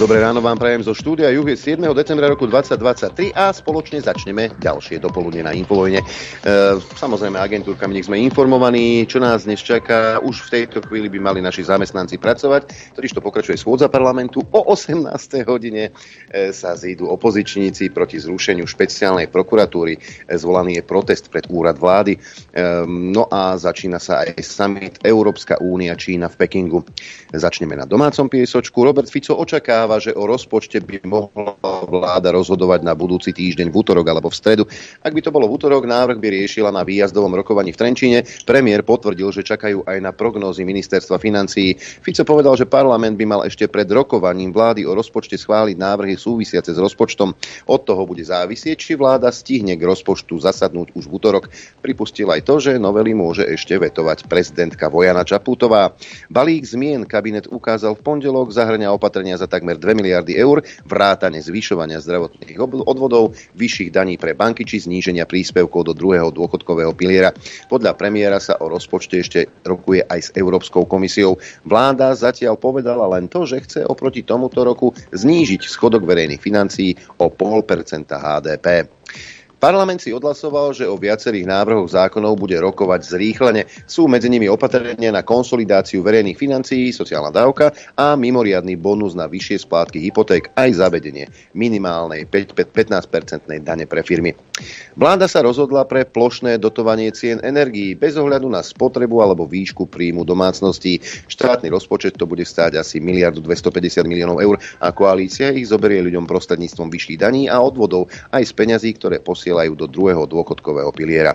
Dobré ráno vám prajem zo štúdia Juh je 7. decembra roku 2023 a spoločne začneme ďalšie dopoludne na Infovojne. E, samozrejme, agentúrkami nech sme informovaní, čo nás dnes čaká. Už v tejto chvíli by mali naši zamestnanci pracovať, totiž to pokračuje schôdza parlamentu. O 18. hodine e, sa zídu opozičníci proti zrušeniu špeciálnej prokuratúry. E, zvolaný je protest pred úrad vlády. E, no a začína sa aj summit Európska únia Čína v Pekingu. Začneme na domácom piesočku. Robert Fico očakáva očakáva, že o rozpočte by mohla vláda rozhodovať na budúci týždeň v útorok alebo v stredu. Ak by to bolo v útorok, návrh by riešila na výjazdovom rokovaní v Trenčine. Premiér potvrdil, že čakajú aj na prognózy ministerstva financií. Fico povedal, že parlament by mal ešte pred rokovaním vlády o rozpočte schváliť návrhy súvisiace s rozpočtom. Od toho bude závisieť, či vláda stihne k rozpočtu zasadnúť už v útorok. Pripustil aj to, že novely môže ešte vetovať prezidentka Vojana Čaputová. Balík zmien kabinet ukázal v pondelok, zahrňa opatrenia za takmer 2 miliardy eur, vrátane zvyšovania zdravotných odvodov, vyšších daní pre banky či zníženia príspevkov do druhého dôchodkového piliera. Podľa premiéra sa o rozpočte ešte rokuje aj s Európskou komisiou. Vláda zatiaľ povedala len to, že chce oproti tomuto roku znížiť schodok verejných financií o 0,5% HDP. Parlament si odhlasoval, že o viacerých návrhoch zákonov bude rokovať zrýchlene. Sú medzi nimi opatrenia na konsolidáciu verejných financií, sociálna dávka a mimoriadný bonus na vyššie splátky hypoték aj zavedenie minimálnej 15-percentnej dane pre firmy. Vláda sa rozhodla pre plošné dotovanie cien energií bez ohľadu na spotrebu alebo výšku príjmu domácností. Štátny rozpočet to bude stáť asi miliardu 250 miliónov eur a koalícia ich zoberie ľuďom prostredníctvom vyšších daní a odvodov aj z peňazí, ktoré posielajú posielajú do druhého dôchodkového piliera.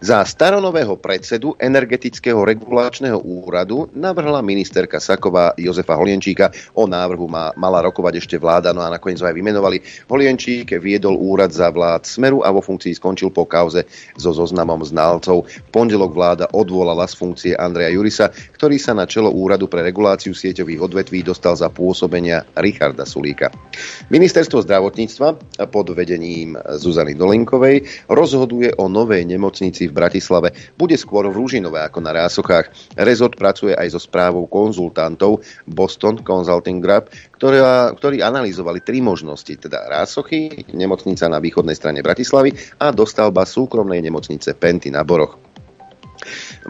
Za staronového predsedu Energetického regulačného úradu navrhla ministerka Saková Jozefa Holienčíka. O návrhu má, mala rokovať ešte vláda, no a nakoniec ho aj vymenovali. Holienčík viedol úrad za vlád Smeru a vo funkcii skončil po kauze so zoznamom znalcov. Pondelok vláda odvolala z funkcie Andreja Jurisa, ktorý sa na čelo úradu pre reguláciu sieťových odvetví dostal za pôsobenia Richarda Sulíka. Ministerstvo zdravotníctva pod vedením Zuzany Dolinkovej rozhoduje o novej nemocnici v Bratislave bude skôr v Rúžinové ako na Rásochách. Rezort pracuje aj so správou konzultantov Boston Consulting Group, ktorá, ktorí analyzovali tri možnosti, teda Rásochy, nemocnica na východnej strane Bratislavy a dostavba súkromnej nemocnice Penty na Boroch.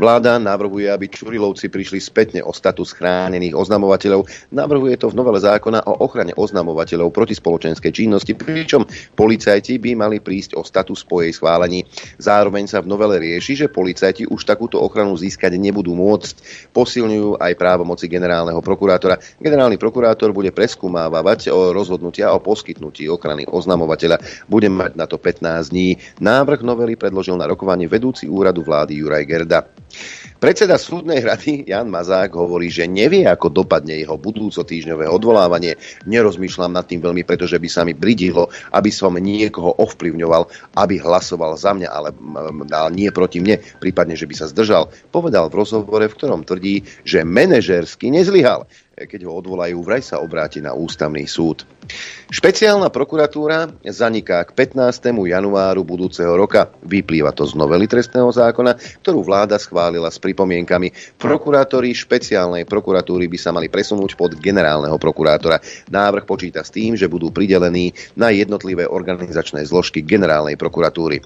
Vláda navrhuje, aby Čurilovci prišli spätne o status chránených oznamovateľov. Navrhuje to v novele zákona o ochrane oznamovateľov proti spoločenskej činnosti, pričom policajti by mali prísť o status po jej schválení. Zároveň sa v novele rieši, že policajti už takúto ochranu získať nebudú môcť. Posilňujú aj právomoci generálneho prokurátora. Generálny prokurátor bude preskúmávať o rozhodnutia o poskytnutí ochrany oznamovateľa. Bude mať na to 15 dní. Návrh novely predložil na rokovanie vedúci úradu vlády Juraj Gerda. Predseda súdnej rady Jan Mazák hovorí, že nevie, ako dopadne jeho budúco týždňové odvolávanie. Nerozmýšľam nad tým veľmi, pretože by sa mi bridilo, aby som niekoho ovplyvňoval, aby hlasoval za mňa, ale, ale nie proti mne, prípadne, že by sa zdržal. Povedal v rozhovore, v ktorom tvrdí, že manažersky nezlyhal keď ho odvolajú, vraj sa obráti na ústavný súd. Špeciálna prokuratúra zaniká k 15. januáru budúceho roka. Vyplýva to z novely trestného zákona, ktorú vláda schválila s pripomienkami. Prokurátori špeciálnej prokuratúry by sa mali presunúť pod generálneho prokurátora. Návrh počíta s tým, že budú pridelení na jednotlivé organizačné zložky generálnej prokuratúry.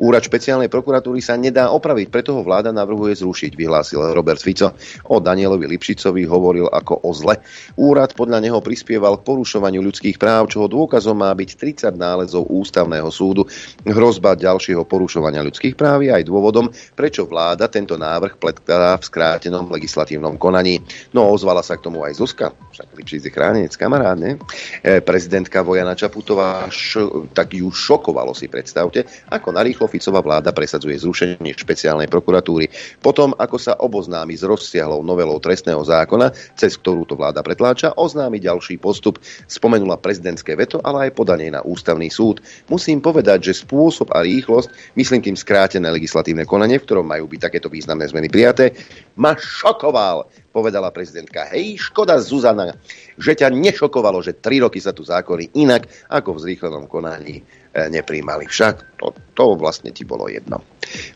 Úrad špeciálnej prokuratúry sa nedá opraviť, preto ho vláda navrhuje zrušiť, vyhlásil Robert Fico. O Danielovi Lipšicovi hovoril ako o zle. Úrad podľa neho prispieval k porušovaniu ľudských práv, čoho dôkazom má byť 30 nálezov ústavného súdu. Hrozba ďalšieho porušovania ľudských práv je aj dôvodom, prečo vláda tento návrh predkladá v skrátenom legislatívnom konaní. No ozvala sa k tomu aj Zuzka, však Lipšic je chránenec, kamarád, ne? E, prezidentka Vojana Čaputová, š- tak ju šokovalo si predstavte, ako narýchlo Ficová vláda presadzuje zrušenie špeciálnej prokuratúry. Potom, ako sa oboznámi s rozsiahlou novelou trestného zákona, cez ktorú to vláda pretláča, oznámi ďalší postup. Spomenul spomenula prezidentské veto, ale aj podanie na ústavný súd. Musím povedať, že spôsob a rýchlosť, myslím tým skrátené legislatívne konanie, v ktorom majú byť takéto významné zmeny prijaté, ma šokoval, povedala prezidentka. Hej, škoda Zuzana, že ťa nešokovalo, že tri roky sa tu zákony inak ako v zrýchlenom konaní nepríjmali. Však to, to vlastne ti bolo jedno.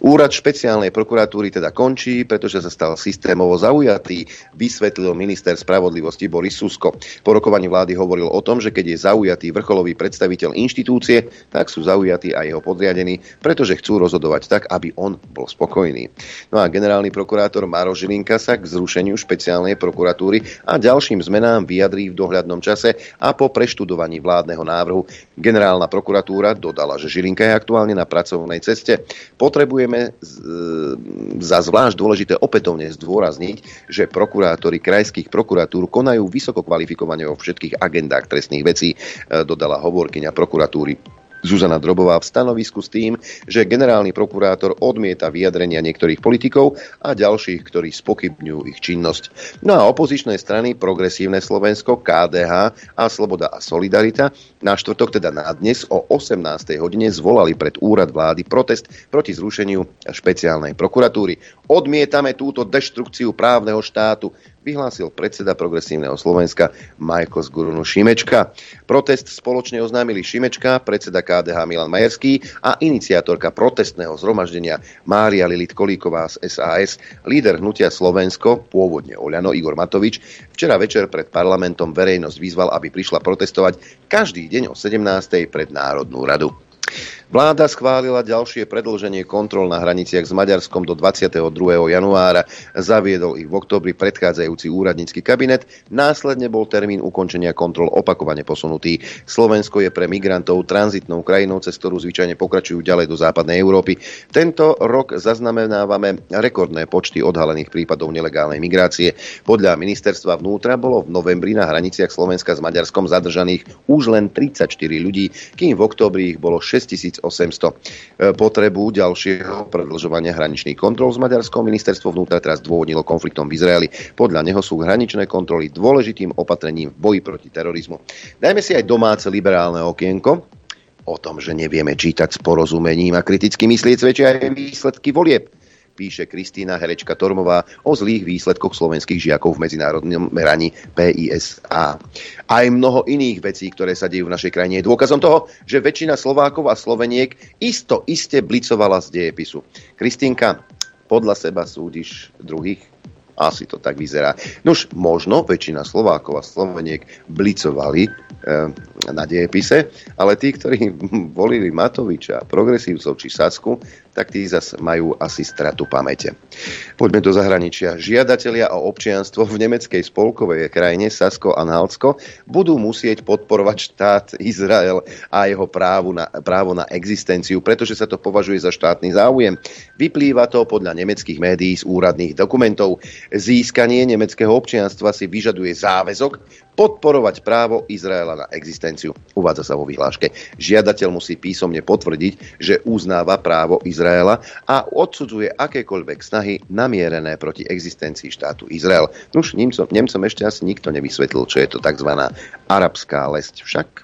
Úrad špeciálnej prokuratúry teda končí, pretože sa stal systémovo zaujatý, vysvetlil minister spravodlivosti Boris Susko. Po rokovaní vlády hovoril o tom, že keď je zaujatý vrcholový predstaviteľ inštitúcie, tak sú zaujatí aj jeho podriadení, pretože chcú rozhodovať tak, aby on bol spokojný. No a generálny prokurátor Maro Žilinka sa k zrušeniu špeciálnej prokuratúry a ďalším zmenám vyjadrí v dohľadnom čase a po preštudovaní vládneho návrhu generálna prokuratúra dodala, že Žilinka je aktuálne na pracovnej ceste. Potre potrebujeme za zvlášť dôležité opätovne zdôrazniť, že prokurátori krajských prokuratúr konajú vysoko kvalifikovane vo všetkých agendách trestných vecí, e, dodala hovorkyňa prokuratúry Zuzana Drobová v stanovisku s tým, že generálny prokurátor odmieta vyjadrenia niektorých politikov a ďalších, ktorí spokybňujú ich činnosť. No a opozičné strany Progresívne Slovensko, KDH a Sloboda a Solidarita na štvrtok, teda na dnes o 18. hodine zvolali pred úrad vlády protest proti zrušeniu špeciálnej prokuratúry. Odmietame túto deštrukciu právneho štátu, vyhlásil predseda Progresívneho Slovenska Majko z Gurunu Šimečka. Protest spoločne oznámili Šimečka, predseda KDH Milan Majerský a iniciátorka protestného zhromaždenia Mária Lilit Kolíková z SAS, líder hnutia Slovensko, pôvodne Oľano Igor Matovič, včera večer pred parlamentom verejnosť vyzval, aby prišla protestovať každý deň o 17. pred Národnú radu. Vláda schválila ďalšie predlženie kontrol na hraniciach s Maďarskom do 22. januára. Zaviedol ich v oktobri predchádzajúci úradnícky kabinet. Následne bol termín ukončenia kontrol opakovane posunutý. Slovensko je pre migrantov tranzitnou krajinou, cez ktorú zvyčajne pokračujú ďalej do západnej Európy. Tento rok zaznamenávame rekordné počty odhalených prípadov nelegálnej migrácie. Podľa ministerstva vnútra bolo v novembri na hraniciach Slovenska s Maďarskom zadržaných už len 34 ľudí, kým v oktobri ich bolo 6000 1800. E, potrebu ďalšieho predlžovania hraničných kontrol s Maďarskou ministerstvo vnútra teraz dôvodnilo konfliktom v Izraeli. Podľa neho sú hraničné kontroly dôležitým opatrením v boji proti terorizmu. Dajme si aj domáce liberálne okienko. O tom, že nevieme čítať s porozumením a kriticky myslieť, svedčia aj výsledky volieb píše Kristýna Herečka Tormová o zlých výsledkoch slovenských žiakov v medzinárodnom meraní PISA. Aj mnoho iných vecí, ktoré sa dejú v našej krajine, je dôkazom toho, že väčšina Slovákov a Sloveniek isto iste blicovala z dejepisu. Kristýnka, podľa seba súdiš druhých? Asi to tak vyzerá. Nož možno väčšina Slovákov a Sloveniek blicovali na dejepise, ale tí, ktorí volili Matoviča, progresívcov či Sacku, tak tí zase majú asi stratu pamäte. Poďme do zahraničia. Žiadatelia o občianstvo v nemeckej spolkovej krajine Sasko a Nálsko budú musieť podporovať štát Izrael a jeho právo na, právo na existenciu, pretože sa to považuje za štátny záujem. Vyplýva to podľa nemeckých médií z úradných dokumentov. Získanie nemeckého občianstva si vyžaduje záväzok podporovať právo Izraela na existenciu. Uvádza sa vo vyhláške. Žiadateľ musí písomne potvrdiť, že uznáva právo Izraela a odsudzuje akékoľvek snahy namierené proti existencii štátu Izrael. Už Nemcom, Nemcom ešte asi nikto nevysvetlil, čo je to tzv. arabská lesť však.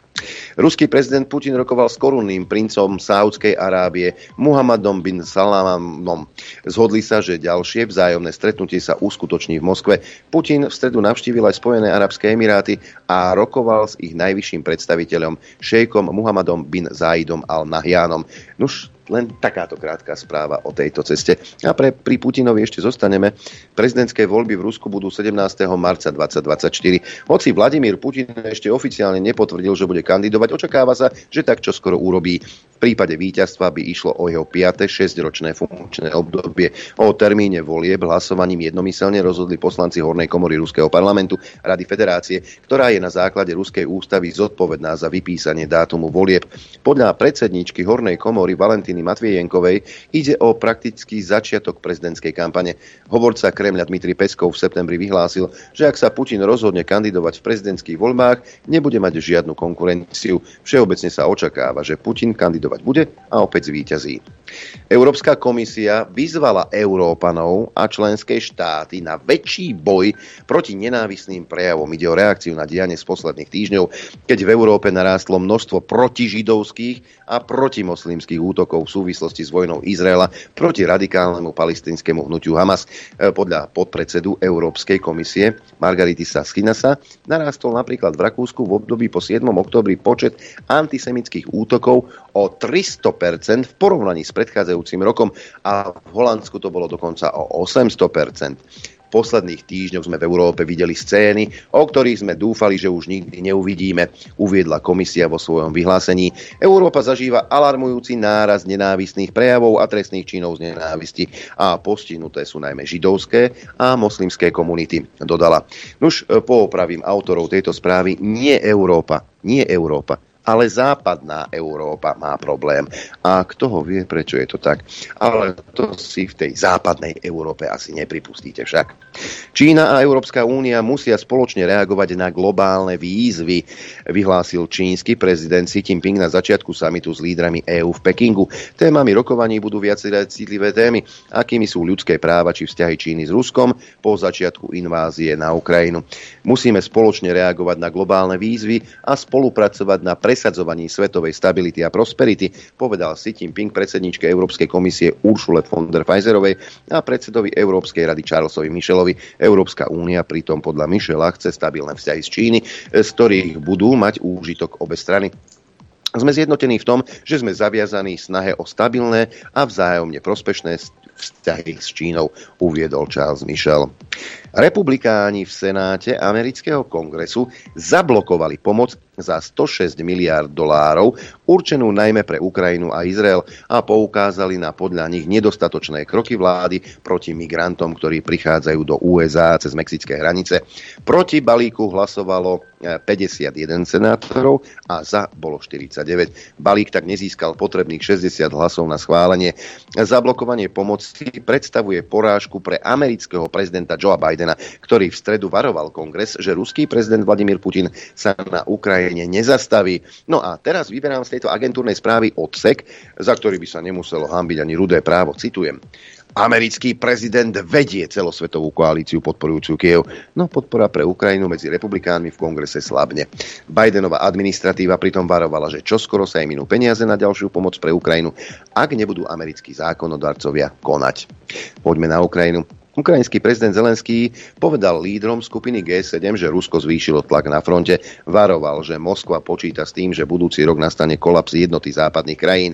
Ruský prezident Putin rokoval s korunným princom Saudskej Arábie Muhammadom bin Salamom. Zhodli sa, že ďalšie vzájomné stretnutie sa uskutoční v Moskve. Putin v stredu navštívil aj Spojené Arabské Emiráty a rokoval s ich najvyšším predstaviteľom šejkom Muhammadom bin Zaidom al-Nahyanom. Nuž, len takáto krátka správa o tejto ceste. A pre, pri Putinovi ešte zostaneme. Prezidentské voľby v Rusku budú 17. marca 2024. Hoci Vladimír Putin ešte oficiálne nepotvrdil, že bude kandidovať, očakáva sa, že tak čo skoro urobí. V prípade víťazstva by išlo o jeho 5. 6-ročné funkčné obdobie. O termíne volieb hlasovaním jednomyselne rozhodli poslanci Hornej komory Ruského parlamentu Rady Federácie, ktorá je na základe Ruskej ústavy zodpovedná za vypísanie dátumu volieb. Podľa predsedničky Hornej komory Valentíny Martiny Matviejenkovej ide o praktický začiatok prezidentskej kampane. Hovorca Kremľa Dmitri Peskov v septembri vyhlásil, že ak sa Putin rozhodne kandidovať v prezidentských voľbách, nebude mať žiadnu konkurenciu. Všeobecne sa očakáva, že Putin kandidovať bude a opäť zvíťazí. Európska komisia vyzvala Európanov a členské štáty na väčší boj proti nenávisným prejavom. Ide o reakciu na dianie z posledných týždňov, keď v Európe narástlo množstvo protižidovských a protimoslimských útokov v súvislosti s vojnou Izraela proti radikálnemu palestinskému hnutiu Hamas. E, podľa podpredsedu Európskej komisie Margaritisa Schinasa narástol napríklad v Rakúsku v období po 7. oktobri počet antisemických útokov o 300% v porovnaní s predchádzajúcim rokom a v Holandsku to bolo dokonca o 800% posledných týždňoch sme v Európe videli scény, o ktorých sme dúfali, že už nikdy neuvidíme, uviedla komisia vo svojom vyhlásení. Európa zažíva alarmujúci náraz nenávistných prejavov a trestných činov z nenávisti a postihnuté sú najmä židovské a moslimské komunity, dodala. Nuž poopravím autorov tejto správy, nie Európa, nie Európa, ale západná Európa má problém. A kto ho vie, prečo je to tak? Ale to si v tej západnej Európe asi nepripustíte však. Čína a Európska únia musia spoločne reagovať na globálne výzvy, vyhlásil čínsky prezident Xi Jinping na začiatku samitu s lídrami EÚ v Pekingu. Témami rokovaní budú viaceré citlivé témy, akými sú ľudské práva či vzťahy Číny s Ruskom po začiatku invázie na Ukrajinu. Musíme spoločne reagovať na globálne výzvy a spolupracovať na pres presadzovaní svetovej stability a prosperity, povedal Xi Jinping predsedničke Európskej komisie Uršule von der Pfizerovej a predsedovi Európskej rady Charlesovi Michelovi. Európska únia pritom podľa Michela chce stabilné vzťahy z Číny, z ktorých budú mať úžitok obe strany. Sme zjednotení v tom, že sme zaviazaní snahe o stabilné a vzájomne prospešné vzťahy s Čínou, uviedol Charles Michel. Republikáni v Senáte amerického kongresu zablokovali pomoc za 106 miliard dolárov, určenú najmä pre Ukrajinu a Izrael a poukázali na podľa nich nedostatočné kroky vlády proti migrantom, ktorí prichádzajú do USA cez mexické hranice. Proti balíku hlasovalo 51 eh, senátorov a za bolo 49. Balík tak nezískal potrebných 60 hlasov na schválenie. Zablokovanie pomoci predstavuje porážku pre amerického prezidenta Joea Bidena, ktorý v stredu varoval kongres, že ruský prezident Vladimír Putin sa na Ukrajine nezastaví. No a teraz vyberám z tejto agentúrnej správy odsek, za ktorý by sa nemuselo hambiť ani rudé právo. Citujem. Americký prezident vedie celosvetovú koalíciu podporujúcu Kiev, no podpora pre Ukrajinu medzi republikánmi v kongrese slabne. Bidenová administratíva pritom varovala, že čoskoro sa im minú peniaze na ďalšiu pomoc pre Ukrajinu, ak nebudú americkí zákonodarcovia konať. Poďme na Ukrajinu. Ukrajinský prezident Zelenský povedal lídrom skupiny G7, že Rusko zvýšilo tlak na fronte, varoval, že Moskva počíta s tým, že budúci rok nastane kolaps jednoty západných krajín.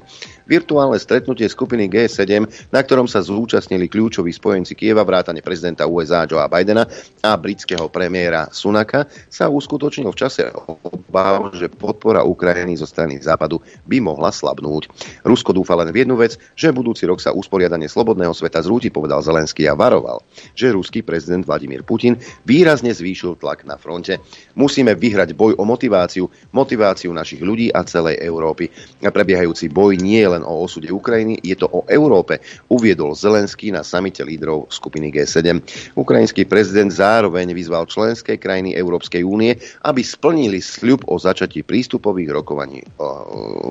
Virtuálne stretnutie skupiny G7, na ktorom sa zúčastnili kľúčoví spojenci Kieva, vrátane prezidenta USA Joea Bidena a britského premiéra Sunaka, sa uskutočnil v čase obáv, že podpora Ukrajiny zo strany západu by mohla slabnúť. Rusko dúfa len v jednu vec, že budúci rok sa usporiadanie slobodného sveta zrúti, povedal Zelenský a varoval, že ruský prezident Vladimír Putin výrazne zvýšil tlak na fronte. Musíme vyhrať boj o motiváciu, motiváciu našich ľudí a celej Európy. Prebiehajúci boj nie je len o osude Ukrajiny, je to o Európe, uviedol Zelenský na samite lídrov skupiny G7. Ukrajinský prezident zároveň vyzval členské krajiny Európskej únie, aby splnili sľub o začatí prístupových rokovaní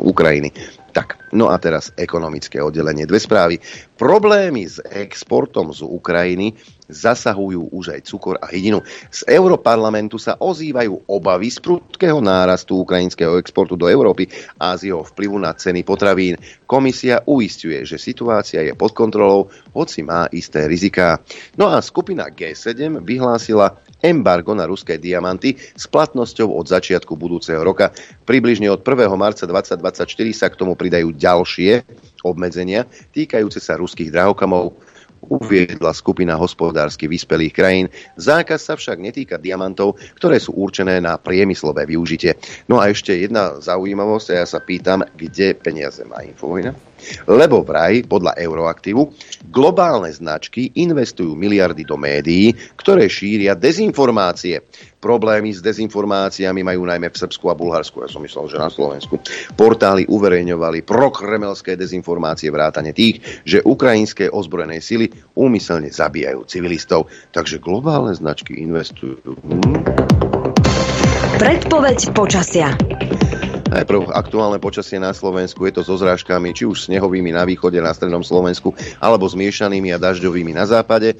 Ukrajiny. Tak, no a teraz ekonomické oddelenie. Dve správy. Problémy s exportom z Ukrajiny zasahujú už aj cukor a hydinu. Z Európarlamentu sa ozývajú obavy z prudkého nárastu ukrajinského exportu do Európy a z jeho vplyvu na ceny potravín. Komisia uistuje, že situácia je pod kontrolou, hoci má isté riziká. No a skupina G7 vyhlásila embargo na ruské diamanty s platnosťou od začiatku budúceho roka. Približne od 1. marca 2024 sa k tomu pridajú ďalšie obmedzenia týkajúce sa ruských drahokamov uviedla skupina hospodársky vyspelých krajín. Zákaz sa však netýka diamantov, ktoré sú určené na priemyslové využitie. No a ešte jedna zaujímavosť, a ja sa pýtam, kde peniaze má Infovojna? Lebo vraj, podľa Euroaktivu, globálne značky investujú miliardy do médií, ktoré šíria dezinformácie. Problémy s dezinformáciami majú najmä v Srbsku a Bulharsku, ja som myslel, že na Slovensku. Portály uverejňovali prokremelské dezinformácie vrátane tých, že ukrajinské ozbrojené sily úmyselne zabíjajú civilistov. Takže globálne značky investujú. Predpoveď počasia. Najprv aktuálne počasie na Slovensku, je to so zrážkami, či už snehovými na východe, na strednom Slovensku, alebo zmiešanými a dažďovými na západe. E,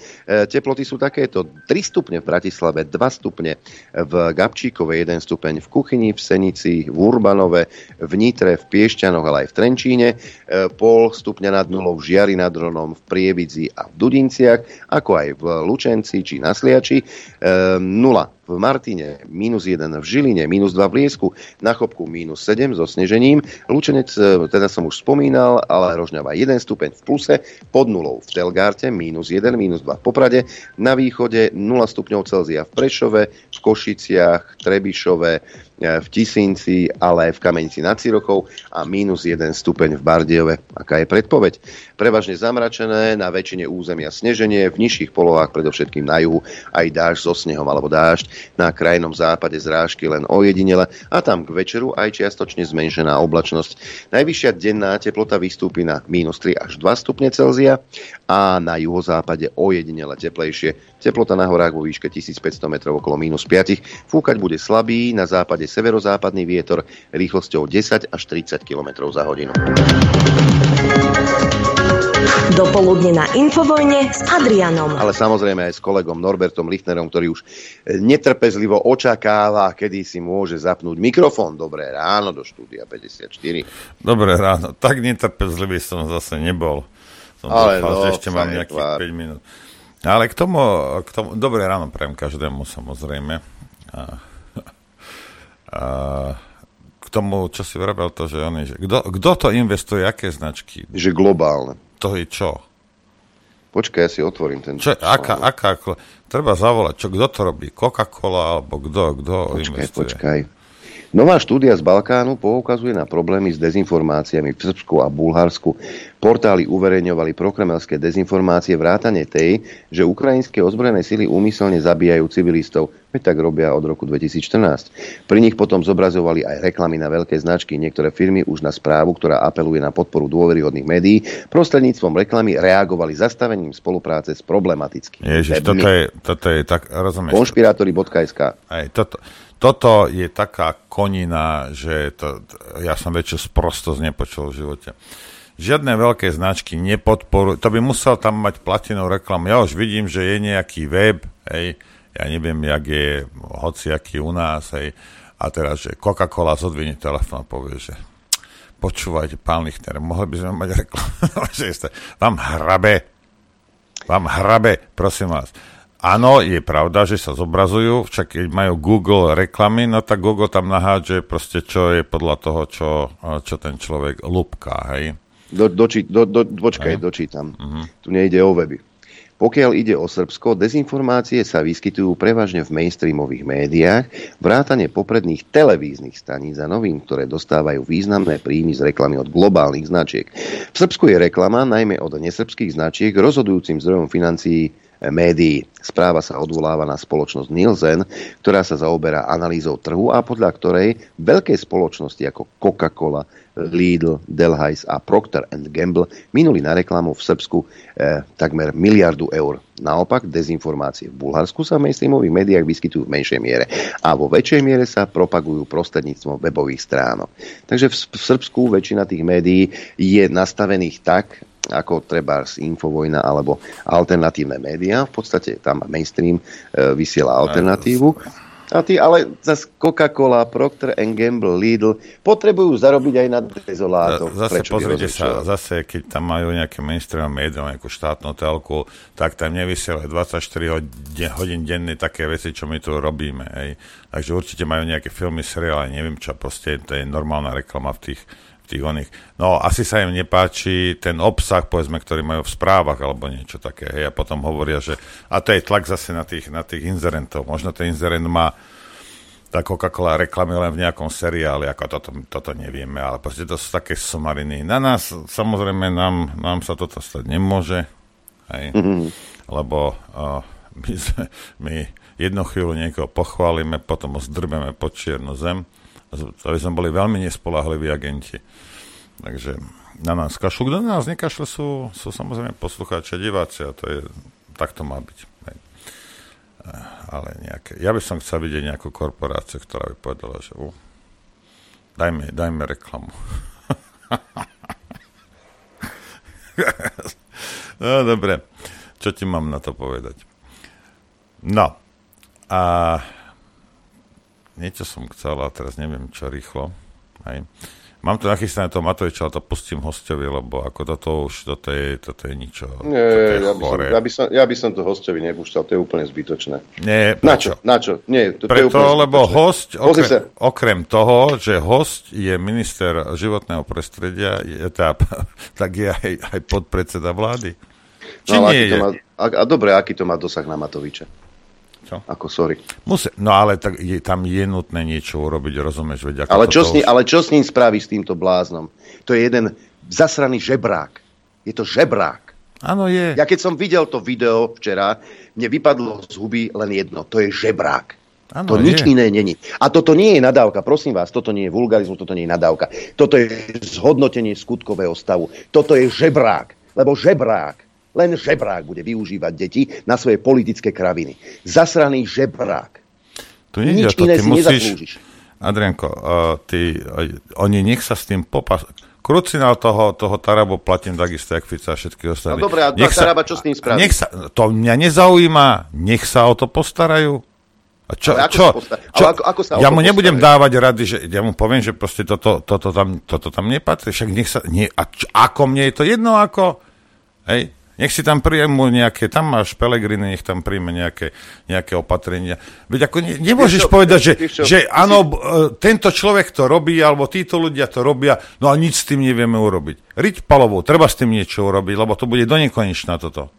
teploty sú takéto 3 stupne v Bratislave, 2 stupne v Gabčíkove, 1 stupeň v Kuchyni, v Senici, v Urbanove, v Nitre, v Piešťanoch, ale aj v Trenčíne, e, pol stupňa nad nulou v Žiari nad Ronom, v Prievidzi a v Dudinciach, ako aj v Lučenci či na Sliači, 0 e, v Martine, minus 1 v Žiline, minus 2 v Liesku, na Chopku minus 7 so snežením, Lučenec, e, teda som už spomínal, ale Rožňava 1 stupeň v pluse, pod nulou v Telgárte, minus 1, minus 2 v Poprade, na východe 0 stupňov Celzia v Prešove, v Košiciach, Trebišove, v Tisinci, ale aj v Kamenici nad Cirochou a minus 1 stupeň v Bardiove. Aká je predpoveď? Prevažne zamračené, na väčšine územia sneženie, v nižších polohách, predovšetkým na juhu, aj dážď so snehom alebo dážď, na krajnom západe zrážky len ojedinele a tam k večeru aj čiastočne zmenšená oblačnosť. Najvyššia denná teplota vystúpi na minus 3 až 2 stupne Celzia a na juhozápade ojedinele teplejšie. Teplota na horách vo výške 1500 metrov okolo minus 5. Fúkať bude slabý, na západe západe severozápadný vietor rýchlosťou 10 až 30 km za hodinu. Dopoludne na Infovojne s Adrianom. Ale samozrejme aj s kolegom Norbertom Lichnerom, ktorý už netrpezlivo očakáva, kedy si môže zapnúť mikrofón. Dobré ráno do štúdia 54. Dobré ráno. Tak netrpezlivý som zase nebol. Som Ale dúfal, no, že ešte mám nejakých tvár. 5 minút. Ale k tomu, k tomu, dobré ráno prajem každému samozrejme. A k tomu, čo si vravel to, že oni, že kto, kto to investuje, aké značky? Že globálne. To je čo? Počkaj, ja si otvorím ten... Čo, aká, aká, treba zavolať, čo, kto to robí? Coca-Cola, alebo kto, kto počkaj, investuje? Počkaj, Nová štúdia z Balkánu poukazuje na problémy s dezinformáciami v Srbsku a Bulharsku. Portály uverejňovali prokremelské dezinformácie vrátane tej, že ukrajinské ozbrojené sily úmyselne zabíjajú civilistov. Veď tak robia od roku 2014. Pri nich potom zobrazovali aj reklamy na veľké značky. Niektoré firmy už na správu, ktorá apeluje na podporu dôveryhodných médií, prostredníctvom reklamy reagovali zastavením spolupráce s problematickými. Ježiš, toto je, toto je tak, rozumieš? Konšpirátory.sk Aj, toto, toto je taká konina, že to, ja som väčšiu sprostosť nepočul v živote. Žiadne veľké značky nepodporujú, to by musel tam mať platinou reklamu. Ja už vidím, že je nejaký web, hej, ja neviem, jak je hociaký u nás, hej, a teraz, že Coca-Cola zodvinie telefón a povie, že počúvajte, pán Lichter, mohli by sme mať reklamu, že vám hrabe, vám hrabe, prosím vás Áno, je pravda, že sa zobrazujú, však keď majú Google reklamy, no tak Google tam nahádže proste, čo je podľa toho, čo, čo ten človek lúbká, hej? Do, doči, do, do, počkaj, Aj. dočítam. Uh-huh. Tu nejde o weby. Pokiaľ ide o Srbsko, dezinformácie sa vyskytujú prevažne v mainstreamových médiách, vrátane popredných televíznych staníc a novín, ktoré dostávajú významné príjmy z reklamy od globálnych značiek. V Srbsku je reklama, najmä od nesrbských značiek, rozhodujúcim zdrojom financií médií. Správa sa odvoláva na spoločnosť Nielsen, ktorá sa zaoberá analýzou trhu a podľa ktorej veľké spoločnosti ako Coca-Cola, Lidl, Delhaize a Procter Gamble minuli na reklamu v Srbsku eh, takmer miliardu eur. Naopak, dezinformácie v Bulharsku sa v mainstreamových médiách vyskytujú v menšej miere a vo väčšej miere sa propagujú prostredníctvom webových stránok. Takže v, v Srbsku väčšina tých médií je nastavených tak, ako treba z Infovojna alebo alternatívne médiá. V podstate tam mainstream e, vysiela alternatívu. A tí ale zase Coca-Cola, Procter Gamble, Lidl potrebujú zarobiť aj na dezolátoch. Zase Prečo pozrite sa, zase keď tam majú nejaké mainstream médiá, nejakú štátnu telku, tak tam nevysielajú 24 hodin, hodín denne také veci, čo my tu robíme. Hej. Takže určite majú nejaké filmy, seriály, neviem čo, proste to je normálna reklama v tých tých oných. No asi sa im nepáči ten obsah, povedzme, ktorý majú v správach alebo niečo také. Hej, a potom hovoria, že a to je tlak zase na tých, na tých inzerentov. Možno ten inzerent má tá Coca-Cola reklamy len v nejakom seriáli, ako toto, toto nevieme, ale proste to sú také somariny. Na nás, samozrejme, nám, nám sa toto stať nemôže, hej, mm-hmm. lebo uh, my, sme, my jednu chvíľu niekoho pochválime, potom ho zdrbeme pod čiernu zem aby sme boli veľmi nespolahliví agenti. Takže na nás kašľú. Kto na nás nekašle sú, sú samozrejme poslucháči a diváci a to je, tak to má byť. Hej. Ale nejaké, ja by som chcel vidieť nejakú korporáciu, ktorá by povedala, že uh, Dajme, dajme reklamu. no, dobre. Čo ti mám na to povedať? No. A niečo som chcel, a teraz neviem, čo rýchlo. Hej. Mám tu nachystané to Matoviča, ale to pustím hostovi, lebo ako toto už, toto je, toto je ničo. Nie, je ja, by som, ja, by som, ja by som to hostovi nepúšťal, to je úplne zbytočné. Nie, na čo? Na čo? Nie, to, Preto, to je lebo host, okrem, okrem toho, že host je minister životného prostredia, je tá, tak je aj, aj podpredseda vlády. Či no, nie je? Má, a, a dobre, aký to má dosah na Matoviča? Čo? Ako sorry. Musí, no ale tak je, tam je nutné niečo urobiť, rozumieš? Veď, ako ale, čo s ním, už... ale čo s ním spraví s týmto bláznom? To je jeden zasraný žebrák. Je to žebrák. Áno, je. Ja keď som videl to video včera, mne vypadlo z huby len jedno. To je žebrák. Ano, to je. nič iné není. A toto nie je nadávka, prosím vás, toto nie je vulgarizmus, toto nie je nadávka. Toto je zhodnotenie skutkového stavu. Toto je žebrák. Lebo žebrák len žebrák bude využívať deti na svoje politické kraviny. Zasraný žebrák. Tu nie Nič to, iné si musíš... nezaslúžiš. Adrianko, uh, ty, uh, oni nech sa s tým popas... Krucinál toho, toho Tarabo platím takisto, jak Fica a všetky ostatní. No dobré, a nech Taraba čo s tým spraví? Nech sa, to mňa nezaujíma, nech sa o to postarajú. A čo, ale ako čo, sa čo, ale ako, ako sa ja mu nebudem postarajú? dávať rady, že ja mu poviem, že proste toto, toto, tam, toto tam nepatrí, však nech sa, nie, a čo, ako mne je to jedno, ako, hej, nech si tam príjmu nejaké, tam máš Pelegriny, nech tam príjme nejaké, nejaké opatrenia. Veď ako ne, nemôžeš čo, povedať, že, čo, že áno. E, tento človek to robí, alebo títo ľudia to robia, no a nič s tým nevieme urobiť. Riť palovou, treba s tým niečo urobiť, lebo to bude do nekonečna toto.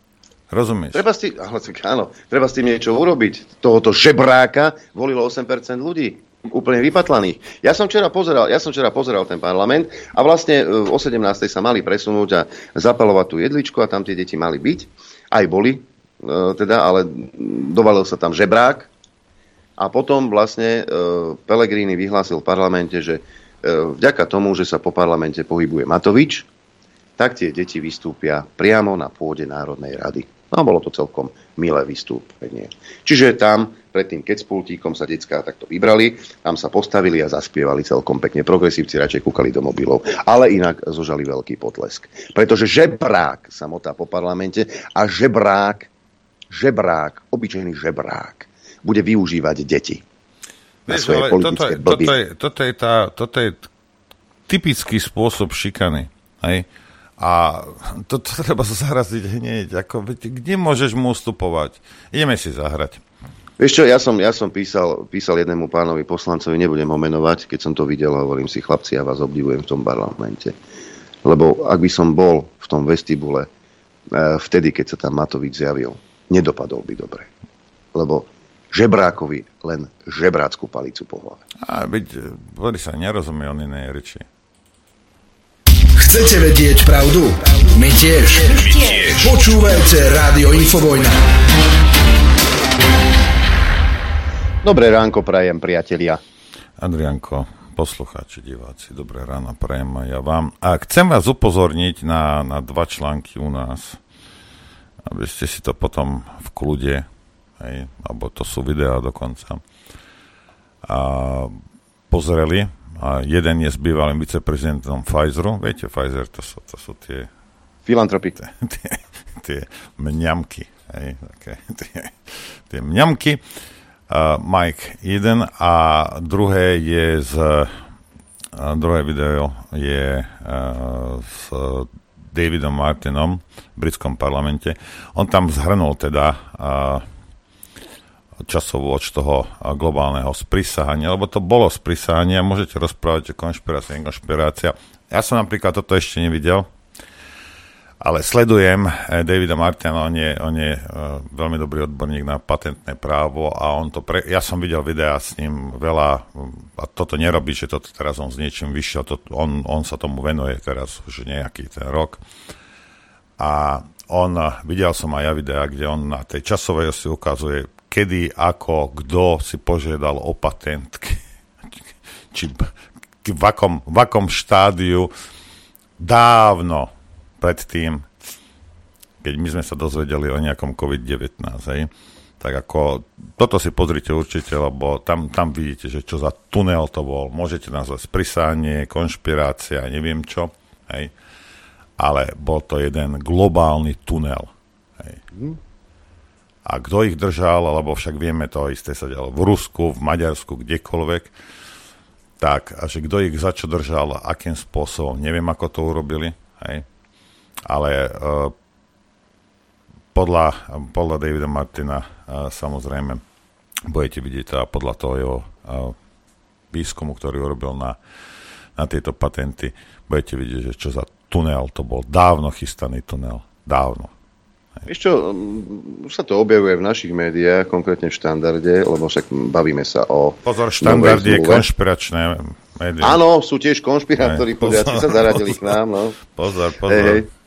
Rozumieš? Treba s tým, áno, treba s tým niečo urobiť. Tohoto žebráka volilo 8% ľudí úplne vypatlaných. Ja som včera pozeral, ja som včera pozeral ten parlament a vlastne e, o 17. sa mali presunúť a zapalovať tú jedličku a tam tie deti mali byť. Aj boli, e, teda, ale dovalil sa tam žebrák a potom vlastne e, Pelegrini vyhlásil v parlamente, že vďaka tomu, že sa po parlamente pohybuje Matovič, tak tie deti vystúpia priamo na pôde Národnej rady. No bolo to celkom milé vystúpenie. Čiže tam, predtým, keď s pultíkom sa detská takto vybrali, tam sa postavili a zaspievali celkom pekne. Progresívci radšej kúkali do mobilov, ale inak zožali veľký potlesk. Pretože žebrák sa motá po parlamente a žebrák, žebrák, obyčajný žebrák, bude využívať deti. Na Vieš, politické toto, je, toto, je, toto, je tá, toto je typický spôsob šikany. Hej? A to, to treba zahraziť hneď. Ako, kde môžeš mu ustupovať? Ideme si zahrať. Vieš čo, ja som, ja som písal, písal jednému pánovi poslancovi, nebudem ho menovať, keď som to videl, hovorím si, chlapci, ja vás obdivujem v tom parlamente. Lebo ak by som bol v tom vestibule e, vtedy, keď sa tam Matovič zjavil, nedopadol by dobre. Lebo žebrákovi len žebrácku palicu po hlave. A byť, Boris sa nerozumie on inej reči. Chcete vedieť pravdu? My tiež. My tiež. Počúvajte Rádio Infovojna. Dobré ránko prajem, priatelia. Adrianko, poslucháči, diváci, dobré ráno prajem aj ja vám. A chcem vás upozorniť na, na dva články u nás, aby ste si to potom v kľude, hej, alebo to sú videá dokonca, a pozreli a jeden je s bývalým viceprezidentom Pfizeru. Viete, Pfizer, to sú, to sú tie... Filantropy. Tie, tie, tie mňamky. Hej, také, tie, tie mňamky. Mike jeden a druhé je z... Druhé video je s Davidom Martinom v britskom parlamente. On tam zhrnul teda časovú od toho globálneho sprisahania, lebo to bolo sprisahanie, môžete rozprávať o konšpirácii, konšpirácia. Ja som napríklad toto ešte nevidel, ale sledujem eh, Davida Martina, on je, on je uh, veľmi dobrý odborník na patentné právo a on to pre, ja som videl videá s ním veľa a toto nerobí, že toto teraz on s niečím vyšiel, to, on, on sa tomu venuje teraz už nejaký ten rok. A on, videl som aj ja videá, kde on na tej časovej si ukazuje kedy, ako, kto si požiadal o patent, či v akom, v akom štádiu? Dávno predtým, keď my sme sa dozvedeli o nejakom COVID-19, hej, Tak ako, toto si pozrite určite, lebo tam, tam vidíte, že čo za tunel to bol. Môžete nazvať sprisánie, konšpirácia, neviem čo. Hej. Ale bol to jeden globálny tunel. Hej. A kto ich držal, alebo však vieme to isté sa dialo v Rusku, v Maďarsku, kdekoľvek, tak, a že kto ich za čo držal, akým spôsobom, neviem, ako to urobili, hej. Ale uh, podľa, podľa Davida Martina samozrejme budete vidieť a podľa toho jeho výskumu, ktorý urobil na, na tieto patenty, budete vidieť, že čo za tunel to bol. Dávno chystaný tunel. Dávno. Vieš čo, už sa to objavuje v našich médiách, konkrétne v štandarde, lebo však bavíme sa o... Pozor, štandard je konšpiračné médiá. Áno, sú tiež konšpirátori, poriadci sa zaradili k nám. No. Pozor, pozor. Hey, hey.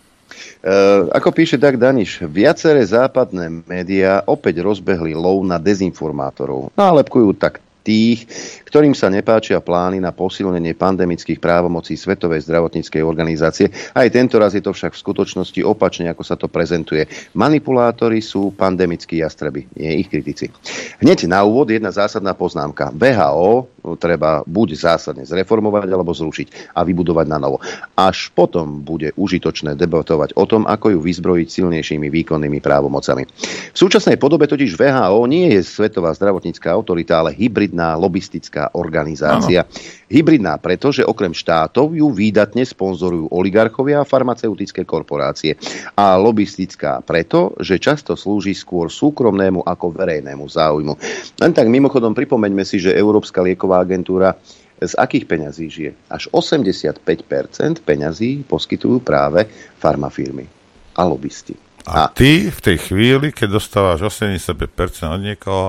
Uh, ako píše Dag Daniš, viaceré západné médiá opäť rozbehli lov na dezinformátorov. Nálepkujú tak tých, ktorým sa nepáčia plány na posilnenie pandemických právomocí Svetovej zdravotníckej organizácie. Aj tento raz je to však v skutočnosti opačne, ako sa to prezentuje. Manipulátori sú pandemickí jastreby, nie ich kritici. Hneď na úvod jedna zásadná poznámka. VHO treba buď zásadne zreformovať alebo zrušiť a vybudovať na novo. Až potom bude užitočné debatovať o tom, ako ju vyzbrojiť silnejšími výkonnými právomocami. V súčasnej podobe totiž VHO nie je Svetová zdravotnícká autorita, ale hybridná lobistická politická organizácia. Ano. Hybridná preto, že okrem štátov ju výdatne sponzorujú oligarchovia a farmaceutické korporácie. A lobistická preto, že často slúži skôr súkromnému ako verejnému záujmu. Len tak mimochodom pripomeňme si, že Európska lieková agentúra z akých peňazí žije? Až 85% peňazí poskytujú práve farmafirmy a lobbysti. A, a ty v tej chvíli, keď dostávaš 85% od niekoho,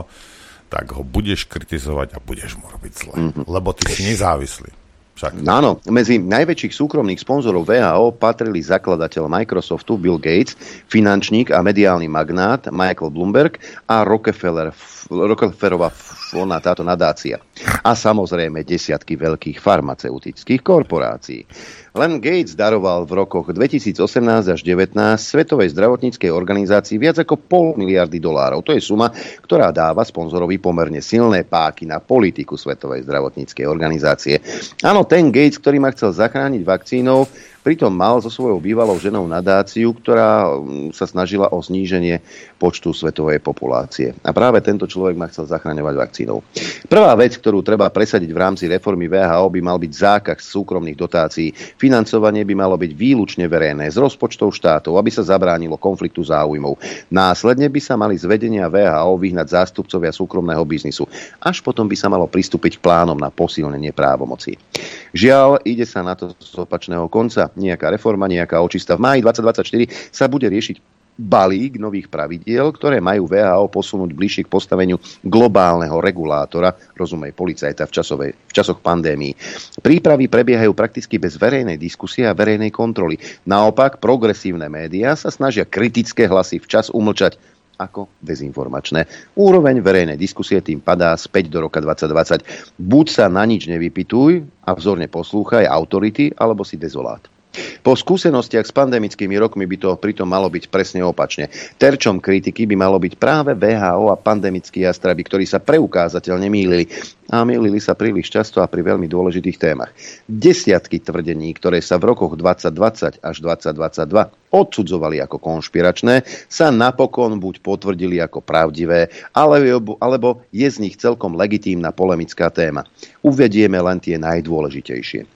tak ho budeš kritizovať a budeš mu robiť zle. Mm-hmm. Lebo ty si nezávislý. Však. Áno, medzi najväčších súkromných sponzorov VHO patrili zakladateľ Microsoftu Bill Gates, finančník a mediálny magnát Michael Bloomberg a Rockefeller, Rockefellerová táto nadácia. A samozrejme desiatky veľkých farmaceutických korporácií. Len Gates daroval v rokoch 2018 až 2019 Svetovej zdravotníckej organizácii viac ako pol miliardy dolárov. To je suma, ktorá dáva sponzorovi pomerne silné páky na politiku Svetovej zdravotníckej organizácie. Áno, ten Gates, ktorý ma chcel zachrániť vakcínou, Pritom mal so svojou bývalou ženou nadáciu, ktorá mm, sa snažila o zníženie počtu svetovej populácie. A práve tento človek ma chcel zachraňovať vakcínou. Prvá vec, ktorú treba presadiť v rámci reformy VHO, by mal byť zákaz súkromných dotácií. Financovanie by malo byť výlučne verejné z rozpočtov štátov, aby sa zabránilo konfliktu záujmov. Následne by sa mali z vedenia VHO vyhnať zástupcovia súkromného biznisu. Až potom by sa malo pristúpiť k plánom na posilnenie právomoci. Žiaľ, ide sa na to z opačného konca nejaká reforma, nejaká očista. V máji 2024 sa bude riešiť balík nových pravidiel, ktoré majú VHO posunúť bližšie k postaveniu globálneho regulátora, rozumej policajta v, časovej, v časoch pandémii. Prípravy prebiehajú prakticky bez verejnej diskusie a verejnej kontroly. Naopak, progresívne médiá sa snažia kritické hlasy včas umlčať ako dezinformačné. Úroveň verejnej diskusie tým padá späť do roka 2020. Buď sa na nič nevypituj a vzorne poslúchaj autority, alebo si dezolát. Po skúsenostiach s pandemickými rokmi by to pritom malo byť presne opačne. Terčom kritiky by malo byť práve VHO a pandemickí jastraby, ktorí sa preukázateľne mýlili a mýlili sa príliš často a pri veľmi dôležitých témach. Desiatky tvrdení, ktoré sa v rokoch 2020 až 2022 odsudzovali ako konšpiračné, sa napokon buď potvrdili ako pravdivé, alebo, je z nich celkom legitímna polemická téma. Uvedieme len tie najdôležitejšie.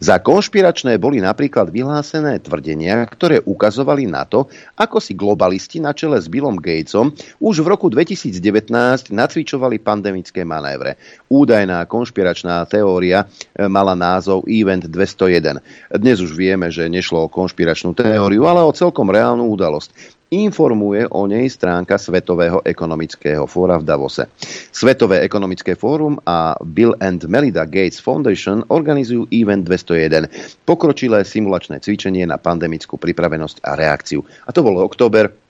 Za konšpiračné boli napríklad vyhlásené tvrdenia, ktoré ukazovali na to, ako si globalisti na čele s Billom Gatesom už v roku 2019 nacvičovali pandemické manévre údajná konšpiračná teória e, mala názov Event 201. Dnes už vieme, že nešlo o konšpiračnú teóriu, ale o celkom reálnu udalosť informuje o nej stránka Svetového ekonomického fóra v Davose. Svetové ekonomické fórum a Bill and Melinda Gates Foundation organizujú Event 201, pokročilé simulačné cvičenie na pandemickú pripravenosť a reakciu. A to bolo október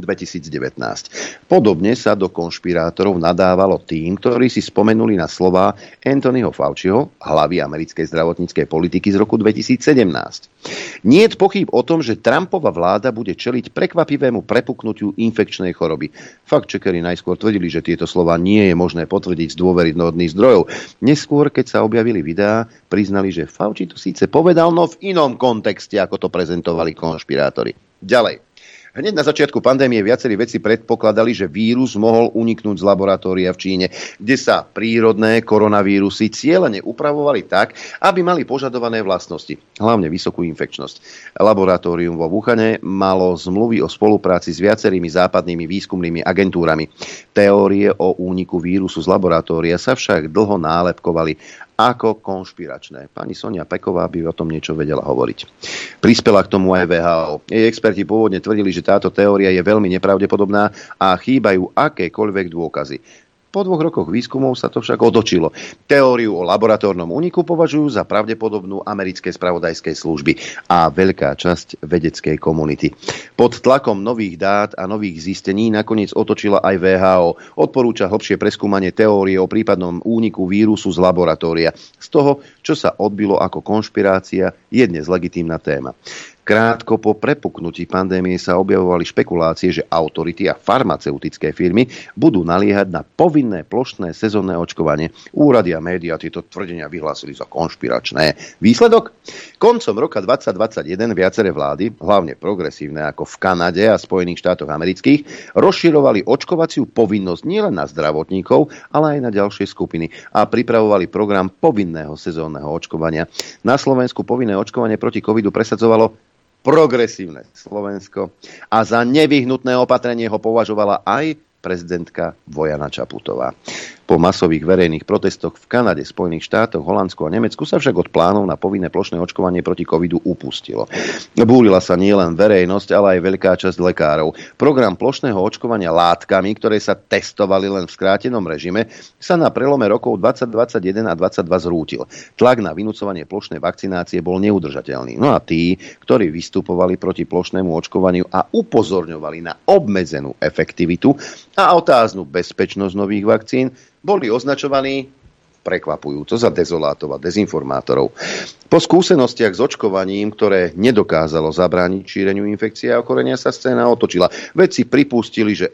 2019. Podobne sa do konšpirátorov nadávalo tým, ktorí si spomenuli na slova Anthonyho Fauciho, hlavy americkej zdravotníckej politiky z roku 2017. Nie je pochyb o tom, že Trumpova vláda bude čeliť prekvapivému prepuknutiu infekčnej choroby. Fakt čekeri najskôr tvrdili, že tieto slova nie je možné potvrdiť z dôveryhodných zdrojov. Neskôr, keď sa objavili videá, priznali, že Fauci to síce povedal, no v inom kontexte, ako to prezentovali konšpirátori. Ďalej. Hneď na začiatku pandémie viacerí veci predpokladali, že vírus mohol uniknúť z laboratória v Číne, kde sa prírodné koronavírusy cieľene upravovali tak, aby mali požadované vlastnosti, hlavne vysokú infekčnosť. Laboratórium vo Wuhane malo zmluvy o spolupráci s viacerými západnými výskumnými agentúrami. Teórie o úniku vírusu z laboratória sa však dlho nálepkovali ako konšpiračné. Pani Sonia Peková by o tom niečo vedela hovoriť. Prispela k tomu aj VHO. Jej experti pôvodne tvrdili, že táto teória je veľmi nepravdepodobná a chýbajú akékoľvek dôkazy. Po dvoch rokoch výskumov sa to však otočilo. Teóriu o laboratórnom úniku považujú za pravdepodobnú americké spravodajskej služby a veľká časť vedeckej komunity. Pod tlakom nových dát a nových zistení nakoniec otočila aj VHO. Odporúča hlbšie preskúmanie teórie o prípadnom úniku vírusu z laboratória. Z toho, čo sa odbilo ako konšpirácia, je dnes legitímna téma. Krátko po prepuknutí pandémie sa objavovali špekulácie, že autority a farmaceutické firmy budú naliehať na povinné plošné sezónne očkovanie. Úrady a médiá tieto tvrdenia vyhlásili za konšpiračné. Výsledok? Koncom roka 2021 viaceré vlády, hlavne progresívne ako v Kanade a Spojených štátoch amerických, rozširovali očkovaciu povinnosť nielen na zdravotníkov, ale aj na ďalšie skupiny a pripravovali program povinného sezónneho očkovania. Na Slovensku povinné očkovanie proti covidu presadzovalo progresívne Slovensko a za nevyhnutné opatrenie ho považovala aj prezidentka Vojana Čaputová. Po masových verejných protestoch v Kanade, Spojených štátoch, Holandsku a Nemecku sa však od plánov na povinné plošné očkovanie proti covidu upustilo. Búrila sa nielen verejnosť, ale aj veľká časť lekárov. Program plošného očkovania látkami, ktoré sa testovali len v skrátenom režime, sa na prelome rokov 2021 a 2022 zrútil. Tlak na vynúcovanie plošnej vakcinácie bol neudržateľný. No a tí, ktorí vystupovali proti plošnému očkovaniu a upozorňovali na obmedzenú efektivitu a otáznu bezpečnosť nových vakcín, boli označovaní prekvapujúco za dezolátov a dezinformátorov. Po skúsenostiach s očkovaním, ktoré nedokázalo zabrániť šíreniu infekcie a ochorenia, sa scéna otočila. Vedci pripustili, že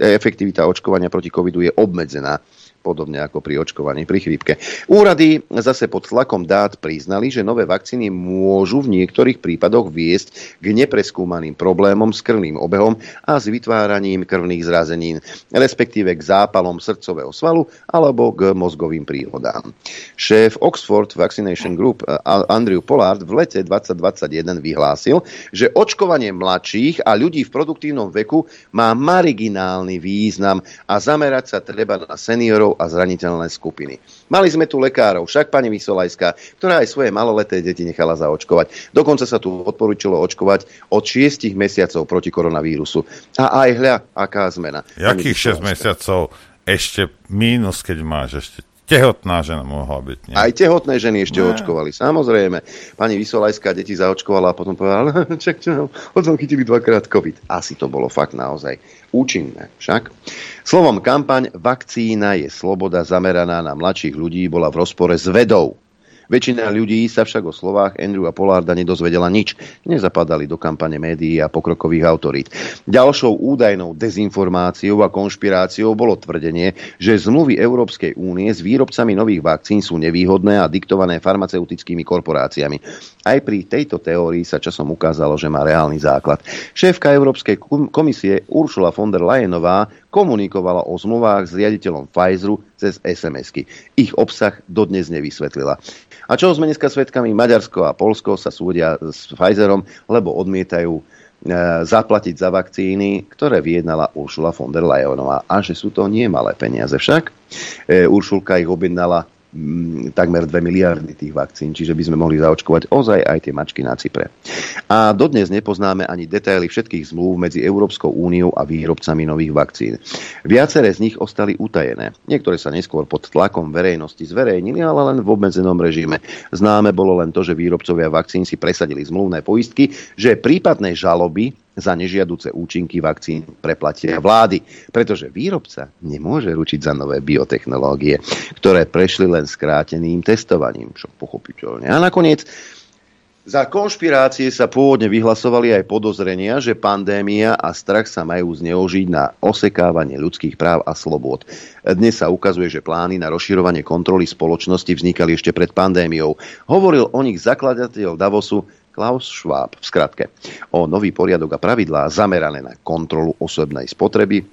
efektivita očkovania proti covidu je obmedzená podobne ako pri očkovaní pri chrípke. Úrady zase pod tlakom dát priznali, že nové vakcíny môžu v niektorých prípadoch viesť k nepreskúmaným problémom s krvným obehom a s vytváraním krvných zrazenín, respektíve k zápalom srdcového svalu alebo k mozgovým príhodám. Šéf Oxford Vaccination Group eh, Andrew Pollard v lete 2021 vyhlásil, že očkovanie mladších a ľudí v produktívnom veku má marginálny význam a zamerať sa treba na seniorov seniorov a zraniteľné skupiny. Mali sme tu lekárov, však pani Vysolajská, ktorá aj svoje maloleté deti nechala zaočkovať. Dokonca sa tu odporúčilo očkovať od 6 mesiacov proti koronavírusu. A aj hľa, aká zmena. Jakých 6 mesiacov? Ešte mínus, keď máš ešte tehotná žena mohla byť. Nie? Aj tehotné ženy ešte ne. očkovali, samozrejme. Pani Vysolajská deti zaočkovala a potom povedala, čak čo, potom chytili dvakrát COVID. Asi to bolo fakt naozaj účinné. Však? Slovom kampaň Vakcína je sloboda zameraná na mladších ľudí bola v rozpore s vedou Väčšina ľudí sa však o slovách Andrewa Pollarda nedozvedela nič. Nezapadali do kampane médií a pokrokových autorít. Ďalšou údajnou dezinformáciou a konšpiráciou bolo tvrdenie, že zmluvy Európskej únie s výrobcami nových vakcín sú nevýhodné a diktované farmaceutickými korporáciami. Aj pri tejto teórii sa časom ukázalo, že má reálny základ. Šéfka Európskej komisie Ursula von der Leyenová komunikovala o zmluvách s riaditeľom Pfizeru cez SMS-ky. Ich obsah dodnes nevysvetlila. A čo sme dneska svetkami? Maďarsko a Polsko sa súdia s Pfizerom, lebo odmietajú e, zaplatiť za vakcíny, ktoré vyjednala Uršula von der Leyenová. A že sú to nie malé peniaze však. E, Uršulka ich objednala takmer 2 miliardy tých vakcín, čiže by sme mohli zaočkovať ozaj aj tie mačky na Cypre. A dodnes nepoznáme ani detaily všetkých zmluv medzi Európskou úniou a výrobcami nových vakcín. Viaceré z nich ostali utajené. Niektoré sa neskôr pod tlakom verejnosti zverejnili, ale len v obmedzenom režime. Známe bolo len to, že výrobcovia vakcín si presadili zmluvné poistky, že prípadné žaloby za nežiaduce účinky vakcín preplatia vlády, pretože výrobca nemôže ručiť za nové biotechnológie, ktoré prešli len skráteným testovaním, čo pochopiteľne. A nakoniec za konšpirácie sa pôvodne vyhlasovali aj podozrenia, že pandémia a strach sa majú zneužiť na osekávanie ľudských práv a slobôd. Dnes sa ukazuje, že plány na rozširovanie kontroly spoločnosti vznikali ešte pred pandémiou. Hovoril o nich zakladateľ Davosu Klaus Schwab v skratke. O nový poriadok a pravidlá zamerané na kontrolu osobnej spotreby, e,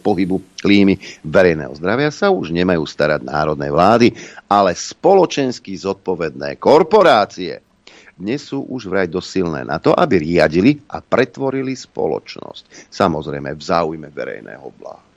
pohybu, klímy, verejného zdravia sa už nemajú starať národné vlády, ale spoločensky zodpovedné korporácie dnes sú už vraj dosť silné na to, aby riadili a pretvorili spoločnosť. Samozrejme v záujme verejného bláha.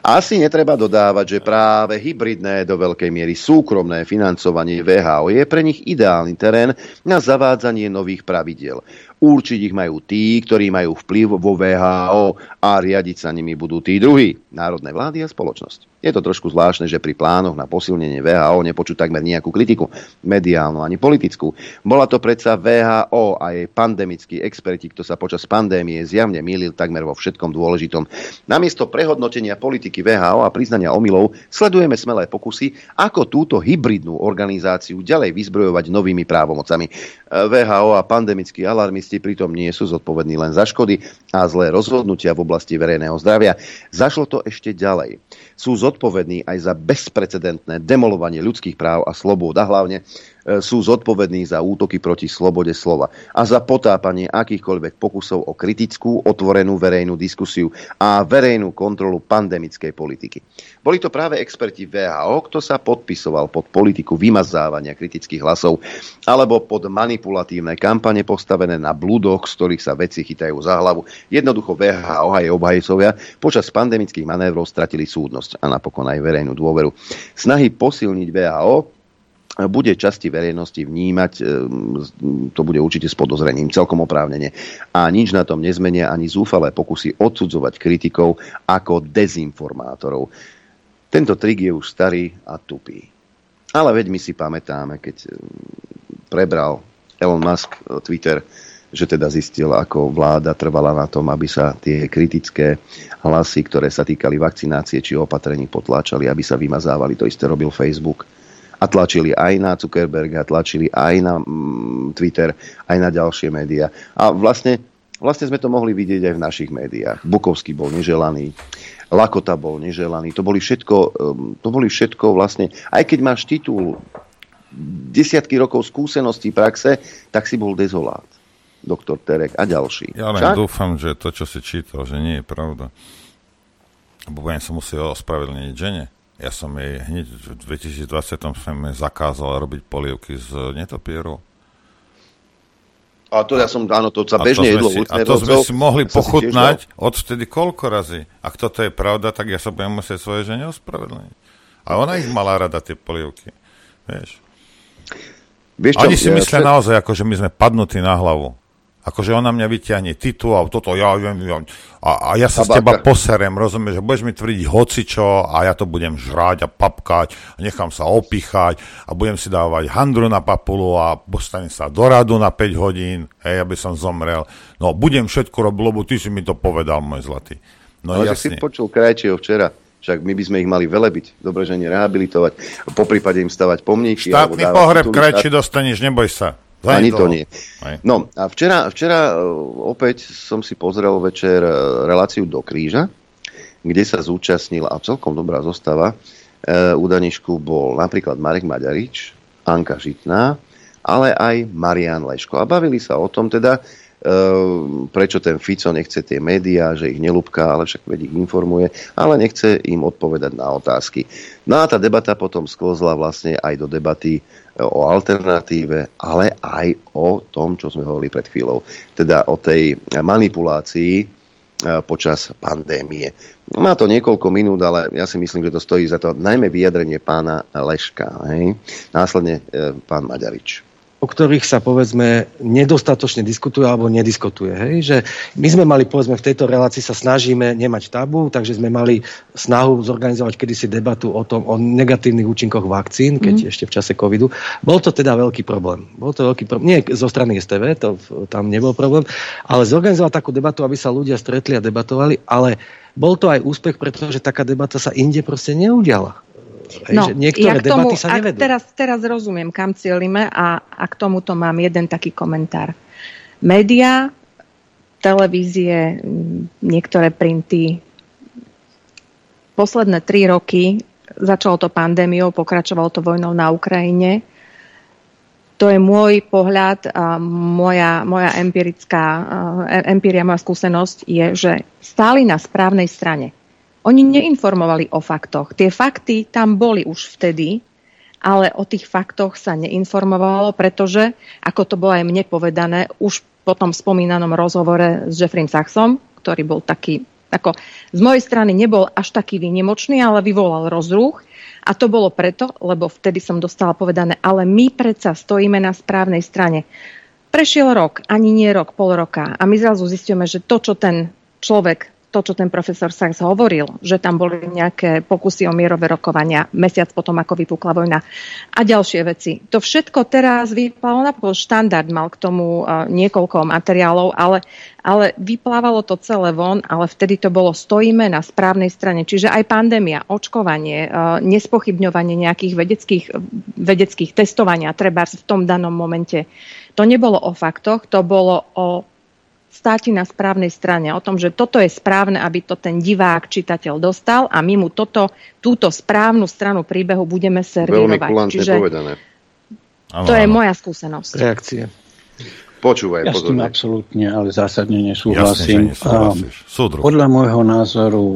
Asi netreba dodávať, že práve hybridné do veľkej miery súkromné financovanie VHO je pre nich ideálny terén na zavádzanie nových pravidiel. Určiť ich majú tí, ktorí majú vplyv vo VHO a riadiť sa nimi budú tí druhí, národné vlády a spoločnosť. Je to trošku zvláštne, že pri plánoch na posilnenie VHO nepočuť takmer nejakú kritiku, mediálnu ani politickú. Bola to predsa VHO a jej pandemickí experti, kto sa počas pandémie zjavne mýlil takmer vo všetkom dôležitom. Namiesto prehodnotenia politiky VHO a priznania omylov sledujeme smelé pokusy, ako túto hybridnú organizáciu ďalej vyzbrojovať novými právomocami. VHO a pandemickí alarmisti pritom nie sú zodpovední len za škody a zlé rozhodnutia v oblasti verejného zdravia. Zašlo to ešte ďalej. Sú zodpovední aj za bezprecedentné demolovanie ľudských práv a slobôd a hlavne sú zodpovední za útoky proti slobode slova a za potápanie akýchkoľvek pokusov o kritickú, otvorenú verejnú diskusiu a verejnú kontrolu pandemickej politiky. Boli to práve experti VHO, kto sa podpisoval pod politiku vymazávania kritických hlasov alebo pod manipulatívne kampane postavené na blúdoch, z ktorých sa veci chytajú za hlavu. Jednoducho VHO a jej obhajcovia počas pandemických manévrov stratili súdnosť a napokon aj verejnú dôveru. Snahy posilniť VHO bude časti verejnosti vnímať, e, to bude určite s podozrením, celkom oprávnene. A nič na tom nezmenia ani zúfalé pokusy odsudzovať kritikov ako dezinformátorov. Tento trik je už starý a tupý. Ale veď my si pamätáme, keď e, prebral Elon Musk e, Twitter, že teda zistil, ako vláda trvala na tom, aby sa tie kritické hlasy, ktoré sa týkali vakcinácie či opatrení, potláčali, aby sa vymazávali. To isté robil Facebook a tlačili aj na Zuckerberga, tlačili aj na mm, Twitter, aj na ďalšie médiá. A vlastne, vlastne sme to mohli vidieť aj v našich médiách. Bukovský bol neželaný, Lakota bol neželaný. To boli všetko, um, to boli všetko vlastne, aj keď máš titul desiatky rokov skúseností praxe, tak si bol dezolát. Doktor Terek a ďalší. Ja len Však? dúfam, že to, čo si čítal, že nie je pravda. Lebo budem sa musieť ospravedlniť žene. Ja som jej hneď v 2020 som zakázal robiť polievky z netopierov. A to ja som, áno, to sa bežne jedlo. Si, a to sme si mohli pochutnať od vtedy koľko razy. Ak toto je pravda, tak ja sa budem musieť svoje žene ospravedlniť. A ona ich mala rada, tie polievky. Vieš. Vieš čo, Oni si ja, myslia čo... naozaj, ako že my sme padnutí na hlavu. Akože ona mňa vyťahne titul a toto ja viem, a, a ja sa Tabaka. z teba poserem, rozumieš, že budeš mi tvrdiť hocičo a ja to budem žrať a papkať a nechám sa opichať a budem si dávať handru na papulu a postanem sa do radu na 5 hodín, hej, aby som zomrel. No, budem všetko robiť, lebo ty si mi to povedal, môj zlatý. No, Ale jasne. si počul Krajčieho včera. Však my by sme ich mali velebiť, dobre, že nerehabilitovať, po prípade im stavať pomníky. Štátny pohreb krajčí dostaneš, neboj sa. Ani to nie. No a včera, včera e, opäť som si pozrel večer e, reláciu do kríža, kde sa zúčastnil a celkom dobrá zostava. E, u Danišku bol napríklad Marek Maďarič, Anka Žitná, ale aj Marian Leško. A bavili sa o tom teda, prečo ten Fico nechce tie médiá, že ich nelúbka, ale však veď ich informuje, ale nechce im odpovedať na otázky. No a tá debata potom sklzla vlastne aj do debaty o alternatíve, ale aj o tom, čo sme hovorili pred chvíľou, teda o tej manipulácii e, počas pandémie. Má to niekoľko minút, ale ja si myslím, že to stojí za to najmä vyjadrenie pána Leška. Hej? Následne e, pán Maďarič. O ktorých sa povedzme nedostatočne diskutuje alebo nediskutuje. Hej? Že my sme mali povedzme v tejto relácii sa snažíme nemať tabu, takže sme mali snahu zorganizovať kedysi debatu o tom, o negatívnych účinkoch vakcín, keď mm. ešte v čase covidu. Bol to teda veľký problém. Bol to veľký problém. Nie zo strany STV, to tam nebol problém, ale zorganizovať takú debatu, aby sa ľudia stretli a debatovali, ale bol to aj úspech, pretože taká debata sa inde proste neudiala. No, že niektoré ja k tomu, debaty sa nevedú. Teraz, teraz rozumiem, kam cieľime a, a k tomuto mám jeden taký komentár. Média, televízie, niektoré printy, posledné tri roky, začalo to pandémiou, pokračovalo to vojnou na Ukrajine, to je môj pohľad, a moja, moja empirická, empiria, moja skúsenosť je, že stáli na správnej strane oni neinformovali o faktoch. Tie fakty tam boli už vtedy, ale o tých faktoch sa neinformovalo, pretože, ako to bolo aj mne povedané, už po tom spomínanom rozhovore s Jeffrey Sachsom, ktorý bol taký, ako z mojej strany nebol až taký výnimočný, ale vyvolal rozruch. A to bolo preto, lebo vtedy som dostala povedané, ale my predsa stojíme na správnej strane. Prešiel rok, ani nie rok, pol roka a my zrazu zistíme, že to, čo ten človek to, čo ten profesor Sachs hovoril, že tam boli nejaké pokusy o mierové rokovania mesiac potom, ako vypukla vojna a ďalšie veci. To všetko teraz vyplávalo, napríklad štandard mal k tomu uh, niekoľko materiálov, ale, ale vyplávalo to celé von, ale vtedy to bolo stojíme na správnej strane. Čiže aj pandémia, očkovanie, uh, nespochybňovanie nejakých vedeckých, vedeckých testovania, treba v tom danom momente. To nebolo o faktoch, to bolo o státi na správnej strane, o tom, že toto je správne, aby to ten divák, čitateľ dostal a my mu toto, túto správnu stranu príbehu budeme servírovať. Veľmi Čiže povedané. To ano, je moja skúsenosť. Reakcie. Počúvaj, ja s tým absolútne, ale zásadne nesúhlasím. Jasne, podľa môjho názoru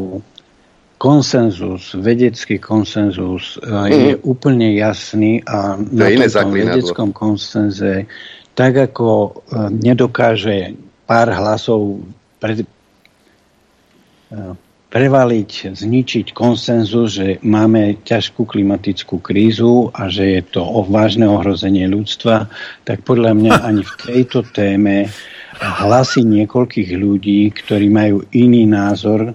konsenzus, vedecký konsenzus mm. je úplne jasný a to na tomto vedeckom konsenze tak ako e, nedokáže pár hlasov pre, eh, prevaliť, zničiť konsenzus, že máme ťažkú klimatickú krízu a že je to vážne ohrozenie ľudstva, tak podľa mňa ani v tejto téme hlasy niekoľkých ľudí, ktorí majú iný názor,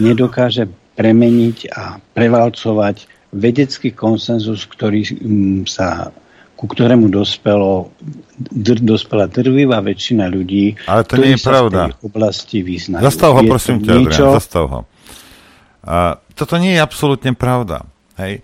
nedokáže premeniť a prevalcovať vedecký konsenzus, ktorý mm, sa ku ktorému dospelo, dr, dospela drvivá väčšina ľudí, Ale to nie je pravda. v oblasti vyznajú. Zastav ho, prosím ťa, niečo... Adrian, zastav ho. A, toto nie je absolútne pravda. Hej.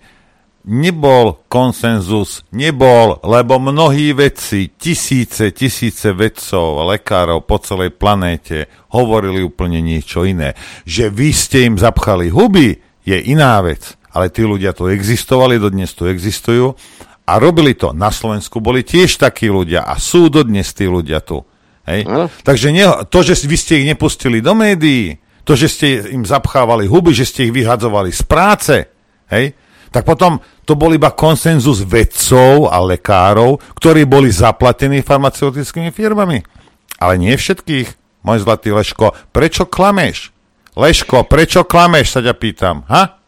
Nebol konsenzus, nebol, lebo mnohí vedci, tisíce, tisíce vedcov, lekárov po celej planéte hovorili úplne niečo iné. Že vy ste im zapchali huby, je iná vec. Ale tí ľudia tu existovali, dodnes tu existujú a robili to na Slovensku, boli tiež takí ľudia a sú dodnes tí ľudia tu. Hej? Takže ne, to, že vy ste ich nepustili do médií, to, že ste im zapchávali huby, že ste ich vyhadzovali z práce, hej? tak potom to bol iba konsenzus vedcov a lekárov, ktorí boli zaplatení farmaceutickými firmami. Ale nie všetkých, môj zlatý Leško. Prečo klameš? Leško, prečo klameš, sa ťa pýtam. Ha?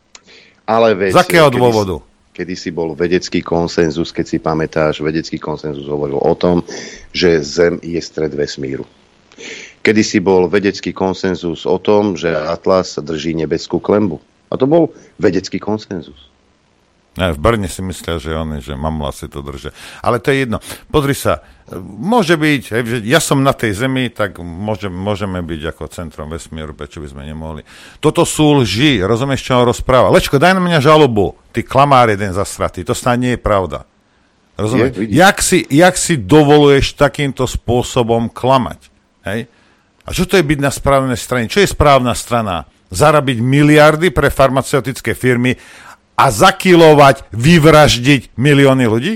Ale veď, Z akého dôvodu? Kedy si bol vedecký konsenzus, keď si pamätáš, vedecký konsenzus hovoril o tom, že Zem je stred vesmíru. Kedy si bol vedecký konsenzus o tom, že Atlas drží nebeskú klembu. A to bol vedecký konsenzus. Ja, v Brne si myslia, že oni, že mamla si to držia. Ale to je jedno. Pozri sa, môže byť, hej, že ja som na tej zemi, tak môže, môžeme byť ako centrom vesmíru, prečo by sme nemohli. Toto sú lži, rozumieš, čo on rozpráva. Lečko, daj na mňa žalobu, ty klamár jeden zasratý, to snad nie je pravda. Rozumieš? Je, jak, si, jak si dovoluješ takýmto spôsobom klamať? Hej? A čo to je byť na správnej strane? Čo je správna strana? Zarabiť miliardy pre farmaceutické firmy a zakilovať, vyvraždiť milióny ľudí?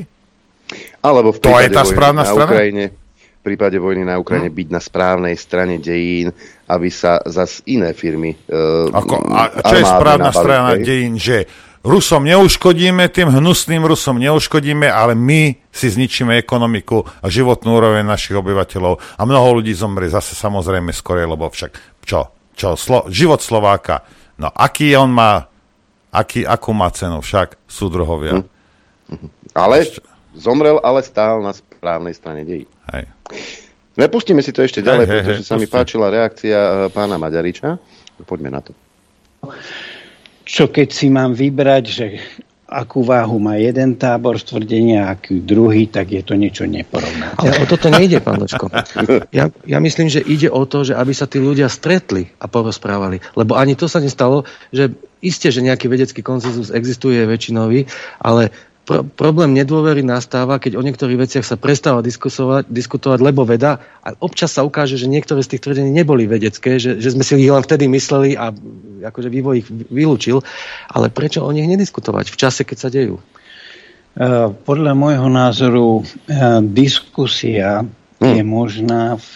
Alebo v to je tá správna na strana? Ukrajine, v prípade vojny na Ukrajine hm? byť na správnej strane dejín, aby sa zas iné firmy... Uh, Ako, a čo je správna strana dejín? Že Rusom neuškodíme, tým hnusným Rusom neuškodíme, ale my si zničíme ekonomiku a životnú úroveň našich obyvateľov a mnoho ľudí zomrie zase samozrejme skorej, lebo však čo? čo Slo- život Slováka. No aký on má aký, akú má cenu však súdruhovia. Hm. Ale zomrel, ale stál na správnej strane dejí. Hej. Nepustíme si to ešte ďalej, hej, pretože hej, sa mi pusti. páčila reakcia e, pána Maďariča. Poďme na to. Čo keď si mám vybrať, že akú váhu má jeden tábor stvrdenia aký druhý, tak je to niečo neporovnateľné. Ale o toto nejde, pán Lečko. Ja, ja myslím, že ide o to, že aby sa tí ľudia stretli a porozprávali. Lebo ani to sa nestalo, že isté, že nejaký vedecký konsenzus existuje väčšinový, ale pro, problém nedôvery nastáva, keď o niektorých veciach sa prestáva diskutovať, lebo veda a občas sa ukáže, že niektoré z tých tvrdení neboli vedecké, že, že sme si ich len vtedy mysleli a akože vývoj ich vylúčil. Ale prečo o nich nediskutovať v čase, keď sa dejú? Eh, Podľa môjho názoru eh, diskusia je možná v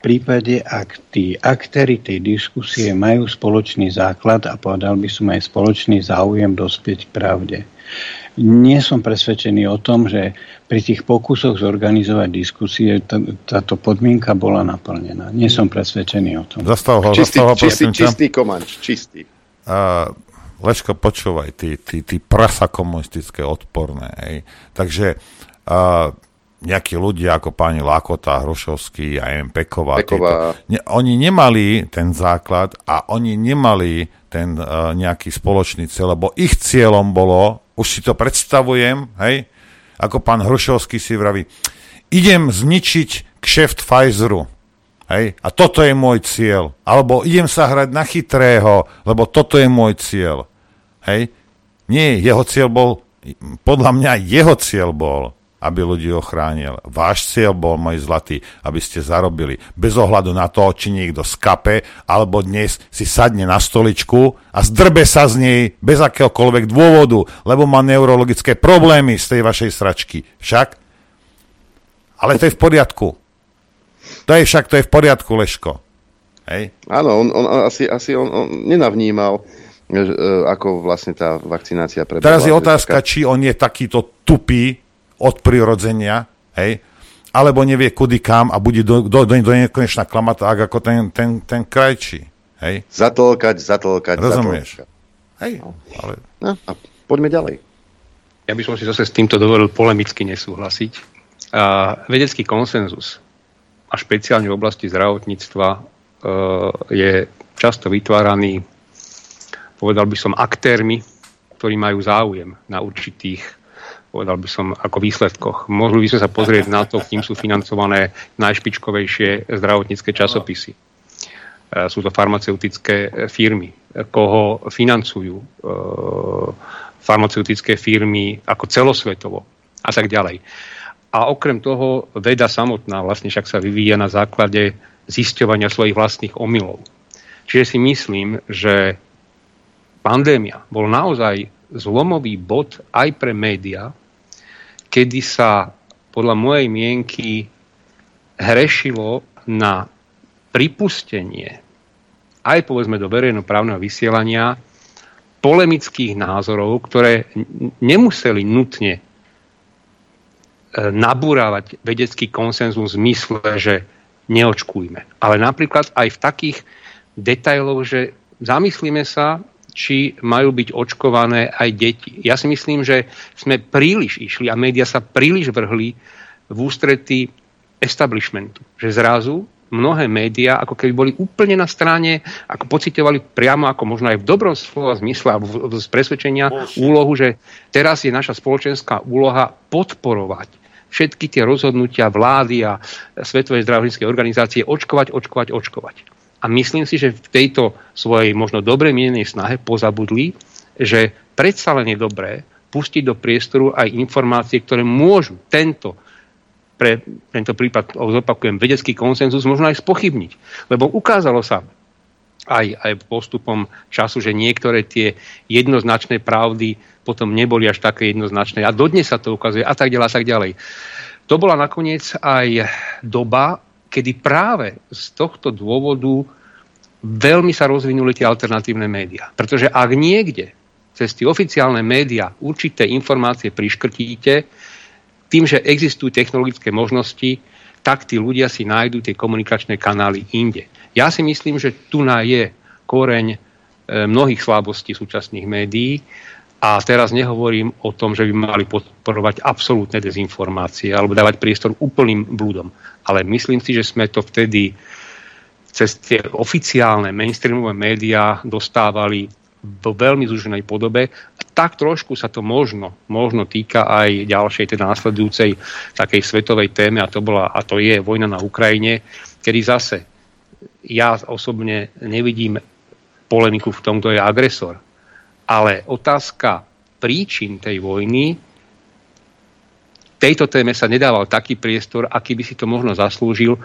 prípade, ak tí aktéry tej diskusie majú spoločný základ a povedal by som aj spoločný záujem dospieť k pravde. Nie som presvedčený o tom, že pri tých pokusoch zorganizovať diskusie t- táto podmienka bola naplnená. Nie som presvedčený o tom. Zastav ho, Čistý, zastav ho, čistý, prosím ťa. čistý komanč, čistý. A, Leško, počúvaj, ty, ty, ty prasa komunistické odporné. Hej. Takže a, nejakí ľudia ako páni Lakota, Hrošovský a M. Peková, Peková. Títo, ne, oni nemali ten základ a oni nemali ten uh, nejaký spoločný cieľ, lebo ich cieľom bolo, už si to predstavujem, hej, ako pán Hrušovský si vraví, idem zničiť kšeft Pfizeru, hej, a toto je môj cieľ. Alebo idem sa hrať na chytrého, lebo toto je môj cieľ. Hej. Nie, jeho cieľ bol, podľa mňa jeho cieľ bol, aby ľudí ochránil. Váš cieľ bol, môj zlatý, aby ste zarobili. Bez ohľadu na to, či niekto skape, alebo dnes si sadne na stoličku a zdrbe sa z nej bez akéhokoľvek dôvodu, lebo má neurologické problémy z tej vašej sračky. Však? Ale to je v poriadku. To je však, to je v poriadku, Leško. Hej? Áno, on, on asi, asi on, on nenavnímal, e, ako vlastne tá vakcinácia prebehla. Teraz je otázka, či on je takýto tupý od prirodzenia, hej, alebo nevie kudy kam a bude do, do, do, do nekonečna klamať tak, ako ten, ten, ten krajčí. Hej, Zatlkať, zatlkať, Rozumieš? zatlkať. hej, ale No, a poďme ďalej. Ja by som si zase s týmto dovolil polemicky nesúhlasiť. A vedecký konsenzus a špeciálne v oblasti zdravotníctva e, je často vytváraný, povedal by som, aktérmi, ktorí majú záujem na určitých, povedal by som, ako výsledkoch. Mohli by sme sa pozrieť na to, kým sú financované najšpičkovejšie zdravotnícke časopisy. E, Sú to farmaceutické e, firmy, koho financujú e, farmaceutické firmy ako celosvetovo a tak ďalej. A okrem toho veda samotná vlastne však sa vyvíja na základe zisťovania svojich vlastných omylov. Čiže si myslím, že pandémia bol naozaj zlomový bod aj pre média, kedy sa podľa mojej mienky hrešilo na pripustenie aj povedzme do verejnoprávneho vysielania polemických názorov, ktoré nemuseli nutne e, nabúravať vedecký konsenzus v zmysle, že neočkujme. Ale napríklad aj v takých detailoch, že zamyslíme sa, či majú byť očkované aj deti. Ja si myslím, že sme príliš išli a média sa príliš vrhli v ústrety establishmentu. Že zrazu mnohé médiá ako keby boli úplne na strane, ako pocitovali priamo ako možno aj v dobrom slova zmysle a v- v- z presvedčenia úlohu, že teraz je naša spoločenská úloha podporovať všetky tie rozhodnutia vlády a Svetovej zdravotníckej organizácie očkovať, očkovať, očkovať. A myslím si, že v tejto svojej možno dobre mienenej snahe pozabudli, že predsa len je dobré pustiť do priestoru aj informácie, ktoré môžu tento pre tento prípad, zopakujem, vedecký konsenzus možno aj spochybniť. Lebo ukázalo sa aj, aj postupom času, že niektoré tie jednoznačné pravdy potom neboli až také jednoznačné. A dodnes sa to ukazuje a tak ďalej a tak ďalej. To bola nakoniec aj doba, kedy práve z tohto dôvodu veľmi sa rozvinuli tie alternatívne médiá. Pretože ak niekde cez tie oficiálne médiá určité informácie priškrtíte, tým, že existujú technologické možnosti, tak tí ľudia si nájdú tie komunikačné kanály inde. Ja si myslím, že tu na je koreň e, mnohých slabostí súčasných médií A teraz nehovorím o tom, že by mali podporovať absolútne dezinformácie alebo dávať priestor úplným blúdom. Ale myslím si, že sme to vtedy cez tie oficiálne mainstreamové médiá dostávali vo veľmi zúženej podobe. Tak trošku sa to možno, možno týka aj ďalšej, teda následujúcej takej svetovej téme a to, bola, a to je vojna na Ukrajine, kedy zase ja osobne nevidím polemiku v tom, kto je agresor ale otázka príčin tej vojny, tejto téme sa nedával taký priestor, aký by si to možno zaslúžil,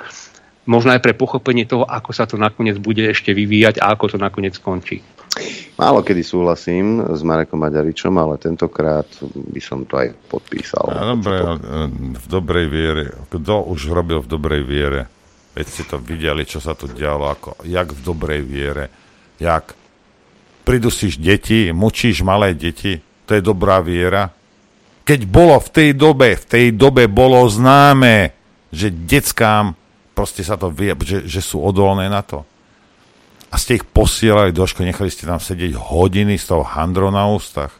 možno aj pre pochopenie toho, ako sa to nakoniec bude ešte vyvíjať a ako to nakoniec skončí. Málo kedy súhlasím s Marekom Maďaričom, ale tentokrát by som to aj podpísal. A dobre, v dobrej viere. Kto už robil v dobrej viere? Veď ste to videli, čo sa tu dialo, ako, jak v dobrej viere, jak pridusíš deti, mučíš malé deti, to je dobrá viera. Keď bolo v tej dobe, v tej dobe bolo známe, že deckám proste sa to vie, že, že sú odolné na to. A ste ich posielali do školy, nechali ste tam sedieť hodiny s tou handrou na ústach.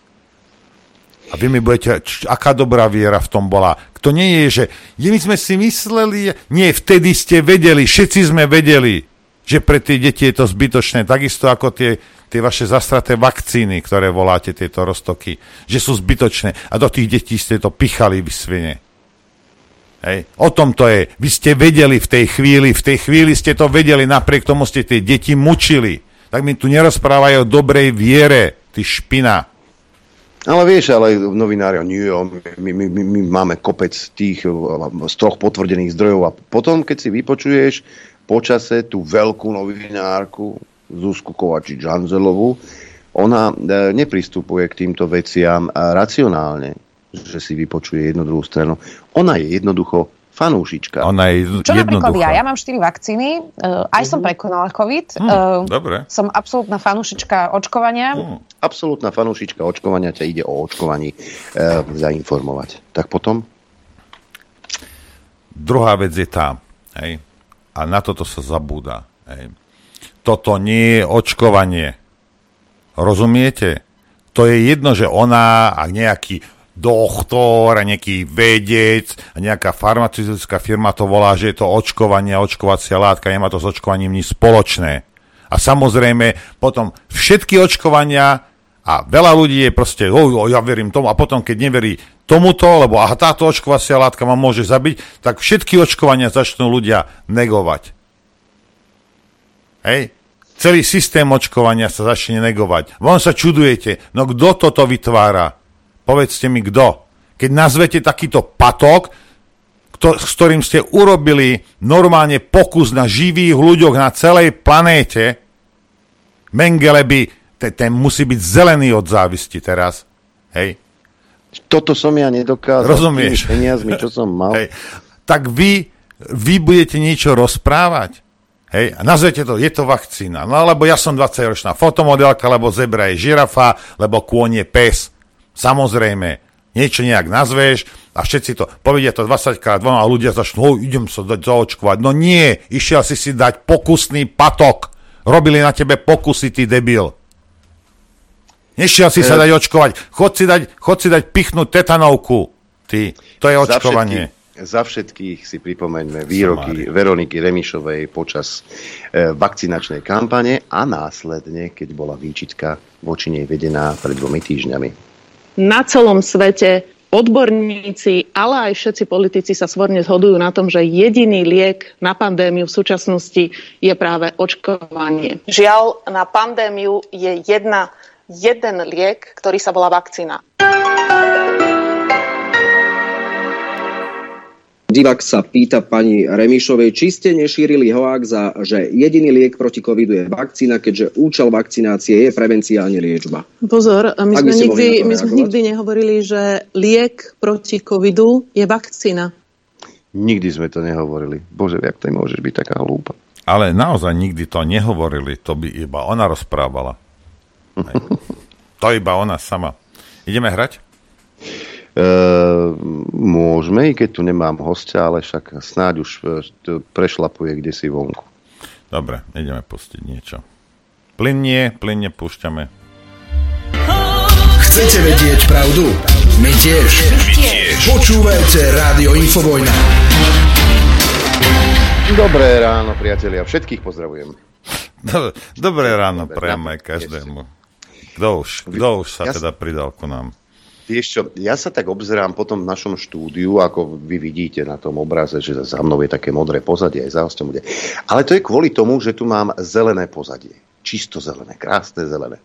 A vy mi budete, č, aká dobrá viera v tom bola. To nie je, že je, my sme si mysleli, nie, vtedy ste vedeli, všetci sme vedeli, že pre tie deti je to zbytočné, takisto ako tie tie vaše zastraté vakcíny, ktoré voláte, tieto roztoky, že sú zbytočné a do tých detí ste to pichali vy svine. Hej. O tom to je. Vy ste vedeli v tej chvíli, v tej chvíli ste to vedeli, napriek tomu ste tie deti mučili. Tak mi tu nerozprávajú o dobrej viere, ty špina. Ale vieš, ale novinári, my, my, my, my máme kopec tých z troch potvrdených zdrojov a potom, keď si vypočuješ počase tú veľkú novinárku, Zuzku Kovačič-Hanzelovu, ona e, nepristupuje k týmto veciam racionálne, že si vypočuje jednu druhú stranu. Ona je jednoducho fanúšička. Ona je Čo napríklad ja? Ja mám 4 vakcíny, uh, aj som mhm. prekonala COVID. Hmm, uh, dobre. Som absolútna fanúšička očkovania. Hmm. Absolútna fanúšička očkovania ťa ide o očkovaní uh, zainformovať. Tak potom? Druhá vec je tá. Hej? A na toto sa zabúda. Hej? Toto nie je očkovanie. Rozumiete? To je jedno, že ona a nejaký doktor a nejaký vedec a nejaká farmaceutická firma to volá, že je to očkovanie, očkovacia látka, nemá to s očkovaním nič spoločné. A samozrejme potom všetky očkovania a veľa ľudí je proste, oh, oh, ja verím tomu a potom keď neverí tomuto, lebo aha, táto očkovacia látka ma môže zabiť, tak všetky očkovania začnú ľudia negovať. Hej? Celý systém očkovania sa začne negovať. Von sa čudujete, no kto toto vytvára? Povedzte mi, kto? Keď nazvete takýto patok, kto, s ktorým ste urobili normálne pokus na živých ľuďoch na celej planéte, Mengele by, ten, ten musí byť zelený od závisti teraz. Hej? Toto som ja nedokázal. Rozumieš? Peniazmi, čo som mal. Hej. Tak vy, vy budete niečo rozprávať? Hej, a nazvete to, je to vakcína. No alebo ja som 20-ročná fotomodelka, lebo zebra je žirafa, lebo kôň je pes. Samozrejme, niečo nejak nazveš a všetci to povedia to 20 krát a ľudia začnú, idem sa dať zaočkovať. No nie, išiel si si dať pokusný patok. Robili na tebe pokusy, ty debil. Nešiel si sa dať očkovať. Chod si dať, chod si dať pichnúť tetanovku. Ty, to je očkovanie za všetkých si pripomeňme výroky Samári. Veroniky Remišovej počas e, vakcinačnej kampane a následne, keď bola výčitka voči nej vedená pred dvomi týždňami. Na celom svete odborníci, ale aj všetci politici sa svorne zhodujú na tom, že jediný liek na pandémiu v súčasnosti je práve očkovanie. Žiaľ, na pandémiu je jedna, jeden liek, ktorý sa volá vakcína. Divak sa pýta pani Remišovej, či ste nešírili hoák za, že jediný liek proti covidu je vakcína, keďže účel vakcinácie je prevencia a nie liečba. Pozor, my sme, nikdy, my sme nikdy nehovorili, že liek proti covidu je vakcína. Nikdy sme to nehovorili. Bože, jak to môžeš byť taká hlúpa. Ale naozaj nikdy to nehovorili, to by iba ona rozprávala. to iba ona sama. Ideme hrať? Uh, môžeme, i keď tu nemám hostia, ale však snáď už e, prešlapuje kde si vonku. Dobre, ideme pustiť niečo. Plynne, plynne púšťame. Chcete vedieť pravdu? My tiež. My tiež. Počúvajte Rádio Infovojna. Dobré ráno, priatelia. Všetkých pozdravujem. Dobré ráno, priamo aj každému. Kto už, kto už sa teda pridal ku nám? Vieš čo, ja sa tak obzerám potom v našom štúdiu, ako vy vidíte na tom obraze, že za mnou je také modré pozadie, aj za hostom bude. Ale to je kvôli tomu, že tu mám zelené pozadie. Čisto zelené, krásne zelené.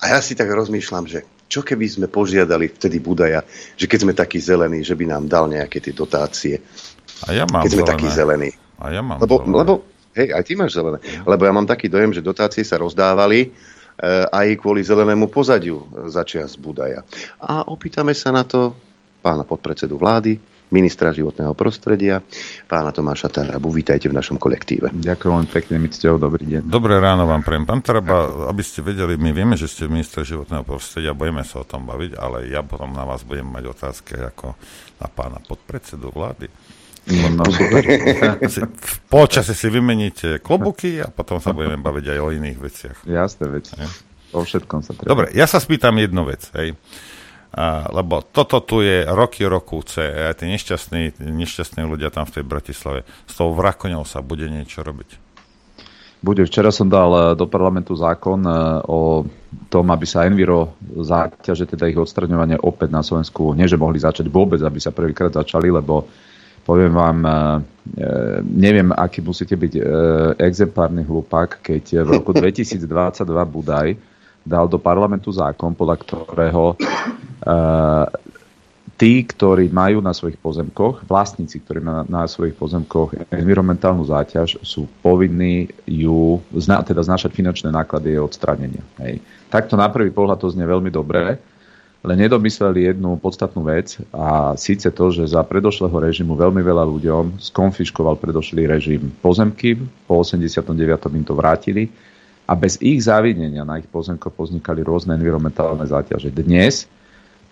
A ja si tak rozmýšľam, že čo keby sme požiadali vtedy Budaja, že keď sme takí zelení, že by nám dal nejaké tie dotácie. A ja mám keď sme zelené. takí zelení. A ja mám lebo, zelené. lebo, hej, aj ty máš zelené. Lebo ja mám taký dojem, že dotácie sa rozdávali aj kvôli zelenému pozadiu začias Budaja. A opýtame sa na to pána podpredsedu vlády, ministra životného prostredia, pána Tomáša Tarabu. Vítajte v našom kolektíve. Ďakujem veľmi pekne, mi cťou, dobrý deň. Dobré ráno vám prejem. Pán Taraba, aby ste vedeli, my vieme, že ste minister životného prostredia, budeme sa o tom baviť, ale ja potom na vás budem mať otázky ako na pána podpredsedu vlády. No, v polčase si vymeníte klobuky a potom sa budeme baviť aj o iných veciach. Jasné veci. O všetkom sa treba. Dobre, ja sa spýtam jednu vec. Hej. A, lebo toto tu je roky rokúce a tí nešťastní, nešťastní ľudia tam v tej Bratislave. S tou vrakoňou sa bude niečo robiť. Bude. Včera som dal eh, do parlamentu zákon eh, o tom, aby sa enviro záťaže, teda ich odstraňovanie opäť na Slovensku, nie že mohli začať vôbec, aby sa prvýkrát začali, lebo poviem vám, eh, neviem, aký musíte byť exemplárny hlupák, keď v roku 2022 Budaj dal do parlamentu zákon, podľa ktorého tí, ktorí majú na svojich pozemkoch, vlastníci, ktorí majú na svojich pozemkoch environmentálnu záťaž, sú povinní ju, zna, teda znášať finančné náklady jej odstranenia. Hej. Takto na prvý pohľad to znie veľmi dobré, ale nedomysleli jednu podstatnú vec a síce to, že za predošlého režimu veľmi veľa ľuďom skonfiškoval predošlý režim pozemky, po 89. im to vrátili a bez ich závidenia na ich pozemkoch poznikali rôzne environmentálne záťaže. Dnes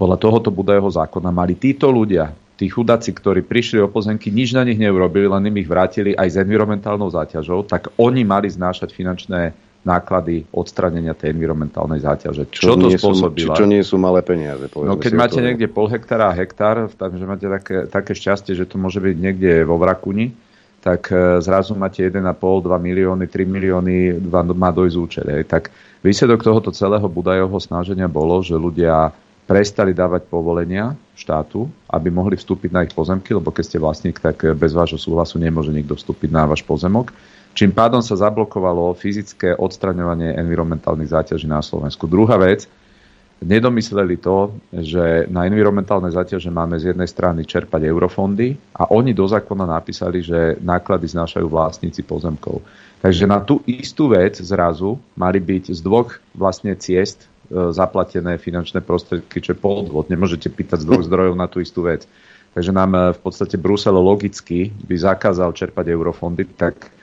podľa tohoto Budajho zákona mali títo ľudia, tí chudáci, ktorí prišli o pozemky, nič na nich neurobili, len im ich vrátili aj s environmentálnou záťažou, tak oni mali znášať finančné náklady odstranenia tej environmentálnej záťaže. Čo, Čo to spôsobila? čo- čo nie sú malé peniaze, No keď máte otvorene. niekde pol hektára a hektár, takže máte také, také šťastie, že to môže byť niekde vo Vrakuni, tak e, zrazu máte 1,5, 2 milióny, 3 milióny, vám má dojsť účet. Hej. Tak výsledok tohoto celého Budajovho snaženia bolo, že ľudia prestali dávať povolenia štátu, aby mohli vstúpiť na ich pozemky, lebo keď ste vlastník, tak e, bez vášho súhlasu nemôže nikto vstúpiť na váš pozemok. Čím pádom sa zablokovalo fyzické odstraňovanie environmentálnych záťaží na Slovensku. Druhá vec, nedomysleli to, že na environmentálne záťaže máme z jednej strany čerpať eurofondy a oni do zákona napísali, že náklady znášajú vlastníci pozemkov. Takže na tú istú vec zrazu mali byť z dvoch vlastne ciest e, zaplatené finančné prostriedky, čo je podvod. Nemôžete pýtať z dvoch zdrojov na tú istú vec. Takže nám e, v podstate Brusel logicky by zakázal čerpať eurofondy, tak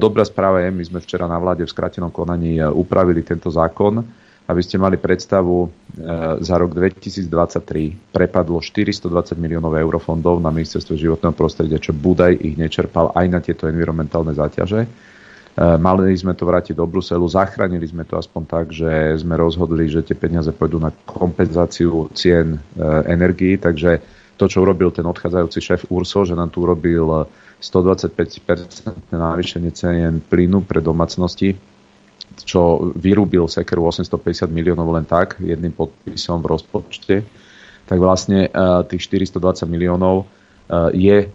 dobrá správa je, my sme včera na vláde v skrátenom konaní e, upravili tento zákon, aby ste mali predstavu, e, za rok 2023 prepadlo 420 miliónov eurofondov na ministerstvo životného prostredia, čo Budaj ich nečerpal aj na tieto environmentálne záťaže. Mali sme to vrátiť do Bruselu, zachránili sme to aspoň tak, že sme rozhodli, že tie peniaze pôjdu na kompenzáciu cien e, energií, takže to, čo urobil ten odchádzajúci šéf URSO, že nám tu urobil 125% navýšenie cien plynu pre domácnosti, čo vyrúbil sekeru 850 miliónov len tak, jedným podpisom v rozpočte, tak vlastne uh, tých 420 miliónov uh, je uh,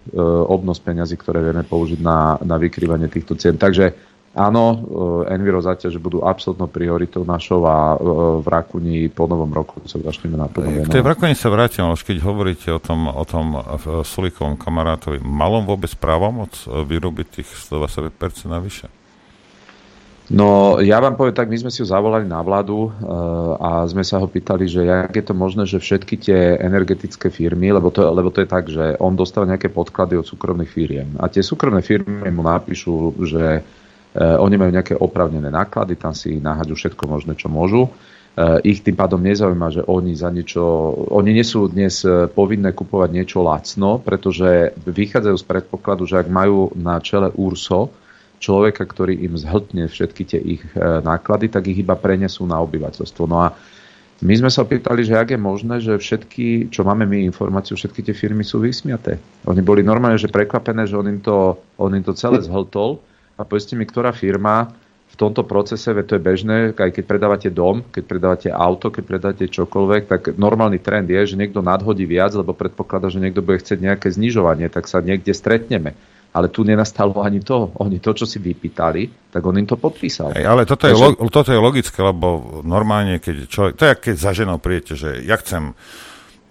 obnos peňazí, ktoré vieme použiť na, na vykrývanie týchto cien. Takže áno, uh, enviro záťaže budú absolútnou prioritou našou a uh, v Rakuni po novom roku sa začneme naplno K tej Vrakoni sa vrátim, ale už keď hovoríte o tom, o tom uh, Sulikovom kamarátovi, malom vôbec právomoc vyrobiť tých 125% navyše? No, ja vám poviem tak, my sme si ho zavolali na vládu a sme sa ho pýtali, že jak je to možné, že všetky tie energetické firmy, lebo to, lebo to je tak, že on dostáva nejaké podklady od súkromných firiem a tie súkromné firmy mu napíšu, že oni majú nejaké opravnené náklady, tam si nahádžu všetko možné, čo môžu. Uh, ich tým pádom nezaujíma, že oni za niečo, oni nie sú dnes uh, povinné kupovať niečo lacno, pretože vychádzajú z predpokladu, že ak majú na čele URSO, človeka, ktorý im zhltne všetky tie ich náklady, tak ich iba prenesú na obyvateľstvo. No a My sme sa opýtali, že ak je možné, že všetky, čo máme my informáciu, všetky tie firmy sú vysmiaté. Oni boli normálne, že prekvapené, že on im to, on im to celé zhltol a povedzte mi, ktorá firma v tomto procese, veď to je bežné, aj keď predávate dom, keď predávate auto, keď predávate čokoľvek, tak normálny trend je, že niekto nadhodí viac, lebo predpokladá, že niekto bude chcieť nejaké znižovanie, tak sa niekde stretneme ale tu nenastalo ani to. Oni to, čo si vypýtali, tak on im to podpísal. Hey, ale toto, Takže... je, lo, toto je logické, lebo normálne, keď človek, to je keď za ženou prijete, že ja chcem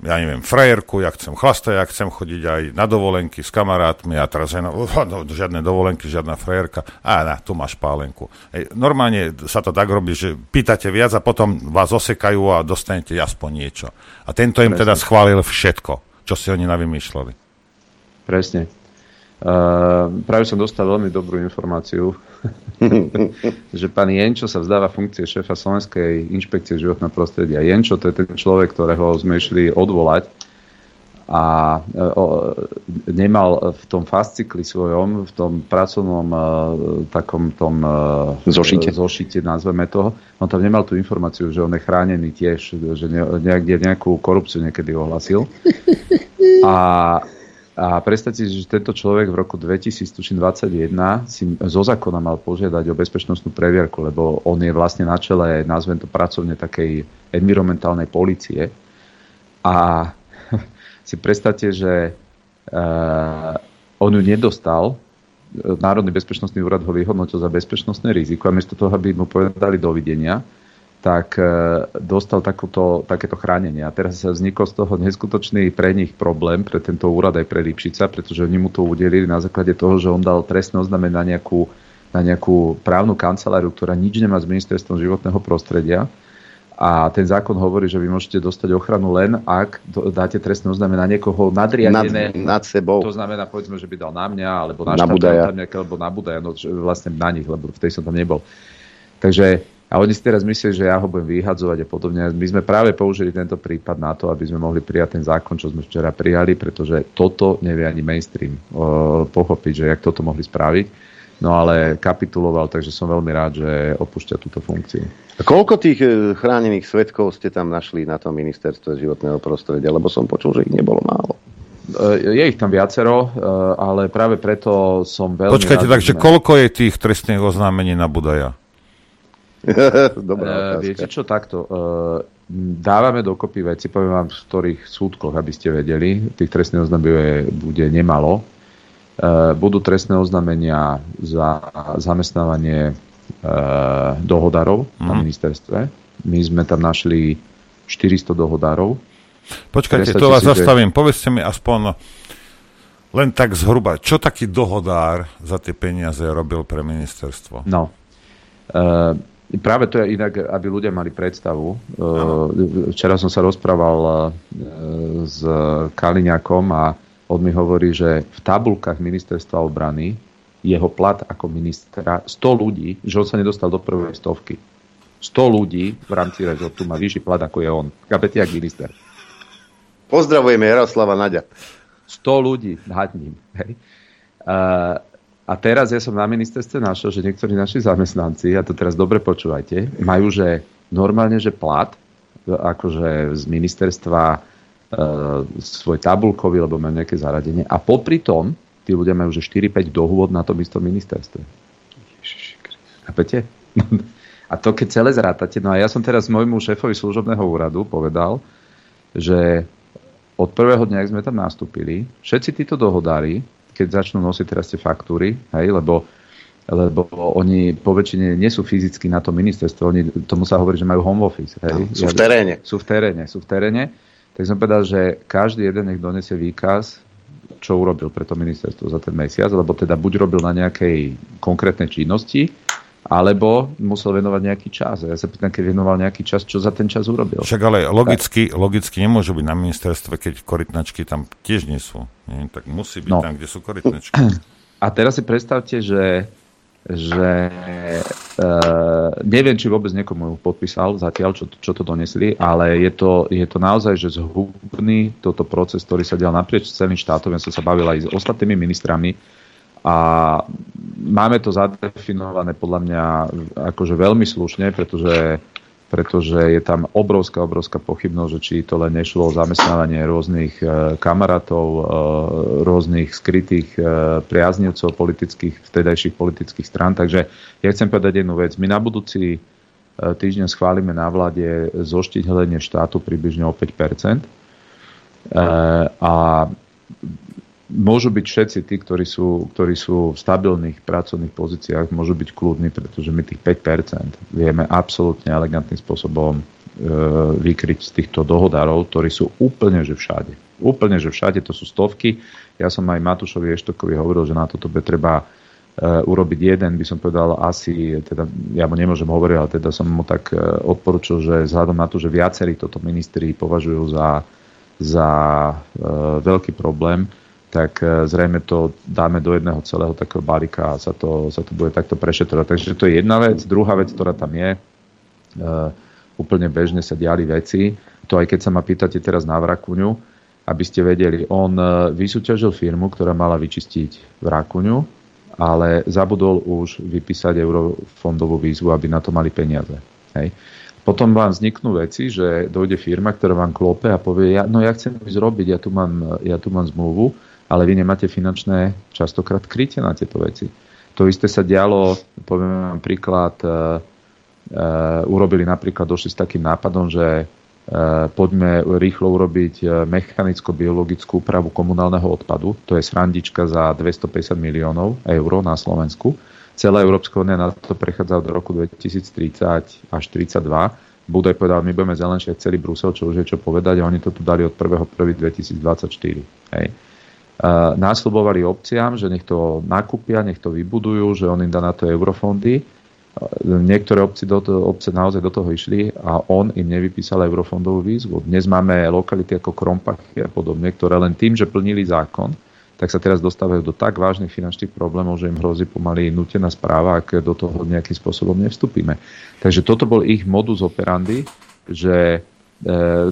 ja neviem, frajerku, ja chcem chlastať, ja chcem chodiť aj na dovolenky s kamarátmi a teraz no, no, žiadne dovolenky, žiadna frajerka, a na, tu máš pálenku. Ej, normálne sa to tak robí, že pýtate viac a potom vás osekajú a dostanete aspoň niečo. A tento im Presne. teda schválil všetko, čo si oni navymýšľali. Presne. Uh, práve som dostal veľmi dobrú informáciu, že pán Jenčo sa vzdáva funkcie šéfa Slovenskej inšpekcie životného prostredia. Jenčo to je ten človek, ktorého sme išli odvolať a uh, nemal v tom fascikli svojom, v tom pracovnom uh, takom tom zošite. zošite, nazveme to, on tam nemal tú informáciu, že on je chránený tiež, že ne, nejak, nejakú korupciu niekedy ohlasil. A a predstavte si, že tento človek v roku 2021 si zo zákona mal požiadať o bezpečnostnú previerku, lebo on je vlastne na čele, nazvem to pracovne, takej environmentálnej policie. A si predstavte, že uh, on ju nedostal, Národný bezpečnostný úrad ho vyhodnotil za bezpečnostné riziko a miesto toho, aby mu povedali dovidenia, tak e, dostal takúto, takéto chránenie. A teraz vznikol z toho neskutočný pre nich problém, pre tento úrad aj pre Lipšica, pretože oni mu to udelili na základe toho, že on dal trestné oznámenie na nejakú, na nejakú právnu kanceláriu, ktorá nič nemá s ministerstvom životného prostredia. A ten zákon hovorí, že vy môžete dostať ochranu len, ak dáte trestné oznámenie na niekoho nadriadené. Nad, nad sebou. To znamená, povedzme, že by dal na mňa, alebo na, na Budaja. alebo na Budaja, no vlastne na nich, lebo v tej som tam nebol. Takže a oni si teraz myslia, že ja ho budem vyhadzovať a podobne. My sme práve použili tento prípad na to, aby sme mohli prijať ten zákon, čo sme včera prijali, pretože toto nevie ani mainstream o, pochopiť, že jak toto mohli spraviť. No ale kapituloval, takže som veľmi rád, že opúšťa túto funkciu. A koľko tých e, chránených svetkov ste tam našli na tom ministerstve životného prostredia? Lebo som počul, že ich nebolo málo. E, je ich tam viacero, e, ale práve preto som veľmi Počkajte, rád, takže sme... koľko je tých trestných oznámení na Budaja? Dobrá uh, viete čo, takto. Uh, dávame dokopy veci, poviem vám, v ktorých súdkoch, aby ste vedeli. Tých trestných oznámení bude nemalo. Uh, budú trestné oznámenia za zamestnávanie uh, dohodarov mm. na mhm. ministerstve. My sme tam našli 400 dohodárov. Počkajte, to vás zastavím. Že... Povedzte mi aspoň len tak zhruba, čo taký dohodár za tie peniaze robil pre ministerstvo? No, uh, Práve to je inak, aby ľudia mali predstavu. Uh, včera som sa rozprával uh, s Kaliňakom a on mi hovorí, že v tabulkách ministerstva obrany jeho plat ako ministra 100 ľudí, že on sa nedostal do prvej stovky. 100 ľudí v rámci rezortu má vyšší plat ako je on. Kapete, jak minister. Pozdravujeme Jaroslava Naďa. 100 ľudí nad ním. Hej. Uh, a teraz ja som na ministerstve našiel, že niektorí naši zamestnanci, a to teraz dobre počúvajte, majú, že normálne, že plat, akože z ministerstva e, svoj tabulkový, lebo majú nejaké zaradenie. A popri tom, tí ľudia majú, že 4-5 dohôd na tom istom ministerstve. Chápete? A to keď celé zrátate, no a ja som teraz môjmu šéfovi služobného úradu povedal, že od prvého dňa, ak sme tam nastúpili, všetci títo dohodári keď začnú nosiť teraz tie faktúry, hej, lebo lebo oni po väčšine nie sú fyzicky na tom ministerstve, oni, tomu sa hovorí, že majú home office. Hej? Sú v teréne. Sú v teréne, sú v teréne. Tak som povedal, že každý jeden nech donesie výkaz, čo urobil pre to ministerstvo za ten mesiac, lebo teda buď robil na nejakej konkrétnej činnosti, alebo musel venovať nejaký čas. Ja sa pýtam, keď venoval nejaký čas, čo za ten čas urobil. Však ale logicky, logicky nemôže byť na ministerstve, keď korytnačky tam tiež nie sú. Nie? Tak musí byť no. tam, kde sú korytnačky. A teraz si predstavte, že že e, neviem, či vôbec niekomu podpísal zatiaľ, čo, čo to donesli, ale je to, je to naozaj, že zhubný toto proces, ktorý sa dial naprieč celým štátom. Ja som sa bavil aj s ostatnými ministrami, a máme to zadefinované podľa mňa akože veľmi slušne, pretože pretože je tam obrovská, obrovská pochybnosť, že či to len nešlo o zamestnávanie rôznych e, kamarátov, e, rôznych skrytých e, priaznivcov politických, vtedajších politických strán. Takže ja chcem povedať jednu vec. My na budúci týždeň schválime na vláde zoštihlenie štátu približne o 5 a môžu byť všetci tí, ktorí sú, ktorí sú v stabilných pracovných pozíciách, môžu byť kľudní, pretože my tých 5% vieme absolútne elegantným spôsobom e, vykryť z týchto dohodárov, ktorí sú úplne že všade. Úplne že všade, to sú stovky. Ja som aj Matúšovi Eštokovi hovoril, že na toto by treba e, urobiť jeden, by som povedal asi, teda ja mu nemôžem hovoriť, ale teda som mu tak e, odporučil, že vzhľadom na to, že viacerí toto ministri považujú za, za e, veľký problém, tak e, zrejme to dáme do jedného celého takého balíka a sa to, sa to bude takto prešetrovať. Takže to je jedna vec. Druhá vec, ktorá tam je, uh, úplne bežne sa diali veci. To aj keď sa ma pýtate teraz na Vrakuňu, aby ste vedeli, on uh, vysúťažil firmu, ktorá mala vyčistiť Vrakuňu, ale zabudol už vypísať eurofondovú výzvu, aby na to mali peniaze. Hej. Potom vám vzniknú veci, že dojde firma, ktorá vám klope a povie, ja, no ja chcem ísť robiť, ja tu mám, ja tu mám zmluvu, ale vy nemáte finančné častokrát krytie na tieto veci. To isté sa dialo, poviem vám príklad, e, e, urobili napríklad, došli s takým nápadom, že e, poďme rýchlo urobiť mechanicko-biologickú úpravu komunálneho odpadu. To je srandička za 250 miliónov eur na Slovensku. Celá Európska únia na to prechádza od roku 2030 až 2032. Budaj povedal, my budeme zelenšie celý Brusel, čo už je čo povedať a oni to tu dali od 1.1.2024. Hej násľubovali obciam, že nech to nakúpia, nech to vybudujú, že on im dá na to eurofondy. Niektoré obci do toho, obce naozaj do toho išli a on im nevypísal eurofondovú výzvu. Dnes máme lokality ako Krompachy a podobne, ktoré len tým, že plnili zákon, tak sa teraz dostávajú do tak vážnych finančných problémov, že im hrozí pomaly nutená správa, ak do toho nejakým spôsobom nevstúpime. Takže toto bol ich modus operandi, že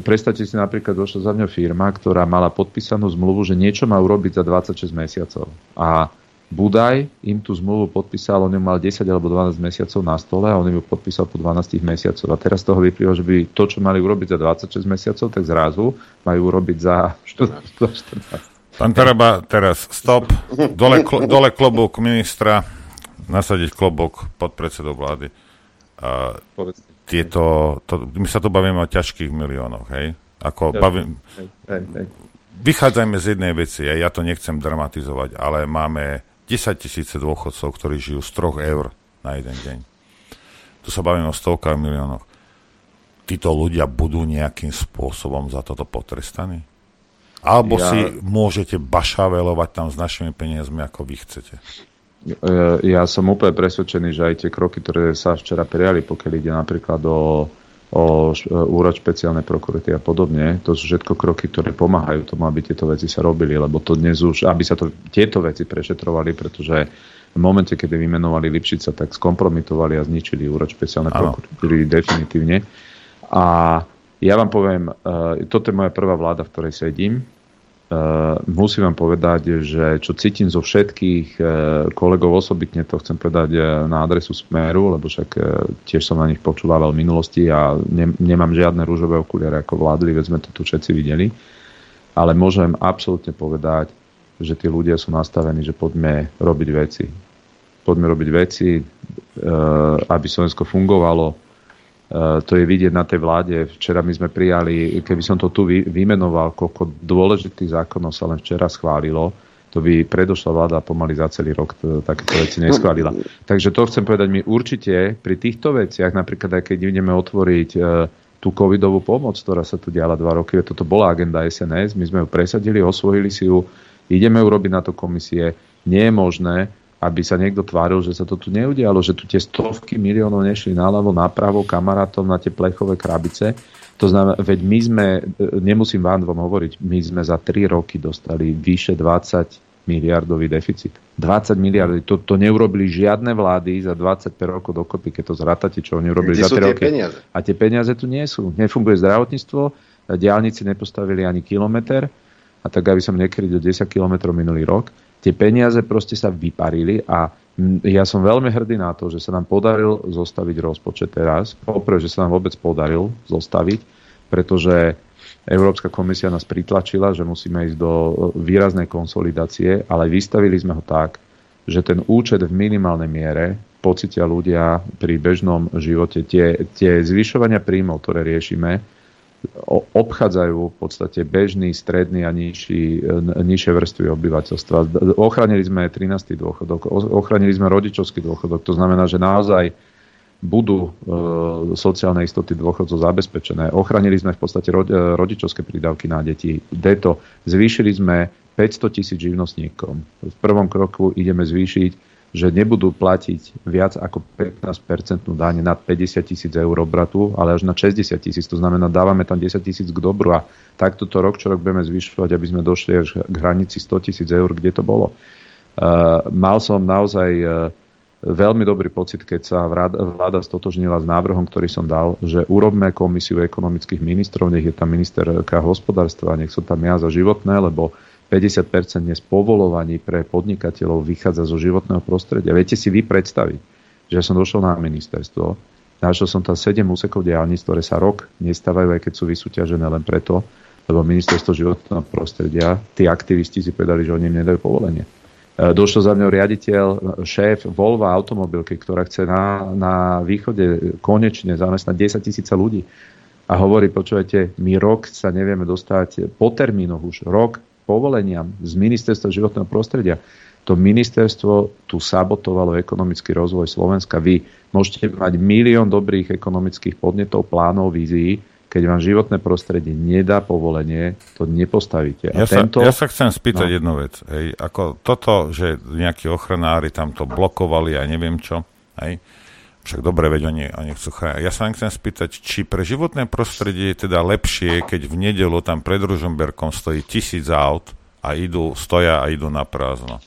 predstavte si napríklad, došla za mňa firma, ktorá mala podpísanú zmluvu, že niečo má urobiť za 26 mesiacov. A Budaj im tú zmluvu podpísal, on ju mal 10 alebo 12 mesiacov na stole a on ju podpísal po 12 mesiacov. A teraz z toho vyplýva, že by to, čo mali urobiť za 26 mesiacov, tak zrazu majú urobiť za 14. Pán Taraba, teraz stop. Dole, dole klobúk ministra, nasadiť klobúk pod predsedou vlády. Uh, tieto, to, my sa tu bavíme o ťažkých miliónoch, hej? Ako ja, bavím, hej, hej, hej. Vychádzajme z jednej veci, ja, ja to nechcem dramatizovať, ale máme 10 tisíce dôchodcov, ktorí žijú z 3 eur na jeden deň. Tu sa bavíme o stovkách miliónoch. Títo ľudia budú nejakým spôsobom za toto potrestaní? Alebo ja... si môžete bašavelovať tam s našimi peniazmi, ako vy chcete? E, ja som úplne presvedčený, že aj tie kroky, ktoré sa včera prijali, pokiaľ ide napríklad o, o úrad špeciálnej prokurity a podobne, to sú všetko kroky, ktoré pomáhajú tomu, aby tieto veci sa robili, lebo to dnes už, aby sa to, tieto veci prešetrovali, pretože v momente, kedy vymenovali Lipšica, tak skompromitovali a zničili úrad špeciálnej prokuratúry definitívne. A ja vám poviem, uh, toto je moja prvá vláda, v ktorej sedím musím vám povedať, že čo cítim zo všetkých uh, kolegov osobitne, to chcem povedať uh, na adresu Smeru, lebo však tiež som na nich počúval v minulosti a ne, nemám žiadne rúžové okuliare ako vládli, veď sme to tu všetci videli. Ale môžem absolútne povedať, že tí ľudia sú nastavení, že poďme robiť veci. Poďme robiť veci, aby Slovensko fungovalo, Eh, to je vidieť na tej vláde. Včera my sme prijali, keby som to tu vymenoval, koľko dôležitých zákonov sa len včera schválilo, to by predošla vláda pomaly za celý rok takéto veci neschválila. Takže to chcem povedať, my určite pri týchto veciach, napríklad aj keď ideme otvoriť eh, tú covidovú pomoc, ktorá sa tu diala dva roky, toto bola agenda SNS, my sme ju presadili, osvojili si ju, ideme urobiť na to komisie. Nie je možné, aby sa niekto tváril, že sa to tu neudialo, že tu tie stovky miliónov nešli naľavo, napravo kamarátom na tie plechové krabice. To znamená, veď my sme, e, nemusím vám vám hovoriť, my sme za 3 roky dostali vyše 20 miliardový deficit. 20 miliard, to, to neurobili žiadne vlády za 25 rokov dokopy, keď to zratate, čo oni urobili Kde za 3 roky. Peniaze? A tie peniaze tu nie sú. Nefunguje zdravotníctvo, diálnici nepostavili ani kilometr, a tak aby som nekryl do 10 kilometrov minulý rok tie peniaze proste sa vyparili a Ja som veľmi hrdý na to, že sa nám podaril zostaviť rozpočet teraz. Poprvé, že sa nám vôbec podaril zostaviť, pretože Európska komisia nás pritlačila, že musíme ísť do výraznej konsolidácie, ale vystavili sme ho tak, že ten účet v minimálnej miere pocitia ľudia pri bežnom živote. Tie, tie zvyšovania príjmov, ktoré riešime, obchádzajú v podstate bežný, stredný a nižší, nižšie vrstvy obyvateľstva. Ochránili sme 13. dôchodok, ochránili sme rodičovský dôchodok, to znamená, že naozaj budú e, sociálne istoty dôchodcov zabezpečené. Ochránili sme v podstate ro, e, rodičovské prídavky na deti. Deto. Zvýšili sme 500 tisíc živnostníkom. V prvom kroku ideme zvýšiť že nebudú platiť viac ako 15% daň nad 50 tisíc eur obratu, ale až na 60 tisíc. To znamená, dávame tam 10 tisíc k dobru a takto to rok čo rok budeme zvyšovať, aby sme došli až k hranici 100 tisíc eur, kde to bolo. Uh, mal som naozaj uh, veľmi dobrý pocit, keď sa vláda stotožnila s návrhom, ktorý som dal, že urobme komisiu ekonomických ministrov, nech je tam ministerka hospodárstva, nech som tam ja za životné, lebo 50% dnes povolovaní pre podnikateľov vychádza zo životného prostredia. Viete si vy predstaviť, že som došiel na ministerstvo, našiel som tam 7 úsekov diálnic, ktoré sa rok nestávajú, aj keď sú vysúťažené len preto, lebo ministerstvo životného prostredia, tí aktivisti si povedali, že oni im nedajú povolenie. E, došiel za mňou riaditeľ, šéf Volvo automobilky, ktorá chce na, na východe konečne zamestnať 10 tisíca ľudí. A hovorí, počúvajte, my rok sa nevieme dostať po termínoch už. Rok povoleniam z ministerstva životného prostredia. To ministerstvo tu sabotovalo ekonomický rozvoj Slovenska. Vy môžete mať milión dobrých ekonomických podnetov, plánov, vízií, keď vám životné prostredie nedá povolenie, to nepostavíte. A ja, tento... sa, ja sa chcem spýtať no. jednu vec. Hej, ako toto, že nejakí ochranári tam to blokovali a neviem čo, hej, však dobre, veď oni, oni chcú chrániť. Ja sa len chcem spýtať, či pre životné prostredie je teda lepšie, keď v nedelu tam pred Ružomberkom stojí tisíc aut a idú, stoja a idú na prázdno.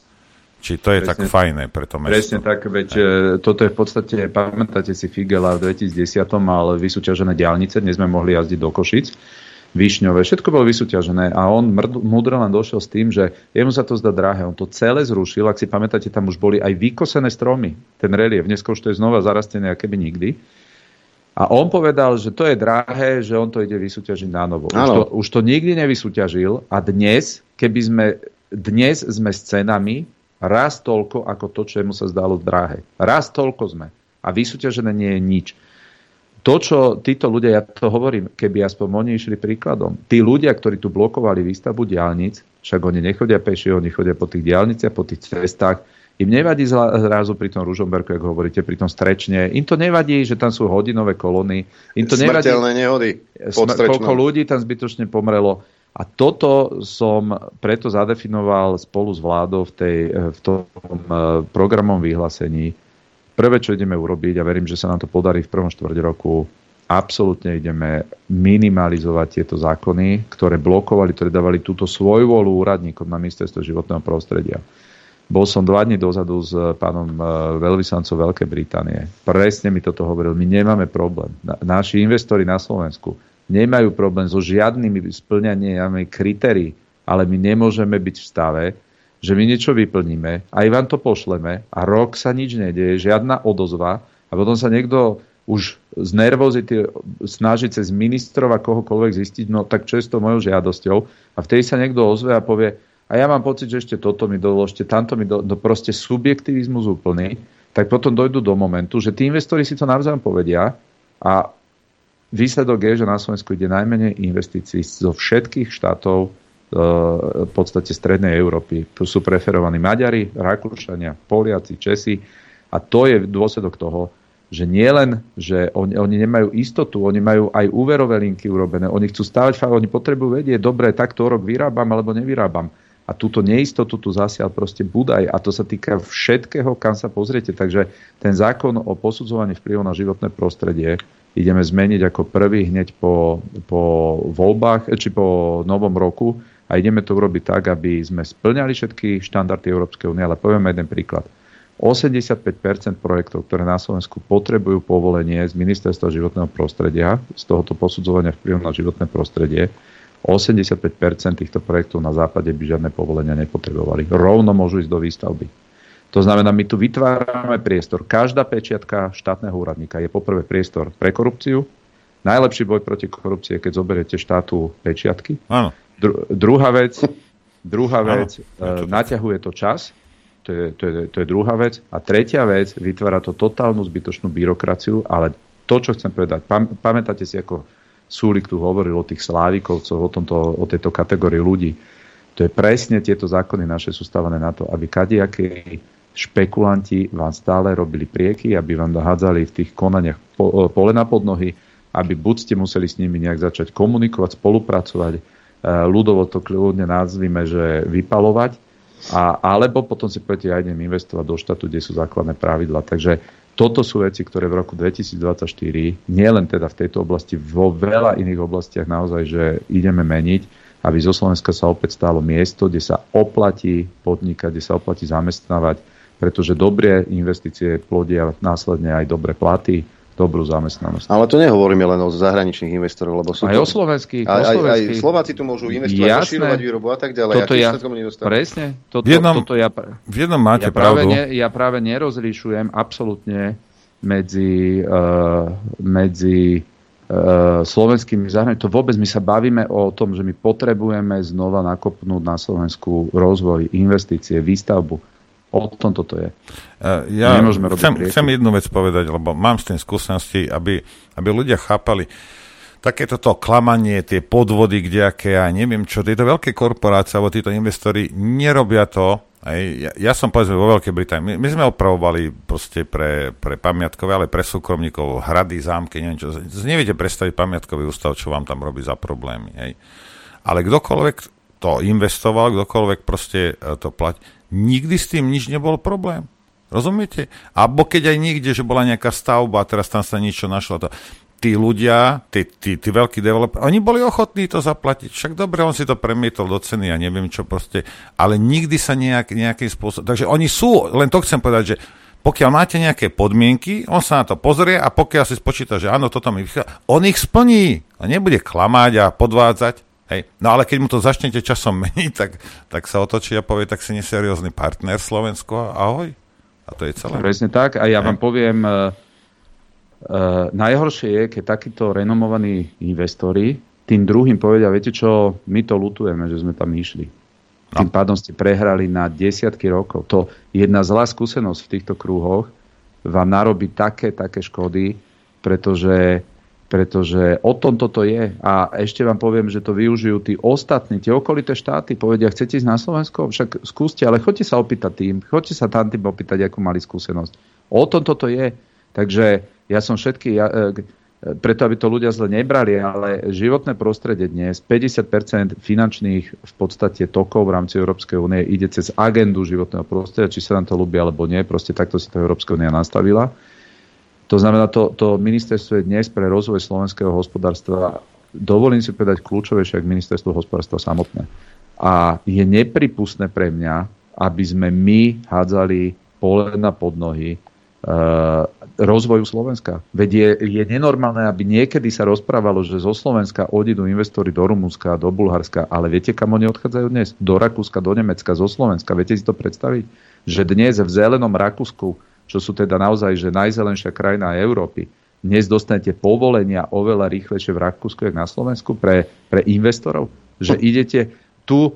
Či to je presne, tak fajné pre to mesto. Presne tak, veď Aj. E, toto je v podstate, pamätáte si Figela v 2010 mal vysúťažené diálnice, dnes sme mohli jazdiť do Košic Višňové, všetko bolo vysúťažené a on múdro len došiel s tým, že jemu sa to zdá drahé. On to celé zrušil, ak si pamätáte, tam už boli aj vykosené stromy, ten relief. Dneska už to je znova zarastené, aké by nikdy. A on povedal, že to je drahé, že on to ide vysúťažiť na novo. Už to, už to nikdy nevysúťažil a dnes, keby sme, dnes sme s cenami raz toľko ako to, čo mu sa zdalo drahé. Raz toľko sme. A vysúťažené nie je nič to, čo títo ľudia, ja to hovorím, keby aspoň oni išli príkladom, tí ľudia, ktorí tu blokovali výstavbu diálnic, však oni nechodia peši, oni chodia po tých diálniciach, po tých cestách, im nevadí zrazu pri tom Ružomberku, ako hovoríte, pri tom strečne. Im to nevadí, že tam sú hodinové kolóny. Im to nevadí, nehody koľko ľudí tam zbytočne pomrelo. A toto som preto zadefinoval spolu s vládou v, tej, v tom eh, programom vyhlásení, prvé, čo ideme urobiť, a verím, že sa nám to podarí v prvom štvrť roku, absolútne ideme minimalizovať tieto zákony, ktoré blokovali, ktoré dávali túto svoju volu úradníkom na ministerstvo životného prostredia. Bol som dva dní dozadu s pánom e, veľvyslancom Veľkej Británie. Presne mi toto hovoril. My nemáme problém. Naši investori na Slovensku nemajú problém so žiadnymi splňaniami kritérií, ale my nemôžeme byť v stave, že my niečo vyplníme, aj vám to pošleme a rok sa nič nedieje, žiadna odozva a potom sa niekto už z nervozity snaží cez ministrov a kohokoľvek zistiť, no tak čo je s tou mojou žiadosťou? A vtedy sa niekto ozve a povie, a ja mám pocit, že ešte toto mi doložte, tamto mi do, do proste subjektivizmus úplný, tak potom dojdú do momentu, že tí investori si to navzájom povedia a výsledok je, že na Slovensku ide najmenej investícií zo všetkých štátov v podstate strednej Európy. Tu sú preferovaní Maďari, Rakúšania, Poliaci, Česi a to je dôsledok toho, že nie len, že oni, oni nemajú istotu, oni majú aj úverové linky urobené, oni chcú stávať, oni potrebujú vedieť, dobre, tak to rok vyrábam alebo nevyrábam. A túto neistotu tu zasial proste Budaj a to sa týka všetkého, kam sa pozriete. Takže ten zákon o posudzovaní vplyvu na životné prostredie ideme zmeniť ako prvý hneď po, po voľbách, či po novom roku a ideme to urobiť tak, aby sme splňali všetky štandardy Európskej únie, ale povieme jeden príklad. 85% projektov, ktoré na Slovensku potrebujú povolenie z Ministerstva životného prostredia, z tohoto posudzovania vplyvu na životné prostredie, 85% týchto projektov na západe by žiadne povolenia nepotrebovali. Rovno môžu ísť do výstavby. To znamená, my tu vytvárame priestor. Každá pečiatka štátneho úradníka je poprvé priestor pre korupciu. Najlepší boj proti korupcii je, keď zoberiete štátu pečiatky. Áno. Dru- druhá vec, druhá vec, e, naťahuje to čas, to je, to, je, to je druhá vec. A tretia vec, vytvára to totálnu zbytočnú byrokraciu, ale to, čo chcem povedať, pam, pamätáte si, ako Súlik tu hovoril o tých slávikovcoch, o, tomto, o tejto kategórii ľudí. To je presne tieto zákony naše sú stávané na to, aby kadejakí špekulanti vám stále robili prieky, aby vám dohádzali v tých konaniach po, pole na podnohy, aby buď ste museli s nimi nejak začať komunikovať, spolupracovať, ľudovo to kľudne nazvime, že vypalovať, a, alebo potom si poviete, ja idem investovať do štátu, kde sú základné pravidla. Takže toto sú veci, ktoré v roku 2024, nielen teda v tejto oblasti, vo veľa iných oblastiach naozaj, že ideme meniť, aby zo Slovenska sa opäť stalo miesto, kde sa oplatí podnikať, kde sa oplatí zamestnávať, pretože dobré investície plodia následne aj dobré platy, dobrú zamestnanosť. Ale to nehovoríme len o zahraničných investorov, lebo sú aj to... o slovenských. Aj, aj, aj Slováci tu môžu investovať, Jasné. rozširovať výrobu a tak ďalej. Toto ja, presne. Toto, V jednom- toto ja, v jednom máte ja práve, pravdu. ne, ja práve nerozlišujem absolútne medzi, uh, medzi uh, slovenskými zahraničím. To vôbec my sa bavíme o tom, že my potrebujeme znova nakopnúť na Slovensku rozvoj, investície, výstavbu. O tom toto je. Uh, Ja Nemôžeme robiť chcem, chcem jednu vec povedať, lebo mám s tým skúsenosti, aby, aby ľudia chápali, takéto to klamanie, tie podvody, kdejaké, ja neviem čo, tieto veľké korporácie alebo títo investori nerobia to, aj, ja, ja som povedzme vo Veľkej Británii, my, my sme opravovali proste pre, pre pamiatkové, ale pre súkromníkov hrady, zámky, neviem čo. Neviete predstaviť pamiatkový ústav, čo vám tam robí za problémy. Hej. Ale kdokoľvek to investoval, kdokoľvek proste e, to platí, nikdy s tým nič nebol problém. Rozumiete? Abo keď aj niekde, že bola nejaká stavba a teraz tam sa niečo našlo. To, tí ľudia, tí, tí, tí veľkí developeri, oni boli ochotní to zaplatiť. Však dobre, on si to premietol do ceny a ja neviem čo proste, ale nikdy sa nejak, nejakým spôsobom... Takže oni sú, len to chcem povedať, že pokiaľ máte nejaké podmienky, on sa na to pozrie a pokiaľ si spočíta, že áno, toto mi vychádza, on ich splní. On nebude klamať a podvádzať. Hej. No ale keď mu to začnete časom meniť, tak, tak sa otočí a povie, tak si neseriózny partner Slovensko ahoj. A to je celé. Presne tak. A ja vám poviem, uh, uh, najhoršie je, keď takíto renomovaní investori tým druhým povedia, viete čo, my to lutujeme, že sme tam išli. Tým pádom ste prehrali na desiatky rokov. To jedna zlá skúsenosť v týchto krúhoch vám narobí také, také škody, pretože, pretože o tom toto je. A ešte vám poviem, že to využijú tí ostatní, tie okolité štáty. Povedia, chcete ísť na Slovensko? Však skúste, ale choďte sa opýtať tým. Choďte sa tam tým opýtať, akú mali skúsenosť. O tom toto je. Takže ja som všetky... Ja, e, preto, aby to ľudia zle nebrali, ale životné prostredie dnes, 50% finančných v podstate tokov v rámci Európskej únie ide cez agendu životného prostredia, či sa nám to ľúbi alebo nie, proste takto si to Európska únia nastavila. To znamená, to, to ministerstvo je dnes pre rozvoj slovenského hospodárstva, dovolím si povedať, kľúčovejšie ako ministerstvo hospodárstva samotné. A je nepripustné pre mňa, aby sme my hádzali pole na podnohy uh, rozvoju Slovenska. Veď je, je nenormálne, aby niekedy sa rozprávalo, že zo Slovenska odídu investori do Rumunska, do Bulharska, ale viete, kam oni odchádzajú dnes? Do Rakúska, do Nemecka, zo Slovenska. Viete si to predstaviť? Že dnes v zelenom Rakúsku, čo sú teda naozaj že najzelenšia krajina Európy, dnes dostanete povolenia oveľa rýchlejšie v Rakúsku, ako na Slovensku pre, pre investorov. Že idete tu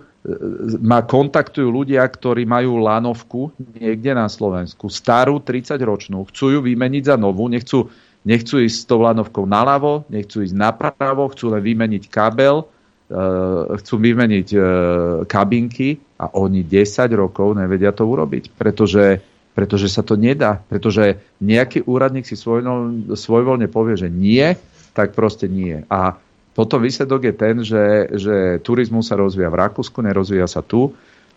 ma kontaktujú ľudia, ktorí majú lanovku niekde na Slovensku, starú 30-ročnú, chcú ju vymeniť za novú, nechcú, nechcú ísť s tou lanovkou naľavo, nechcú ísť napravo, chcú len vymeniť kabel, uh, chcú vymeniť uh, kabinky a oni 10 rokov nevedia to urobiť, pretože, pretože sa to nedá, pretože nejaký úradník si svojvoľne, svojvoľne povie, že nie, tak proste nie. A potom výsledok je ten, že, že turizmus sa rozvíja v Rakúsku, nerozvíja sa tu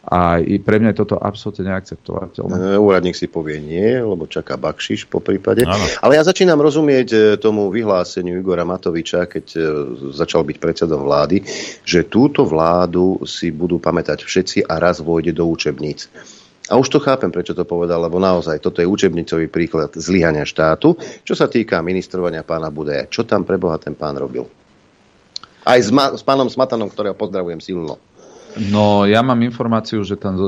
a i pre mňa je toto absolútne neakceptovateľné. E, Úradník si povie nie, lebo čaká bakšiš po prípade. Áno. Ale ja začínam rozumieť e, tomu vyhláseniu Igora Matoviča, keď e, začal byť predsedom vlády, že túto vládu si budú pamätať všetci a raz vôjde do učebníc. A už to chápem, prečo to povedal, lebo naozaj toto je učebnicový príklad zlyhania štátu, čo sa týka ministrovania pána Budaja. Čo tam pre Boha ten pán robil? Aj s, ma- s pánom Smatanom, ktorého pozdravujem silno. No, ja mám informáciu, že tam e,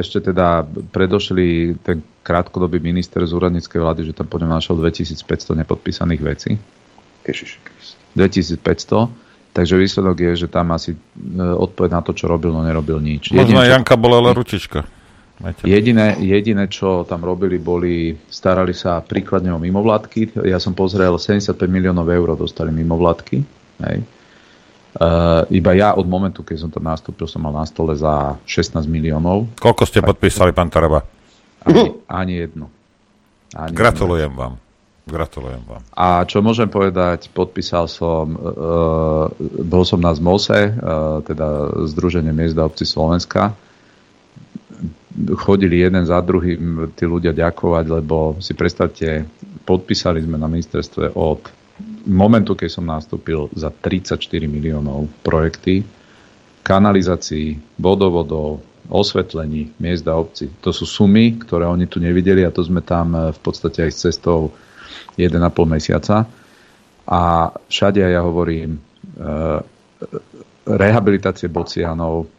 ešte teda predošli ten krátkodobý minister z úradníckej vlády, že tam po ňom našiel 2500 nepodpísaných vecí. Kešiš. 2500. Takže výsledok je, že tam asi e, odpoveď na to, čo robil, no nerobil nič. Možno aj Janka bola len Jediné, jediné, čo tam robili, boli, starali sa príkladne o mimovládky. Ja som pozrel, 75 miliónov eur dostali mimovládky. Hej. Uh, iba ja od momentu, keď som tam nastúpil, som mal na stole za 16 miliónov. Koľko ste podpísali, pán Taraba? Ani, ani jedno. Ani Gratulujem jedno. vám. Gratulujem vám. A čo môžem povedať, podpísal som, uh, bol som na ZMOSE, uh, teda Združenie miest a obci Slovenska. Chodili jeden za druhým tí ľudia ďakovať, lebo si predstavte, podpísali sme na ministerstve od momentu, keď som nastúpil za 34 miliónov projekty, kanalizácií, vodovodov, osvetlení miest a obci. To sú sumy, ktoré oni tu nevideli a to sme tam eh, v podstate aj s cestou 1,5 mesiaca. A všade ja hovorím, eh, rehabilitácie bocianov,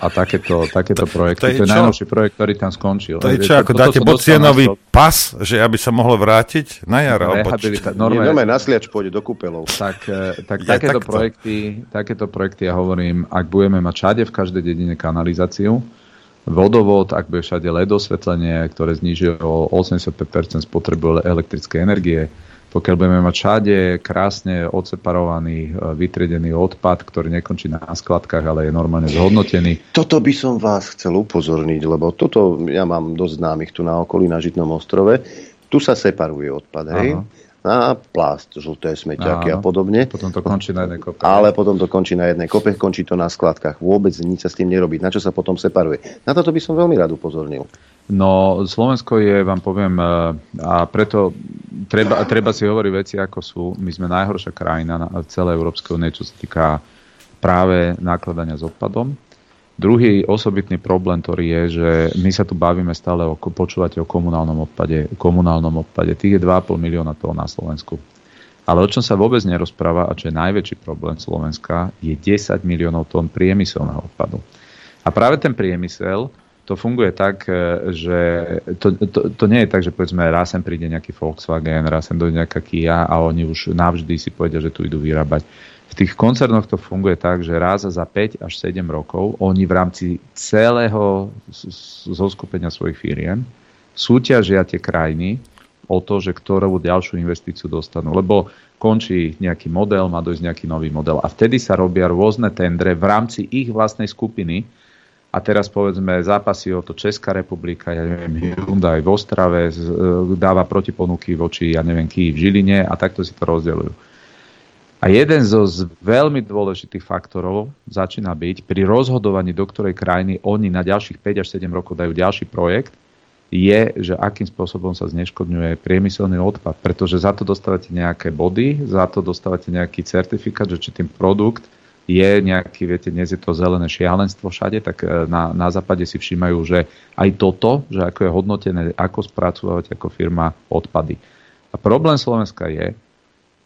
a takéto, takéto projekty. To je, to je najnovší projekt, ktorý tam skončil. To je čo, ako dáte Bocienový pas, že aby sa mohlo vrátiť na jar? Rehabilita- normálne, normálne na sliač pôjde do kúpelov. Tak, eh, tak ja, takéto, projekty, takéto projekty, ja hovorím, ak budeme mať všade v každej dedine kanalizáciu, vodovod, ak bude všade LED osvetlenie, ktoré znižuje o 85% spotrebu elektrickej energie, pokiaľ budeme mať všade krásne odseparovaný, e, vytriedený odpad, ktorý nekončí na skladkách, ale je normálne zhodnotený. Toto by som vás chcel upozorniť, lebo toto ja mám dosť známych tu na okolí na Žitnom ostrove. Tu sa separuje odpad, hej? Aha na plast, žlté smeťaky a podobne. Potom to končí na jednej kope. Ale potom to končí na jednej kope, končí to na skladkách. Vôbec nič sa s tým nerobí. Na čo sa potom separuje? Na toto by som veľmi rád upozornil. No, Slovensko je, vám poviem, e, a preto treba, treba si hovoriť veci, ako sú. My sme najhoršia krajina na celej Európskej únie, čo sa týka práve nakladania s odpadom. Druhý osobitný problém, ktorý je, že my sa tu bavíme stále o, počúvate o komunálnom odpade, komunálnom odpade. Tých je 2,5 milióna tón na Slovensku. Ale o čom sa vôbec nerozpráva a čo je najväčší problém Slovenska, je 10 miliónov tón priemyselného odpadu. A práve ten priemysel, to funguje tak, e, že to, to, to nie je tak, že povedzme raz sem príde nejaký Volkswagen, raz sem dojde nejaká Kia a oni už navždy si povedia, že tu idú vyrábať v tých koncernoch to funguje tak, že raz za 5 až 7 rokov oni v rámci celého zoskupenia svojich firiem súťažia tie krajiny o to, že ktorú ďalšiu investíciu dostanú. Lebo končí nejaký model, má dojsť nejaký nový model. A vtedy sa robia rôzne tendre v rámci ich vlastnej skupiny. A teraz povedzme zápasy o to Česká republika, ja neviem, Hyundai v Ostrave e, dáva protiponuky voči, ja neviem, Kyiv v Žiline a takto si to rozdeľujú. A jeden zo z veľmi dôležitých faktorov začína byť pri rozhodovaní, do ktorej krajiny oni na ďalších 5 až 7 rokov dajú ďalší projekt, je, že akým spôsobom sa zneškodňuje priemyselný odpad. Pretože za to dostávate nejaké body, za to dostávate nejaký certifikát, že či ten produkt je nejaký, viete, dnes je to zelené šialenstvo všade, tak e, na, na západe si všímajú, že aj toto, že ako je hodnotené, ako spracovať ako firma odpady. A problém Slovenska je,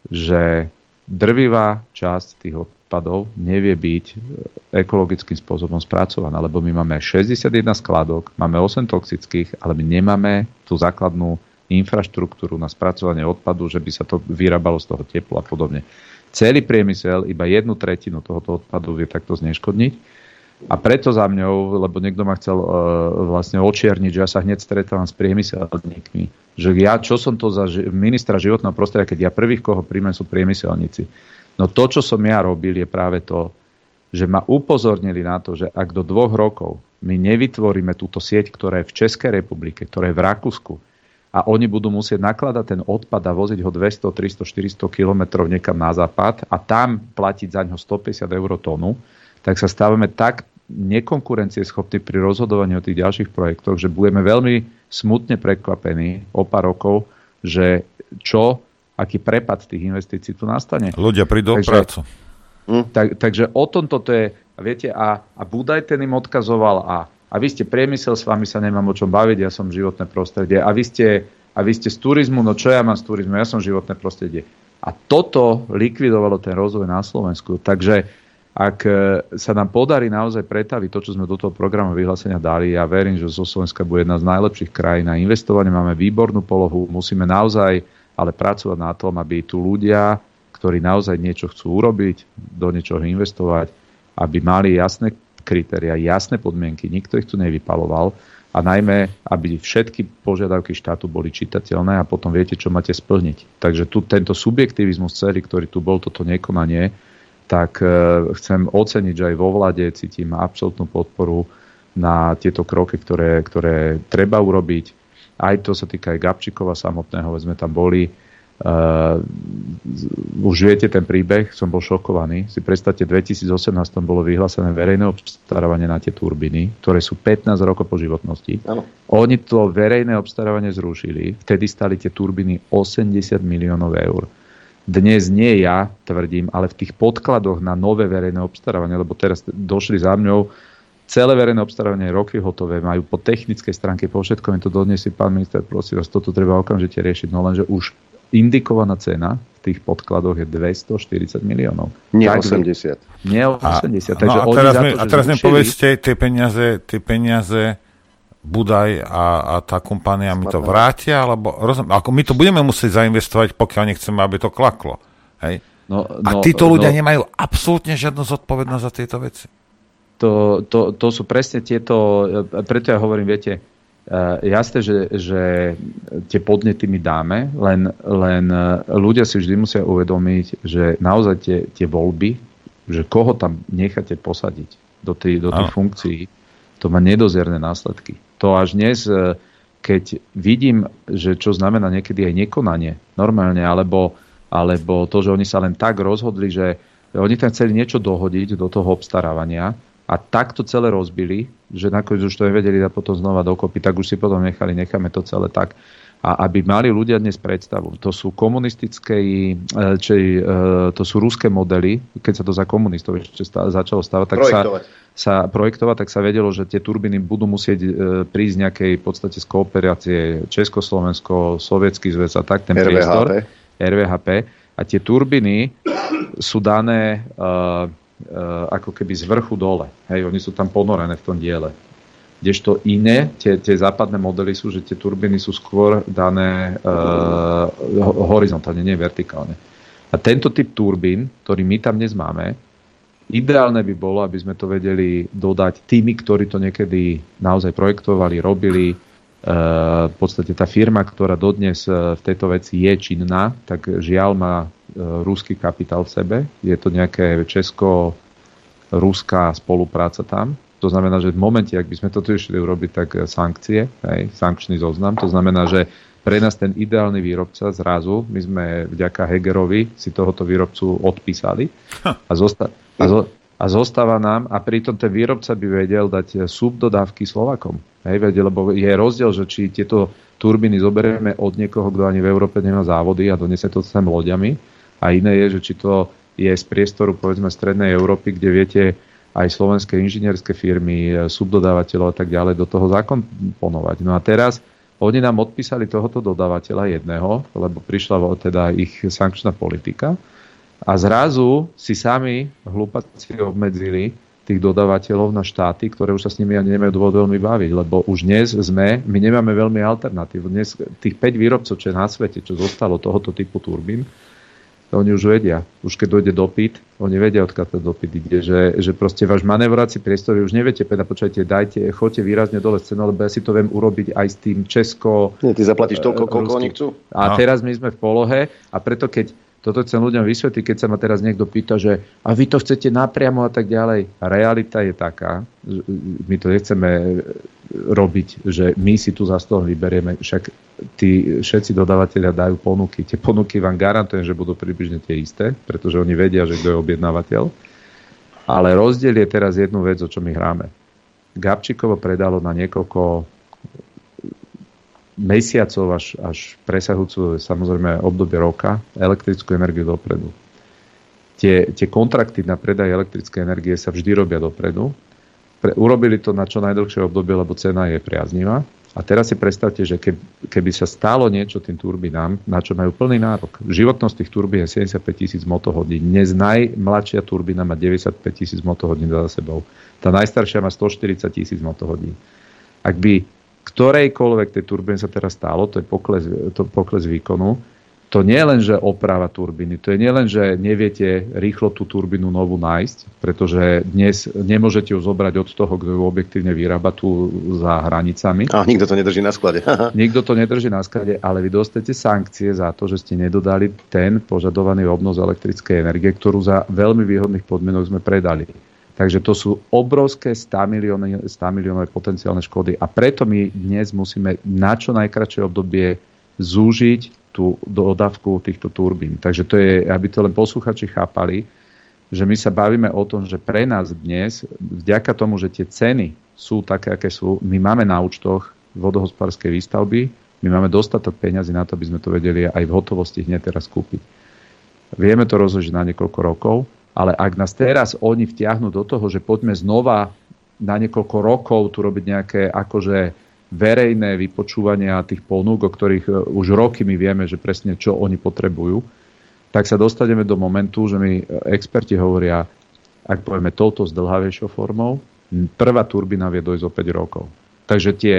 že drvivá časť tých odpadov nevie byť e, ekologickým spôsobom spracovaná, lebo my máme 61 skladok, máme 8 toxických, ale my nemáme tú základnú infraštruktúru na spracovanie odpadu, že by sa to vyrábalo z toho tepla a podobne. Celý priemysel, iba jednu tretinu tohoto odpadu vie takto zneškodniť. A preto za mňou, lebo niekto ma chcel uh, vlastne očierniť, že ja sa hneď stretávam s priemyselníkmi, že ja, čo som to za ži- ministra životného prostredia, keď ja prvých, koho príjmem, sú priemyselníci. No to, čo som ja robil, je práve to, že ma upozornili na to, že ak do dvoch rokov my nevytvoríme túto sieť, ktorá je v Českej republike, ktorá je v Rakúsku, a oni budú musieť nakladať ten odpad a voziť ho 200, 300, 400 kilometrov niekam na západ a tam platiť za ňo 150 eur tónu, tak sa stávame tak nekonkurencieschopní pri rozhodovaní o tých ďalších projektoch, že budeme veľmi smutne prekvapení o pár rokov, že čo, aký prepad tých investícií tu nastane. Ľudia prídu o prácu. Tak, takže o tom toto je, viete, a, a Budaj ten im odkazoval a, a vy ste priemysel, s vami sa nemám o čom baviť, ja som životné prostredie a vy ste, a vy ste z turizmu, no čo ja mám z turizmu, ja som životné prostredie. A toto likvidovalo ten rozvoj na Slovensku. Takže ak e, sa nám podarí naozaj pretaviť to, čo sme do toho programu vyhlásenia dali, ja verím, že zo Slovenska bude jedna z najlepších krajín na investovanie, máme výbornú polohu, musíme naozaj ale pracovať na tom, aby tu ľudia, ktorí naozaj niečo chcú urobiť, do niečoho investovať, aby mali jasné kritéria, jasné podmienky, nikto ich tu nevypaloval a najmä, aby všetky požiadavky štátu boli čitateľné a potom viete, čo máte splniť. Takže tu tento subjektivizmus celý, ktorý tu bol, toto nekonanie, tak e, chcem oceniť, že aj vo vlade cítim absolútnu podporu na tieto kroky, ktoré, ktoré treba urobiť. Aj to sa týka aj Gabčíkova samotného, sme tam boli. Uh, už viete ten príbeh, som bol šokovaný. Si predstavte, v 2018 bolo vyhlásené verejné obstarávanie na tie turbíny, ktoré sú 15 rokov po životnosti. Ano. Oni to verejné obstarávanie zrušili, vtedy stali tie turbíny 80 miliónov eur dnes nie ja tvrdím, ale v tých podkladoch na nové verejné obstarávanie, lebo teraz došli za mňou, celé verejné obstarávanie roky hotové, majú po technickej stránke, po všetkom, to dodnesie pán minister, prosím vás, toto treba okamžite riešiť, no lenže už indikovaná cena v tých podkladoch je 240 miliónov. Nie tak, 80. Nie 80. A, takže no a teraz, mi, to, a teraz mi povedzte, tie peniaze, tie peniaze Budaj a, a tá kompánia mi to vrátia, alebo rozum, ako my to budeme musieť zainvestovať, pokiaľ nechceme, aby to klaklo. Hej? No, no, a títo ľudia no, nemajú absolútne žiadnu zodpovednosť za tieto veci. To, to, to sú presne tieto, preto ja hovorím, viete, jasné, že, že tie podnety my dáme, len, len ľudia si vždy musia uvedomiť, že naozaj tie, tie voľby, že koho tam necháte posadiť do tých, do tých funkcií, to má nedozierne následky. To až dnes, e, keď vidím, že čo znamená niekedy aj nekonanie normálne, alebo, alebo to, že oni sa len tak rozhodli, že oni tam chceli niečo dohodiť do toho obstarávania a tak to celé rozbili, že nakoniec už to nevedeli dať potom znova dokopy, tak už si potom nechali, necháme to celé tak. A aby mali ľudia dnes predstavu, to sú komunistické, e, či, e, to sú ruské modely, keď sa to za komunistov ešte začalo stavať, tak sa, sa projektovať, tak sa vedelo, že tie turbíny budú musieť e, prísť nejakej podstate z kooperácie Československo, Sovietský zväz a tak ten RVHP. priestor, RVHP. A tie turbíny sú dané uh, ako keby z vrchu dole. Hej, oni sú tam ponorené v tom diele. Kdežto iné, tie, tie západné modely sú, že tie turbíny sú skôr dané uh, horizontálne, nie vertikálne. A tento typ turbín, ktorý my tam dnes máme, ideálne by bolo, aby sme to vedeli dodať tými, ktorí to niekedy naozaj projektovali, robili. V podstate tá firma, ktorá dodnes uh, v tejto veci je činná, tak žiaľ má uh, ruský kapitál v sebe. Je to nejaké česko-ruská spolupráca tam to znamená, že v momente, ak by sme toto išli urobiť, tak sankcie, hej, sankčný zoznam, to znamená, že pre nás ten ideálny výrobca zrazu, my sme vďaka Hegerovi si tohoto výrobcu odpísali a, zosta- a, zo- a zostáva nám, a pritom ten výrobca by vedel dať subdodávky Slovakom. Hej, lebo je rozdiel, že či tieto turbíny zoberieme od niekoho, kto ani v Európe nemá závody a donesie to sem loďami, a iné je, že či to je z priestoru povedzme strednej Európy, kde viete aj slovenské inžinierské firmy, e, subdodávateľov a tak ďalej do toho zakomponovať. No a teraz oni nám odpísali tohoto dodávateľa jedného, lebo prišla teda ich sankčná politika a zrazu si sami hlupáci obmedzili tých dodávateľov na štáty, ktoré už sa s nimi ani nemajú dôvod veľmi baviť, lebo už dnes sme, my nemáme veľmi alternatív. Dnes tých 5 výrobcov, čo je na svete, čo zostalo tohoto typu turbín, oni už vedia. Už keď dojde dopyt, oni vedia, odkiaľ ten dopyt ide. Že, že proste váš manevrovací priestor, už neviete, teda počujete, dajte, choďte výrazne dole cenu, lebo ja si to viem urobiť aj s tým Česko... Nie, ty zaplatíš toľko, koľko oni chcú. A no. teraz my sme v polohe a preto keď toto chcem ľuďom vysvetliť, keď sa ma teraz niekto pýta, že a vy to chcete napriamo a tak ďalej. Realita je taká, že my to nechceme robiť, že my si tu za toho vyberieme. Však tí všetci dodávateľia dajú ponuky. Tie ponuky vám garantujem, že budú približne tie isté, pretože oni vedia, že kto je objednávateľ. Ale rozdiel je teraz jednu vec, o čo my hráme. Gabčíkovo predalo na niekoľko mesiacov až, až presahujúcu samozrejme obdobie roka elektrickú energiu dopredu. Tie, tie kontrakty na predaj elektrickej energie sa vždy robia dopredu. Pre, urobili to na čo najdlhšie obdobie, lebo cena je priaznivá. A teraz si predstavte, že keby sa stalo niečo tým turbinám, na čo majú plný nárok. Životnosť tých turbín je 75 tisíc motohodín. Dnes najmladšia turbína má 95 tisíc motohodín za sebou. Tá najstaršia má 140 tisíc motohodín. Ak by ktorejkoľvek tej turbíne sa teraz stalo, to je pokles, to pokles výkonu, to nie je len, že oprava turbíny, to je nie len, že neviete rýchlo tú turbínu novú nájsť, pretože dnes nemôžete ju zobrať od toho, kto ju objektívne vyrába tu za hranicami. A nikto to nedrží na sklade. nikto to nedrží na sklade, ale vy dostanete sankcie za to, že ste nedodali ten požadovaný obnos elektrickej energie, ktorú za veľmi výhodných podmienok sme predali. Takže to sú obrovské 100 miliónové, 100 miliónové potenciálne škody a preto my dnes musíme na čo najkračšie obdobie zúžiť tú dodávku týchto turbín. Takže to je, aby to len posluchači chápali, že my sa bavíme o tom, že pre nás dnes, vďaka tomu, že tie ceny sú také, aké sú, my máme na účtoch vodohospodárskej výstavby, my máme dostatok peňazí na to, aby sme to vedeli aj v hotovosti hneď teraz kúpiť. Vieme to rozložiť na niekoľko rokov, ale ak nás teraz oni vtiahnu do toho, že poďme znova na niekoľko rokov tu robiť nejaké akože verejné vypočúvania tých ponúk, o ktorých e, už roky my vieme, že presne čo oni potrebujú, tak sa dostaneme do momentu, že mi e, experti hovoria, ak povieme touto zdlhavejšou formou, prvá turbína vie dojsť o 5 rokov. Takže tie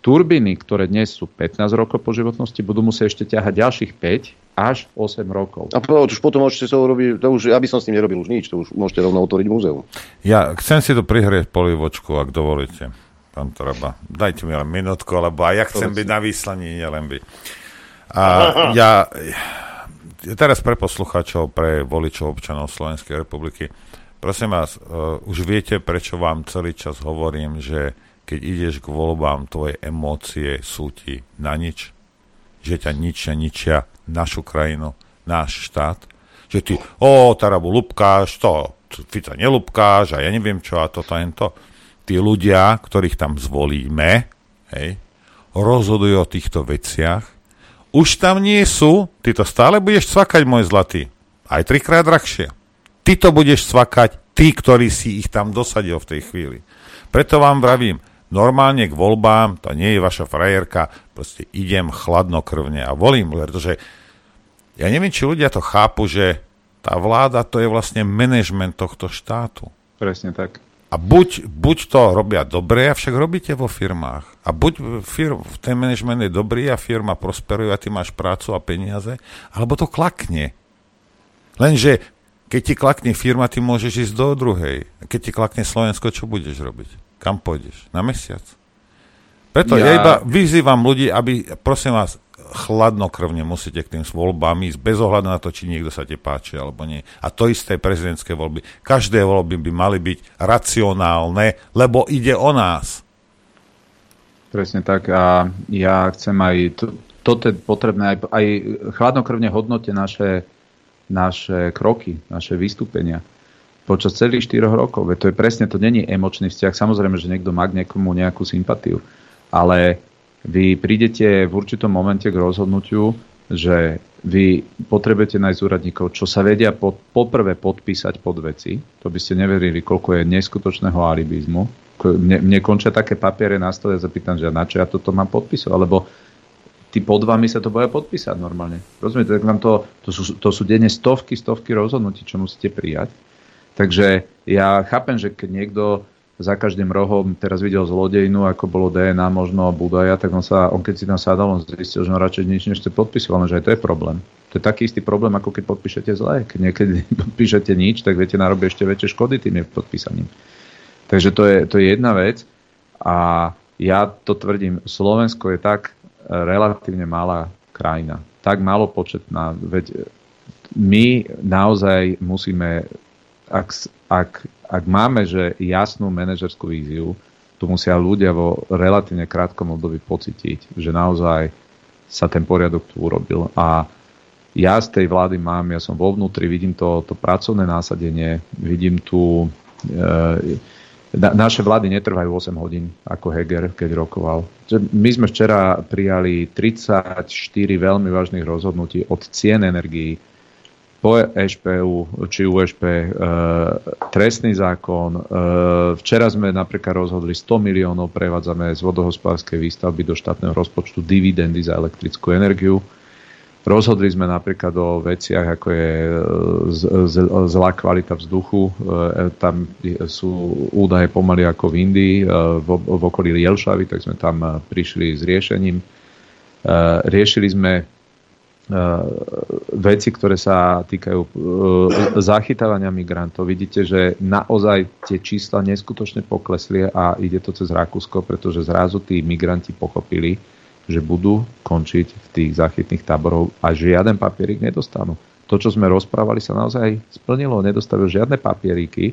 turbíny, ktoré dnes sú 15 rokov po životnosti, budú musieť ešte ťahať ďalších 5 až 8 rokov. A už potom môžete sa urobiť, to už, aby som s tým nerobil už nič, to už môžete rovno otvoriť múzeum. Ja chcem si tu prihrieť polivočku, ak dovolíte pán Treba. Dajte mi len minútku, lebo aj ja chcem byť na výslaní, nielen by. A ja, ja teraz pre poslucháčov, pre voličov občanov Slovenskej republiky, prosím vás, uh, už viete, prečo vám celý čas hovorím, že keď ideš k voľbám, tvoje emócie sú ti na nič, že ťa ničia, ničia našu krajinu, náš štát, že ty, o, Tarabu lupkáš, to, Fica nelupkáš a ja neviem čo a toto a to tí ľudia, ktorých tam zvolíme, hej, rozhodujú o týchto veciach. Už tam nie sú, ty to stále budeš cvakať, môj zlatý. Aj trikrát drahšie. Ty to budeš cvakať, ty, ktorý si ich tam dosadil v tej chvíli. Preto vám vravím, normálne k voľbám, to nie je vaša frajerka, proste idem chladnokrvne a volím, pretože ja neviem, či ľudia to chápu, že tá vláda to je vlastne manažment tohto štátu. Presne tak. A buď, buď to robia dobre, avšak robíte vo firmách. A buď firm, ten management je dobrý a firma prosperuje a ty máš prácu a peniaze, alebo to klakne. Lenže keď ti klakne firma, ty môžeš ísť do druhej. A keď ti klakne Slovensko, čo budeš robiť? Kam pôjdeš? Na mesiac? Preto ja, ja iba vyzývam ľudí, aby, prosím vás, chladnokrvne musíte k tým voľbám ísť, bez ohľadu na to, či niekto sa ti páči alebo nie. A to isté prezidentské voľby. Každé voľby by mali byť racionálne, lebo ide o nás. Presne tak. A ja chcem aj, to, toto je potrebné, aj, aj chladnokrvne hodnote naše, naše kroky, naše vystúpenia počas celých 4 rokov. Veď to je presne, to není emočný vzťah. Samozrejme, že niekto má k niekomu nejakú sympatiu, ale vy prídete v určitom momente k rozhodnutiu, že vy potrebujete nájsť úradníkov, čo sa vedia pod, poprvé podpísať pod veci. To by ste neverili, koľko je neskutočného alibizmu. Mne, mne končia také papiere na stole a zapýtam, že na čo ja toto mám podpisovať, lebo tí pod vami sa to boja podpísať normálne. Rozumiete, tak vám to, to, sú, to sú denne stovky, stovky rozhodnutí, čo musíte prijať. Takže ja chápem, že keď niekto za každým rohom teraz videl zlodejnu, ako bolo DNA možno Budaja, tak on, sa, on keď si tam sadal, on zistil, že on radšej nič nechce podpisoval, že aj to je problém. To je taký istý problém, ako keď podpíšete zle. Keď niekedy podpíšete nič, tak viete narobiť ešte väčšie škody tým podpísaním. Takže to je, to je jedna vec. A ja to tvrdím, Slovensko je tak relatívne malá krajina, tak malo početná, veď my naozaj musíme, ak, ak ak máme že jasnú manažerskú víziu, tu musia ľudia vo relatívne krátkom období pocítiť, že naozaj sa ten poriadok tu urobil. A ja z tej vlády mám, ja som vo vnútri, vidím to, to pracovné násadenie, vidím tu... E, na, naše vlády netrvajú 8 hodín, ako Heger, keď rokoval. My sme včera prijali 34 veľmi vážnych rozhodnutí od cien energií, po EŠPU či USP e, trestný zákon. E, včera sme napríklad rozhodli 100 miliónov prevádzame z vodohospodárskej výstavby do štátneho rozpočtu dividendy za elektrickú energiu. Rozhodli sme napríklad o veciach, ako je e, z, z, zlá kvalita vzduchu. E, tam sú údaje pomaly ako v Indii, e, v, v okolí Jelšavy, tak sme tam e, prišli s riešením. E, riešili sme veci, ktoré sa týkajú eh, zachytávania migrantov. Vidíte, že naozaj tie čísla neskutočne poklesli a ide to cez Rakúsko, pretože zrazu tí migranti pochopili, že budú končiť v tých zachytných táborov a žiaden papierik nedostanú. To, čo sme rozprávali, sa naozaj splnilo. Nedostavil žiadne papieriky.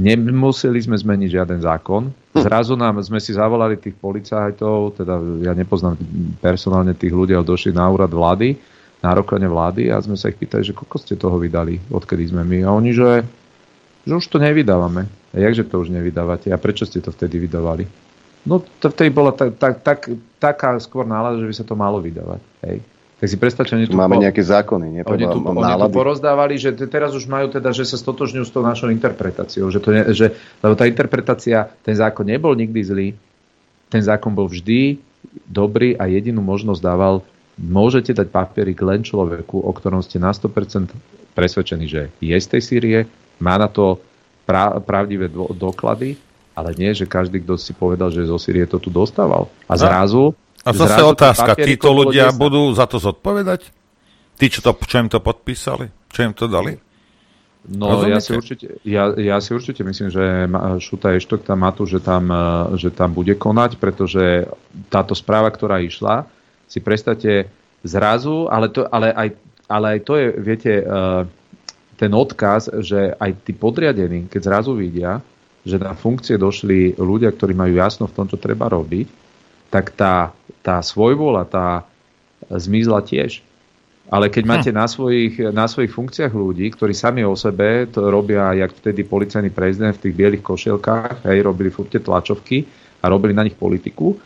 Nemuseli sme zmeniť žiaden zákon. Zrazu nám sme si zavolali tých policajtov, teda ja nepoznám personálne tých ľudí, ale došli na úrad vlády na rokovanie vlády a sme sa ich pýtali, že koľko ste toho vydali, odkedy sme my. A oni, že, že už to nevydávame. A jakže to už nevydávate? A prečo ste to vtedy vydávali? No to vtedy bola tak, tak, tak, taká skôr nálada, že by sa to malo vydávať. Hej. Tak si predstavte, oni tu Máme po, nejaké zákony, nie? Oni tu, oni tu porozdávali, že teraz už majú teda, že sa stotožňujú s tou našou interpretáciou. Že to ne, že, lebo tá interpretácia, ten zákon nebol nikdy zlý, ten zákon bol vždy dobrý a jedinú možnosť dával môžete dať papierik len človeku, o ktorom ste na 100% presvedčení, že je z tej Sýrie, má na to pra- pravdivé do- doklady, ale nie, že každý, kto si povedal, že zo Sýrie to tu dostával. A zrazu... A zase otázka, títo ľudia budú za to zodpovedať? Tí, čo, to, čo im to podpísali? Čo im to dali? No ja si, určite, ja, ja si určite myslím, že Šuta Eštok tam má tu, že tam, že tam bude konať, pretože táto správa, ktorá išla, si predstavte zrazu, ale, to, ale, aj, ale aj to je, viete, uh, ten odkaz, že aj tí podriadení, keď zrazu vidia, že na funkcie došli ľudia, ktorí majú jasno v tom, čo treba robiť, tak tá, tá svojvola, tá zmizla tiež. Ale keď hm. máte na svojich, na svojich funkciách ľudí, ktorí sami o sebe to robia, jak vtedy policajný prezident v tých bielých košelkách, hej, robili furt tie tlačovky a robili na nich politiku,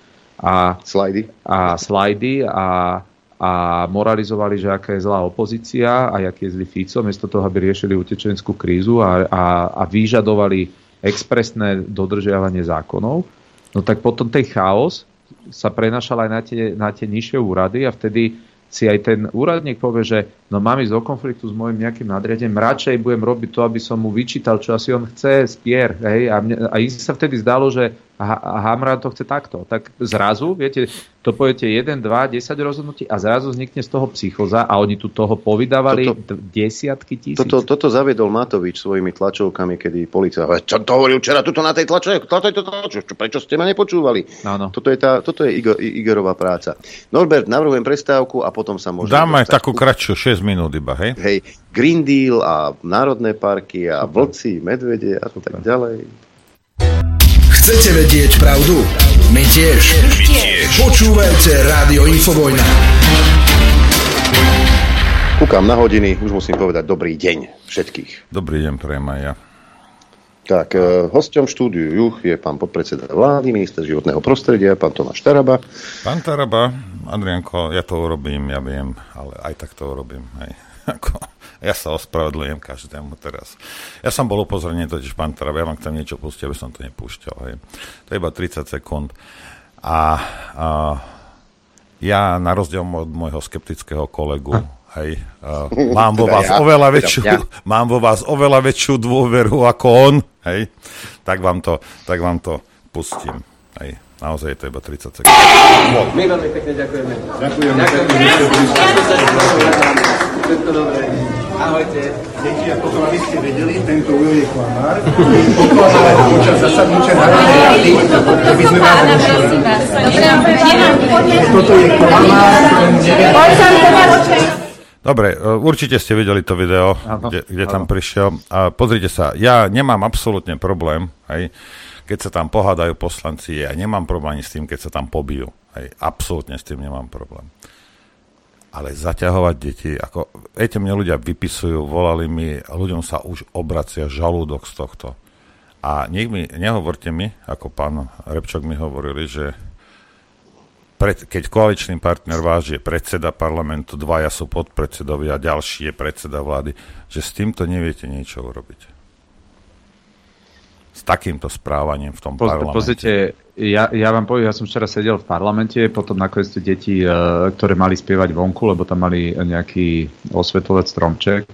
a slajdy. A, slajdy a, a moralizovali, že aká je zlá opozícia a aký je zlý Fico, miesto toho, aby riešili utečenskú krízu a, a, a vyžadovali expresné dodržiavanie zákonov, no tak potom ten chaos sa prenašal aj na tie, na tie nižšie úrady a vtedy si aj ten úradník povie, že no mám ísť do konfliktu s môjim nejakým nadriadením, radšej budem robiť to, aby som mu vyčítal, čo asi on chce, spier. Hej? A, mne, a im sa vtedy zdalo, že a Hamran to chce takto. Tak zrazu, viete, to poviete 1, 2, 10 rozhodnutí a zrazu vznikne z toho psychoza a oni tu toho povydávali toto, desiatky tisíc. Toto, toto zaviedol Matovič svojimi tlačovkami, kedy policia, čo to hovoril včera tuto na tej tlačovke, prečo ste ma nepočúvali? Áno. Toto je, tá, toto je Igor, Igorová práca. Norbert, navrhujem prestávku a potom sa môžeme... Dáme takú kratšiu, 6 minút iba, hej? Hej, Green Deal a národné parky a vlci, medvede a tak ďalej. Chcete vedieť pravdu? My tiež. My tiež. Počúvajte Rádio Infovojna. Kúkam na hodiny, už musím povedať dobrý deň všetkých. Dobrý deň, prejem aj ja. Tak, e, hosťom štúdiu Juch je pán podpredseda vlády, minister životného prostredia, pán Tomáš Taraba. Pán Taraba, Adrianko, ja to urobím, ja viem, ale aj tak to urobím. Hej. Ako, ja sa ospravedlňujem každému teraz. Ja som bol upozornený totiž, pán Tarab, ja vám chcem niečo pustiť, aby som to nepúšťal. Hej. To je iba 30 sekúnd. A, a ja na rozdiel od môjho skeptického kolegu, hej, uh, mám, vo vás ja, oveľa väčšiu, ja. mám vo vás oveľa väčšiu dôveru ako on, hej, tak vám to, tak vám to pustím. Naozaj je to iba 30 sekúnd. My veľmi pekne ďakujeme. Ďakujeme. Ďakujeme. Všetko dobré. Ahojte. Deti, a potom, aby ste vedeli, tento Ujo je klamár. Pokladal počas zasadnutia Národnej rady, aby sme vás rušili. Toto je klamár, Dobre, e, určite ste videli to video, kde, kde tam prišiel. A pozrite sa, ja nemám absolútne problém, hej, keď sa tam pohádajú poslanci, ja nemám problém ani s tým, keď sa tam pobijú. Hej, absolútne s tým nemám problém ale zaťahovať deti, ako, viete, mne ľudia vypisujú, volali mi, ľuďom sa už obracia žalúdok z tohto. A nech mi, nehovorte mi, ako pán Repčok mi hovorili, že pred, keď koaličný partner váš je predseda parlamentu, dvaja sú podpredsedovia, ďalší je predseda vlády, že s týmto neviete niečo urobiť. S takýmto správaním v tom Poz, parlamente. Pozrite, ja, ja vám poviem, ja som včera sedel v parlamente, potom nakoniec tie deti, e, ktoré mali spievať vonku, lebo tam mali nejaký osvetlovec stromček,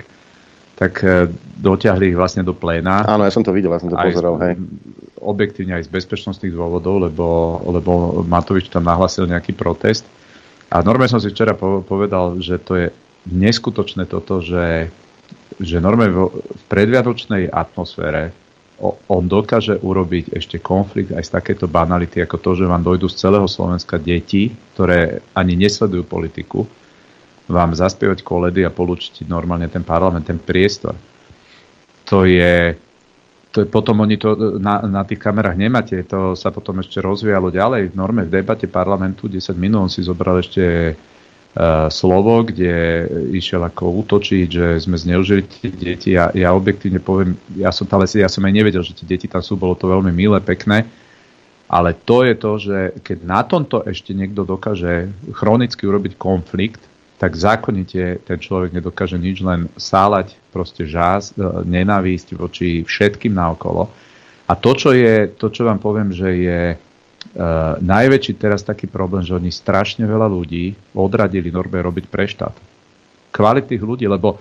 tak e, dotiahli ich vlastne do pléna. Áno, ja som to videl, ja som to pozeral, hej. Objektívne aj z bezpečnostných dôvodov, lebo, lebo Matovič tam nahlasil nejaký protest. A normálne som si včera povedal, že to je neskutočné toto, že, že normálne v predvianočnej atmosfére on dokáže urobiť ešte konflikt aj z takéto banality, ako to, že vám dojdú z celého Slovenska deti, ktoré ani nesledujú politiku, vám zaspievať koledy a polúčiť normálne ten parlament, ten priestor. To je, to je potom oni to na, na tých kamerách nemáte, to sa potom ešte rozvíjalo ďalej. V norme v debate parlamentu 10 minút si zobral ešte slovo, kde išiel ako útočiť, že sme zneužili tie deti. Ja, ja objektívne poviem, ja som, tam, ja som aj nevedel, že tie deti tam sú, bolo to veľmi milé, pekné. Ale to je to, že keď na tomto ešte niekto dokáže chronicky urobiť konflikt, tak zákonite ten človek nedokáže nič len sálať proste žás, e, nenávisť voči všetkým naokolo. A to, čo je, to, čo vám poviem, že je najväčší teraz taký problém, že oni strašne veľa ľudí odradili norme robiť pre štát. Kvalitných ľudí, lebo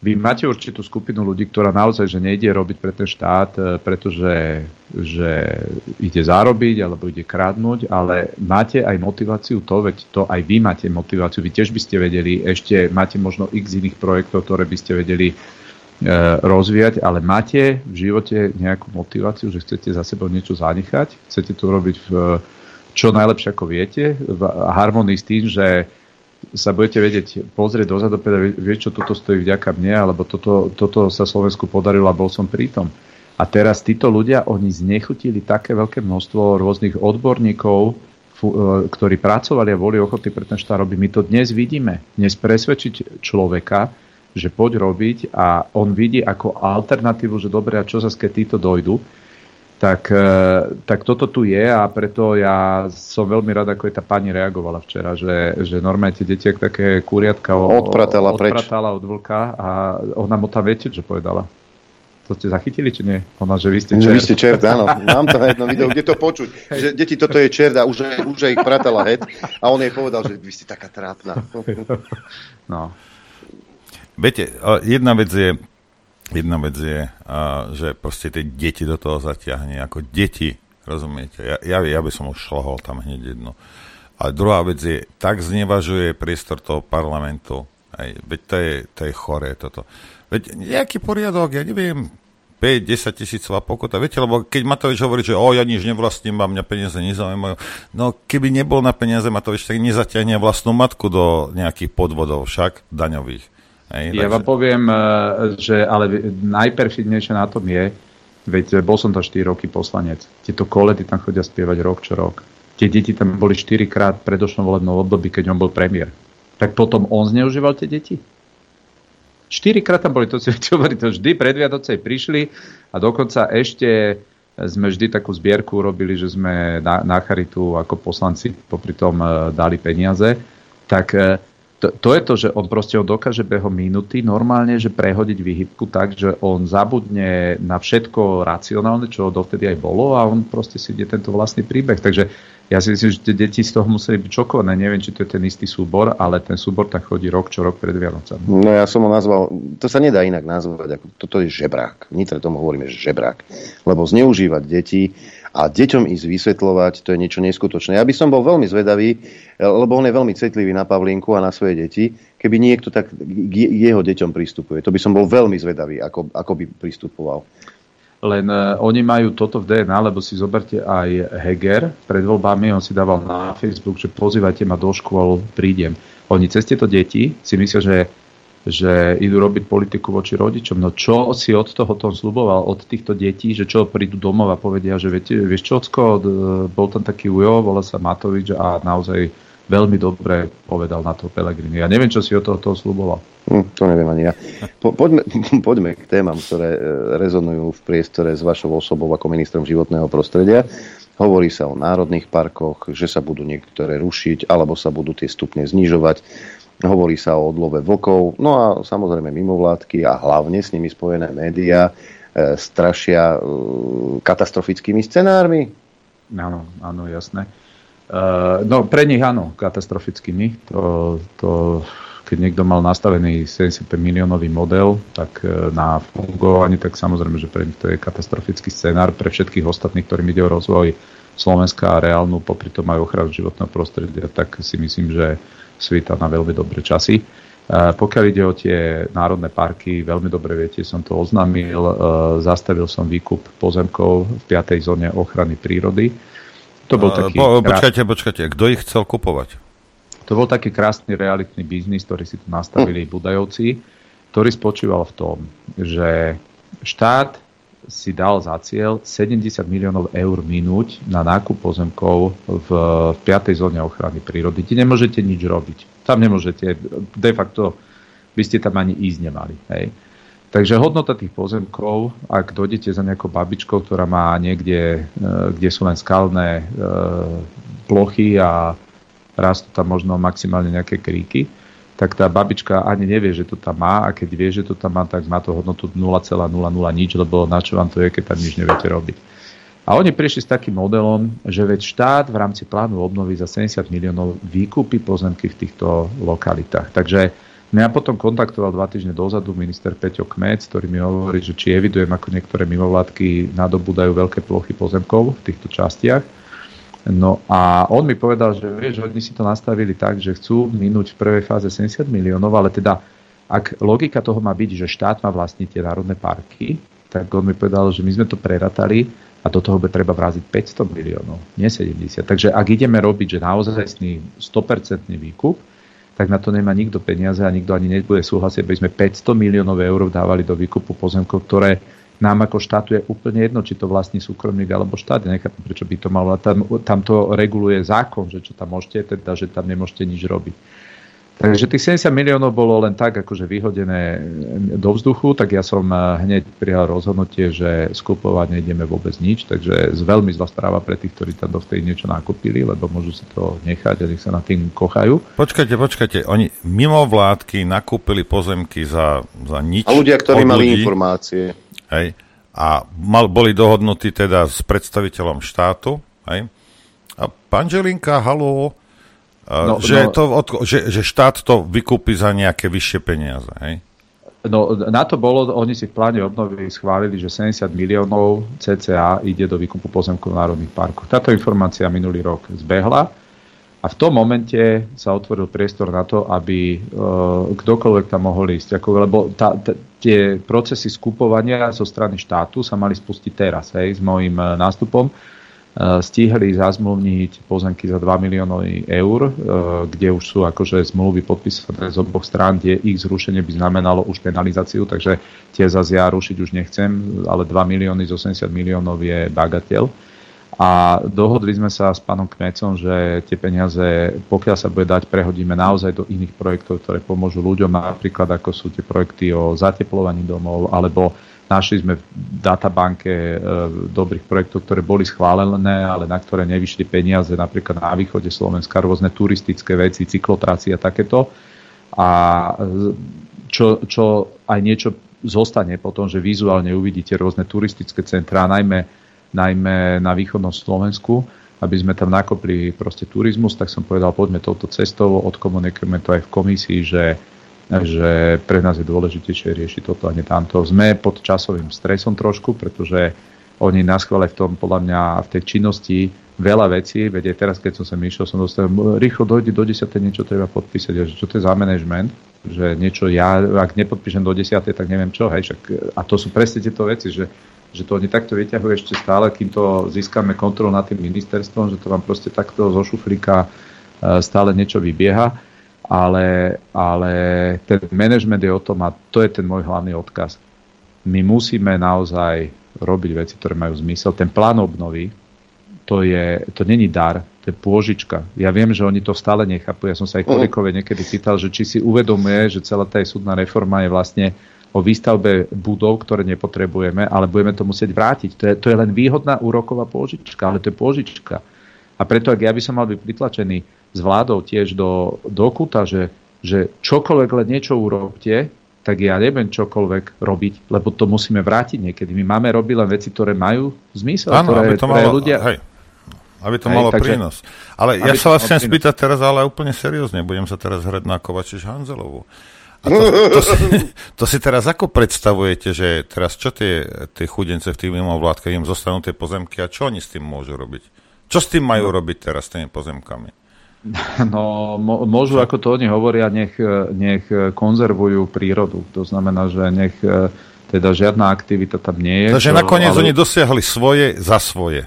vy máte určitú skupinu ľudí, ktorá naozaj že nejde robiť pre ten štát, e, pretože že ide zarobiť alebo ide kradnúť, ale máte aj motiváciu to, veď to aj vy máte motiváciu, vy tiež by ste vedeli, ešte máte možno x iných projektov, ktoré by ste vedeli rozvíjať, ale máte v živote nejakú motiváciu, že chcete za sebou niečo zanechať, chcete to robiť v, čo najlepšie ako viete, v harmonii s tým, že sa budete vedieť pozrieť dozadu, vieš čo, toto stojí vďaka mne, alebo toto, toto sa Slovensku podarilo a bol som pritom. A teraz títo ľudia, oni znechutili také veľké množstvo rôznych odborníkov, e, ktorí pracovali a boli ochotní pre ten štát robiť. My to dnes vidíme. Dnes presvedčiť človeka, že poď robiť a on vidí ako alternatívu, že dobre, a čo sa keď títo dojdu, tak, e, tak toto tu je a preto ja som veľmi rád, ako je tá pani reagovala včera, že, že normálne tie deti, také kuriatka odpratala, odpratala od vlka a ona mu tam viete, čo povedala. To ste zachytili, či nie? Ona, že vy ste čert. Vy ste čert, áno. Mám to na jednom videu, kde to počuť. Že deti, toto je čert a už, už ich pratala het. A on jej povedal, že vy ste taká trápna. No. Viete, jedna vec je, Jedna vec je, že proste tie deti do toho zatiahne, ako deti, rozumiete? Ja, ja, ja by som už šlohol tam hneď jedno. A druhá vec je, tak znevažuje priestor toho parlamentu. Hej, veď to je, to je choré toto. Veď nejaký poriadok, ja neviem, 5-10 tisícová pokuta. Viete, lebo keď Matovič hovorí, že o, ja nič nevlastním, mám mňa peniaze nezaujímajú. No keby nebol na peniaze Matovič, tak nezatiahne vlastnú matku do nejakých podvodov však daňových. Hej, ja takže... vám poviem, eh, že ale najperfidnejšie na tom je, veď bol som tam 4 roky poslanec. Tieto koledy tam chodia spievať rok čo rok. Tie deti tam boli 4 krát v predošlom volebnom období, keď on bol premiér. Tak potom on zneužíval tie deti? 4 krát tam boli, to si hovorí, to vždy pred Vianocej prišli a dokonca ešte sme vždy takú zbierku urobili, že sme na, na charitu ako poslanci popri tom uh, dali peniaze. Tak to, to je to, že on proste on dokáže behom minúty normálne, že prehodiť výhybku tak, že on zabudne na všetko racionálne, čo dovtedy aj bolo a on proste si ide tento vlastný príbeh. Takže ja si myslím, že tie deti z toho museli byť čokované. Neviem, či to je ten istý súbor, ale ten súbor tak chodí rok čo rok pred Vianocami. No ja som ho nazval, to sa nedá inak nazvať, ako toto je žebrák. V tomu hovoríme žebrák. Lebo zneužívať deti a deťom ísť vysvetľovať, to je niečo neskutočné. Ja by som bol veľmi zvedavý, lebo on je veľmi citlivý na Pavlinku a na svoje deti, keby niekto tak k jeho deťom pristupuje. To by som bol veľmi zvedavý, ako, ako by pristupoval. Len uh, oni majú toto v DNA, lebo si zoberte aj Heger. Pred voľbami on si dával na Facebook, že pozývajte ma do škôl, prídem. Oni cez tieto deti si myslia, že že idú robiť politiku voči rodičom. No čo si od toho tom sluboval, od týchto detí, že čo prídu domov a povedia, že viete, vieš čo, Ocko, bol tam taký ujo, volá sa Matovič a naozaj veľmi dobre povedal na to Pelegrini. Ja neviem, čo si od toho, toho sluboval. Hm, to neviem ani ja. Po, poďme, poďme k témam, ktoré e, rezonujú v priestore s vašou osobou ako ministrom životného prostredia. Hovorí sa o národných parkoch, že sa budú niektoré rušiť, alebo sa budú tie stupne znižovať. Hovorí sa o odlove vlkov, no a samozrejme mimovládky a hlavne s nimi spojené médiá e, strašia e, katastrofickými scenármi. Áno, áno, jasné. Uh, no pre nich áno, katastrofickými. To, to, keď niekto mal nastavený 75 miliónový model, tak na fungovanie, tak samozrejme, že pre nich to je katastrofický scenár. Pre všetkých ostatných, ktorým ide o rozvoj Slovenska a reálnu, popri tom aj ochranu životného prostredia, tak si myslím, že svita na veľmi dobré časy. Pokiaľ ide o tie národné parky, veľmi dobre viete, som to oznámil, zastavil som výkup pozemkov v 5. zóne ochrany prírody to bol taký... Po, počkajte, počkajte, kto ich chcel kupovať? To bol taký krásny realitný biznis, ktorý si tu nastavili hm. Budajovci, ktorý spočíval v tom, že štát si dal za cieľ 70 miliónov eur minúť na nákup pozemkov v, v 5. zóne ochrany prírody. Ti nemôžete nič robiť. Tam nemôžete, de facto by ste tam ani ísť nemali. Hej. Takže hodnota tých pozemkov, ak dojdete za nejakou babičkou, ktorá má niekde, e, kde sú len skalné e, plochy a rastú tam možno maximálne nejaké kríky, tak tá babička ani nevie, že to tam má a keď vie, že to tam má, tak má to hodnotu 0,00 nič, lebo na čo vám to je, keď tam nič neviete robiť. A oni prišli s takým modelom, že veď štát v rámci plánu obnovy za 70 miliónov výkupy pozemky v týchto lokalitách. Takže Mňa potom kontaktoval dva týždne dozadu minister Peťo Kmec, ktorý mi hovorí, že či evidujem, ako niektoré mimovládky nadobúdajú veľké plochy pozemkov v týchto častiach. No a on mi povedal, že vieš, oni si to nastavili tak, že chcú minúť v prvej fáze 70 miliónov, ale teda ak logika toho má byť, že štát má vlastniť tie národné parky, tak on mi povedal, že my sme to preratali a do toho bude treba vráziť 500 miliónov, nie 70. Takže ak ideme robiť, že naozaj 100% výkup, tak na to nemá nikto peniaze a nikto ani nebude súhlasiť, aby sme 500 miliónov eur dávali do výkupu pozemkov, ktoré nám ako štátu je úplne jedno, či to vlastní súkromník alebo štát. Nechápem, prečo by to malo. Tam, tam to reguluje zákon, že čo tam môžete, teda, že tam nemôžete nič robiť. Takže tých 70 miliónov bolo len tak akože vyhodené do vzduchu, tak ja som eh, hneď prijal rozhodnutie, že skupovať nejdeme vôbec nič, takže z veľmi zlá správa pre tých, ktorí tam dovtedy niečo nakúpili, lebo môžu si to nechať a nech sa na tým kochajú. Počkajte, počkajte, oni mimo vládky nakúpili pozemky za, za nič. A ľudia, ktorí mali ľudí, informácie. Hej, a mal, boli dohodnutí teda s predstaviteľom štátu, hej, a pán Želinka, halo, No, že, no, to, že, že štát to vykúpi za nejaké vyššie peniaze, hej? No na to bolo, oni si v pláne obnovy schválili, že 70 miliónov cca ide do výkupu pozemkov v národných parkoch. Táto informácia minulý rok zbehla a v tom momente sa otvoril priestor na to, aby uh, kdokoľvek tam mohol ísť. Ako, lebo tá, tá, tie procesy skupovania zo strany štátu sa mali spustiť teraz, hej, s môjim uh, nástupom Eh, stihli zazmluvniť pozemky za 2 milióny eur, eh, kde už sú akože zmluvy podpísané z oboch strán, kde ich zrušenie by znamenalo už penalizáciu, takže tie zase ja rušiť už nechcem, ale 2 milióny z 80 miliónov je bagateľ. A dohodli sme sa s pánom Kmecom, že tie peniaze, pokiaľ sa bude dať, prehodíme naozaj do iných projektov, ktoré pomôžu ľuďom, napríklad ako sú tie projekty o zateplovaní domov, alebo Našli sme v databanke e, dobrých projektov, ktoré boli schválené, ale na ktoré nevyšli peniaze, napríklad na východe Slovenska, rôzne turistické veci, cyklotraci a takéto. A e, čo, čo aj niečo zostane potom, že vizuálne uvidíte rôzne turistické centrá, najmä, najmä na východnom Slovensku, aby sme tam nakopli proste turizmus, tak som povedal, poďme touto cestou, odkomunikujeme to aj v komisii, že že pre nás je dôležitejšie riešiť toto a nie tamto. Sme pod časovým stresom trošku, pretože oni nás chvále v tom, podľa mňa, v tej činnosti veľa vecí, veď aj teraz, keď som sem išiel, som dostal, rýchlo dojde do 10. niečo treba podpísať, že čo to je za management, že niečo ja, ak nepodpíšem do 10. tak neviem čo, hej, však, a to sú presne tieto veci, že, že to oni takto vyťahujú ešte stále, kým to získame kontrolu nad tým ministerstvom, že to vám proste takto zo šuflíka e, stále niečo vybieha ale, ale ten management je o tom a to je ten môj hlavný odkaz. My musíme naozaj robiť veci, ktoré majú zmysel. Ten plán obnovy, to, je, to není dar, to je pôžička. Ja viem, že oni to stále nechápu. Ja som sa aj Kolikove niekedy pýtal, že či si uvedomuje, že celá tá súdna reforma je vlastne o výstavbe budov, ktoré nepotrebujeme, ale budeme to musieť vrátiť. To je, to je len výhodná úroková pôžička, ale to je pôžička. A preto, ak ja by som mal byť pritlačený s vládou tiež do, do kuta, že, že čokoľvek len niečo urobte, tak ja neviem čokoľvek robiť, lebo to musíme vrátiť niekedy. My máme robiť len veci, ktoré majú zmysel, Áno, ktoré, aby to ktoré malo, ľudia... Hej, aby to Hej, malo takže- prínos. Ale ja sa vás chcem spýtať teraz, ale úplne seriózne. Budem sa teraz hrať na Kovačiš Hanzelovu. A to, to, si, to si teraz ako predstavujete, že teraz čo tie, tie chudence v tých mimovládkach im zostanú tie pozemky a čo oni s tým môžu robiť? Čo s tým majú robiť teraz s tými pozemkami? No, môžu, ako to oni hovoria, nech, nech konzervujú prírodu. To znamená, že nech e, teda žiadna aktivita tam nie je. Takže čo- nakoniec ale- oni dosiahli svoje za svoje.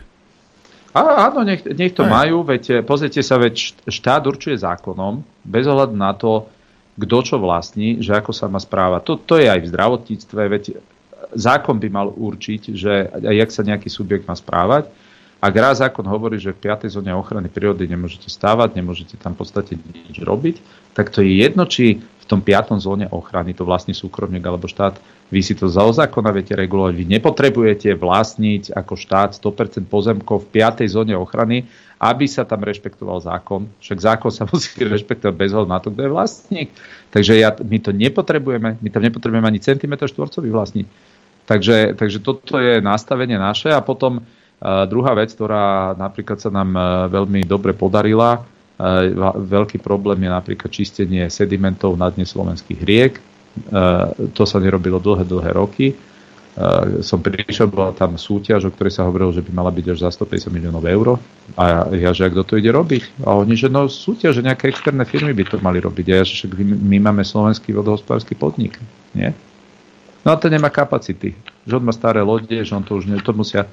A, áno, nech, nech to Hej. majú, veď e, pozrite sa, veď št- štát určuje zákonom, bez ohľadu na to, kto čo vlastní, že ako sa má správať. To, to je aj v zdravotníctve, veď zákon by mal určiť, že jak sa nejaký subjekt má správať. Ak raz zákon hovorí, že v 5. zóne ochrany prírody nemôžete stávať, nemôžete tam v podstate nič robiť, tak to je jedno, či v tom 5. zóne ochrany to vlastní súkromník alebo štát. Vy si to za zákona viete regulovať. Vy nepotrebujete vlastniť ako štát 100% pozemkov v 5. zóne ochrany, aby sa tam rešpektoval zákon. Však zákon sa musí rešpektovať bez ohľadu na to, kto je vlastník. Takže ja, my to nepotrebujeme. My tam nepotrebujeme ani centimetr štvorcový vlastniť. Takže, takže toto je nastavenie naše a potom uh, druhá vec, ktorá napríklad sa nám uh, veľmi dobre podarila, va- veľký problém je napríklad čistenie sedimentov na dne slovenských riek. Uh, to sa nerobilo dlhé, dlhé roky. Uh, som prišiel, bola tam súťaž, o ktorej sa hovorilo, že by mala byť až za 150 miliónov eur. A ja, že a kto to ide robiť? A oni, že no súťaž, že nejaké externé firmy by to mali robiť. A ja, že však my- my máme slovenský vodohospodársky podnik. Nie? No a to nemá kapacity. Že on má staré lode, že on to už ne, to musia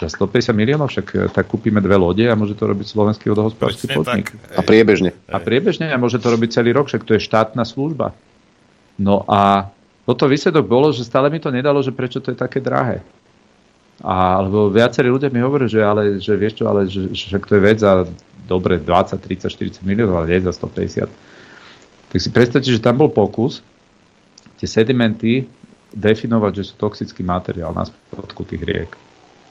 za 150 miliónov, však e, tak kúpime dve lode a môže to robiť slovenský vodohospodársky podnik. tak. A priebežne. A priebežne a môže to robiť celý rok, však to je štátna služba. No a toto výsledok bolo, že stále mi to nedalo, že prečo to je také drahé. A, lebo viacerí ľudia mi hovorí, že, ale, že vieš čo, ale že, že to je vec za dobre 20, 30, 40 miliónov, ale nie za 150. Tak si predstavte, že tam bol pokus tie sedimenty definovať, že sú toxický materiál na spodku tých riek.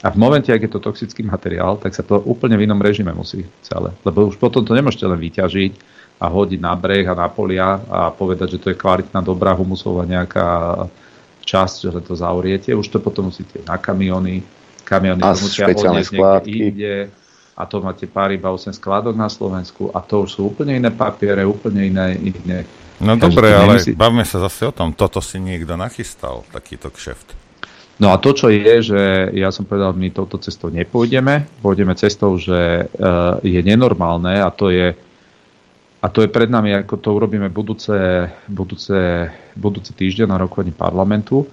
A v momente, ak je to toxický materiál, tak sa to úplne v inom režime musí celé. Lebo už potom to nemôžete len vyťažiť a hodiť na breh a na polia a povedať, že to je kvalitná, dobrá humusová nejaká časť, že to zauriete. Už to potom musíte na kamiony. Kamiony A to musia odniesť niekde skládky. inde. A to máte pár iba 8 skladok na Slovensku. A to už sú úplne iné papiere, úplne iné, iné No Takže dobre, ale nemyslí- bavme sa zase o tom. Toto si niekto nachystal, takýto kšeft. No a to, čo je, že ja som povedal, my touto cestou nepôjdeme, pôjdeme cestou, že uh, je nenormálne a to je, a to je pred nami, ako to urobíme budúce, budúce, budúci týždeň na rokovaní parlamentu.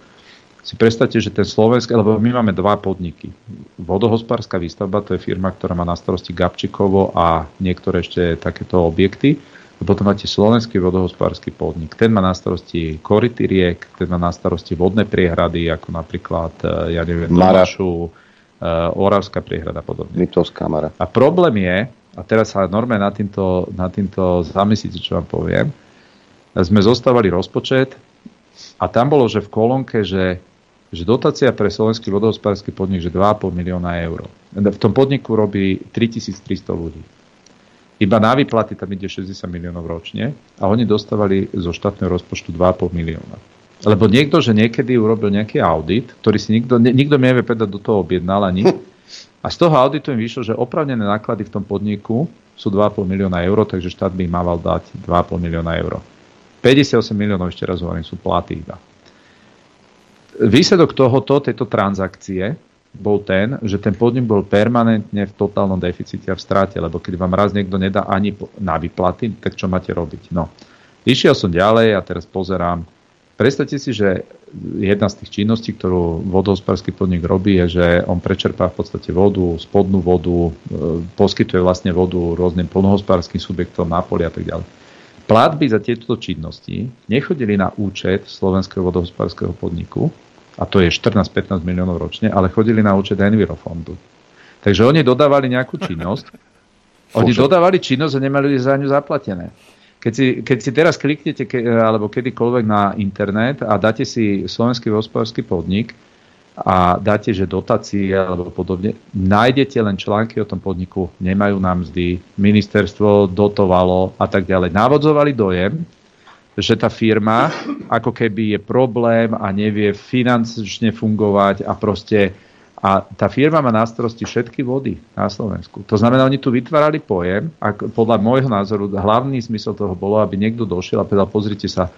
Si predstavte, že ten slovenský, lebo my máme dva podniky. Vodohospodárska výstavba, to je firma, ktorá má na starosti Gabčíkovo a niektoré ešte takéto objekty. A potom máte slovenský vodohospodársky podnik. Ten má na starosti kority riek, ten má na starosti vodné priehrady, ako napríklad, e, ja neviem, Mara. Domašu, e, Oravská priehrada a podobne. Liptovská Mara. A problém je, a teraz sa Norme na týmto, na týmto zamyslíte, čo vám poviem, sme zostávali rozpočet a tam bolo, že v kolónke, že, že dotácia pre slovenský vodohospodársky podnik, že 2,5 milióna eur. V tom podniku robí 3300 ľudí. Iba na výplaty tam ide 60 miliónov ročne a oni dostávali zo štátneho rozpočtu 2,5 milióna. Lebo niekto, že niekedy urobil nejaký audit, ktorý si nikto, nikto nevie povedať, do toho objednal ani. A z toho auditu im vyšlo, že opravnené náklady v tom podniku sú 2,5 milióna eur, takže štát by im mal dať 2,5 milióna eur. 58 miliónov, ešte raz hovorím, sú platy iba. Výsledok tohoto, tejto transakcie bol ten, že ten podnik bol permanentne v totálnom deficite a v strate, lebo keď vám raz niekto nedá ani na výplaty, tak čo máte robiť? No. Išiel som ďalej a teraz pozerám. Predstavte si, že jedna z tých činností, ktorú vodohospodársky podnik robí, je, že on prečerpá v podstate vodu, spodnú vodu, e, poskytuje vlastne vodu rôznym polnohospodárským subjektom na poli a tak ďalej. Platby za tieto činnosti nechodili na účet Slovenského vodohospodárskeho podniku, a to je 14-15 miliónov ročne, ale chodili na účet Envirofondu. Takže oni dodávali nejakú činnosť, oni dodávali činnosť a nemali za ňu zaplatené. Keď si, keď si teraz kliknete, ke, alebo kedykoľvek na internet a dáte si slovenský hospodársky podnik a dáte, že dotácie alebo podobne, nájdete len články o tom podniku, nemajú nám mzdy, ministerstvo dotovalo a tak ďalej. Navodzovali dojem, že tá firma ako keby je problém a nevie finančne fungovať a proste a tá firma má na starosti všetky vody na Slovensku. To znamená, oni tu vytvárali pojem a podľa môjho názoru hlavný zmysel toho bolo, aby niekto došiel a povedal, pozrite sa,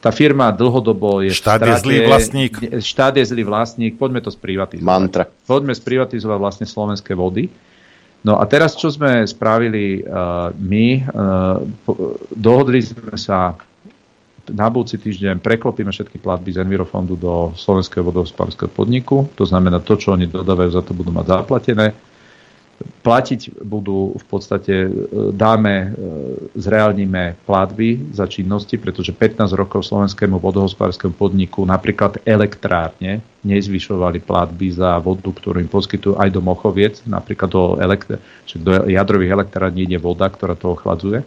tá firma dlhodobo je Štát je zlý vlastník. Štát je zlý vlastník, poďme to sprivatizovať. Mantra. Poďme sprivatizovať vlastne slovenské vody. No a teraz, čo sme spravili uh, my, uh, dohodli sme sa na budúci týždeň preklopíme všetky platby z Envirofondu do Slovenského vodohospodárskeho podniku. To znamená, to, čo oni dodávajú, za to budú mať zaplatené. Platiť budú v podstate, e, dáme, e, zreálnime platby za činnosti, pretože 15 rokov slovenskému vodohospodárskému podniku napríklad elektrárne nezvyšovali platby za vodu, ktorú im poskytujú aj do Mochoviec, napríklad do, elektr- do jadrových elektrární ide voda, ktorá to ochladzuje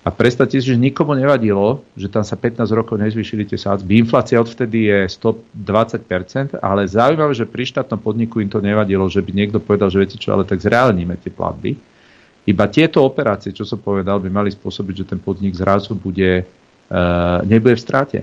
a predstavte si, že nikomu nevadilo, že tam sa 15 rokov nezvyšili tie sádzby. Inflácia odvtedy je 120%, ale zaujímavé, že pri štátnom podniku im to nevadilo, že by niekto povedal, že viete čo, ale tak zreálnime tie platby. Iba tieto operácie, čo som povedal, by mali spôsobiť, že ten podnik zrazu bude, uh, nebude v strate.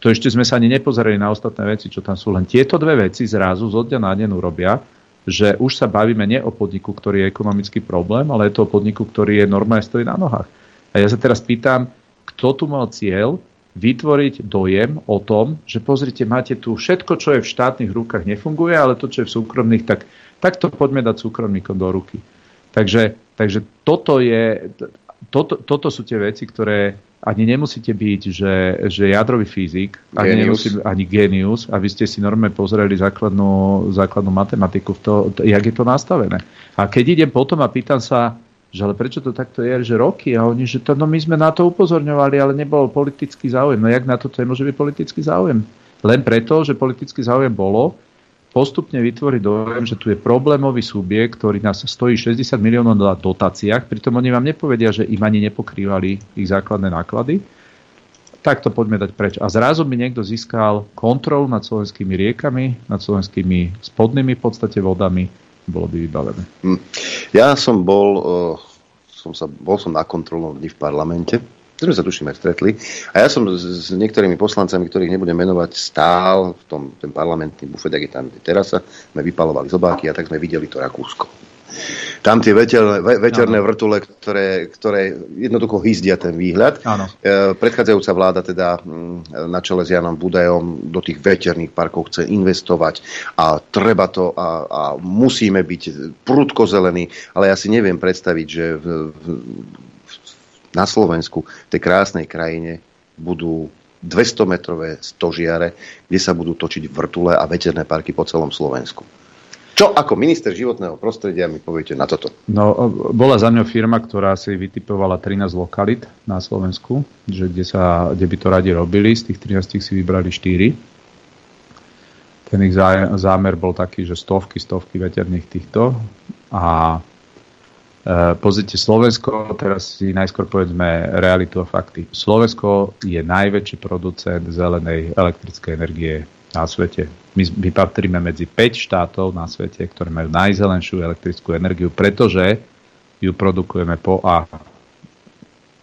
To ešte sme sa ani nepozerali na ostatné veci, čo tam sú. Len tieto dve veci zrazu zo dňa na deň urobia, že už sa bavíme nie o podniku, ktorý je ekonomický problém, ale je to o podniku, ktorý je normálne stojí na nohách. A ja sa teraz pýtam, kto tu mal cieľ vytvoriť dojem o tom, že pozrite, máte tu všetko, čo je v štátnych rukách nefunguje, ale to, čo je v súkromných, tak, tak to poďme dať súkromníkom do ruky. Takže, takže toto, je, toto, toto sú tie veci, ktoré ani nemusíte byť, že, že jadrový fyzik, ani, nemusí, ani genius, aby ste si normálne pozreli základnú, základnú matematiku, v to, to, jak je to nastavené. A keď idem potom a pýtam sa, že ale prečo to takto je, že roky a oni, že to, no my sme na to upozorňovali, ale nebol politický záujem. No jak na to môže byť politický záujem? Len preto, že politický záujem bolo postupne vytvoriť dojem, že tu je problémový subjekt, ktorý nás stojí 60 miliónov na dotáciách, pritom oni vám nepovedia, že im ani nepokrývali ich základné náklady. Tak to poďme dať preč. A zrazu by niekto získal kontrolu nad slovenskými riekami, nad slovenskými spodnými v podstate vodami, bolo by vybavené. Hm. Ja som bol, uh, som sa, bol som na kontrolnom dni v parlamente, sme sa tuším aj stretli. A ja som s niektorými poslancami, ktorých nebudem menovať, stál v tom ten parlamentný bufet, ak je tam terasa, sme vypalovali zobáky a tak sme videli to Rakúsko. Tam tie veterné, veterné vrtule, ktoré, ktoré jednoducho hyzdia ten výhľad. Áno. E, predchádzajúca vláda teda mm, na čele s Janom Budajom do tých veterných parkov chce investovať a treba to a, a musíme byť prudko zelení, ale ja si neviem predstaviť, že v, v, na Slovensku, v tej krásnej krajine, budú 200-metrové stožiare, kde sa budú točiť vrtule a veterné parky po celom Slovensku. Čo ako minister životného prostredia mi poviete na toto? No, bola za mňa firma, ktorá si vytipovala 13 lokalit na Slovensku, že kde, sa, kde by to radi robili. Z tých 13 si vybrali 4. Ten ich zámer bol taký, že stovky, stovky veterných týchto. A e, pozrite, Slovensko, teraz si najskôr povedzme realitu a fakty. Slovensko je najväčší producent zelenej elektrickej energie na svete. My, my patríme medzi 5 štátov na svete, ktoré majú najzelenšiu elektrickú energiu, pretože ju produkujeme po A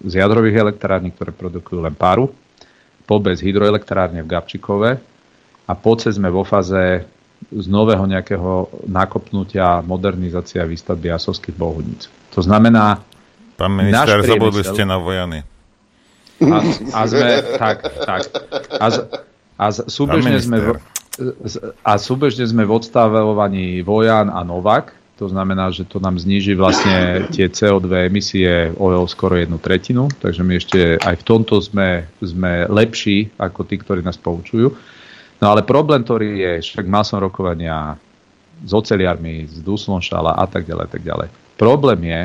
z jadrových elektrární, ktoré produkujú len paru, po B z hydroelektrárne v Gabčikove a po C sme vo fáze z nového nejakého nakopnutia, modernizácia výstavby asovských bohudníc. To znamená... Pán minister, zabudli ste na vojany. A, a sme, tak, tak. A, a súbežne sme, v, a súbežne sme v odstavovaní Vojan a Novak, to znamená, že to nám zníži vlastne tie CO2 emisie o skoro jednu tretinu, takže my ešte aj v tomto sme, sme lepší ako tí, ktorí nás poučujú. No ale problém, ktorý je, však mal som rokovania s oceliarmi, s Duslonšala a tak ďalej, tak ďalej. Problém je,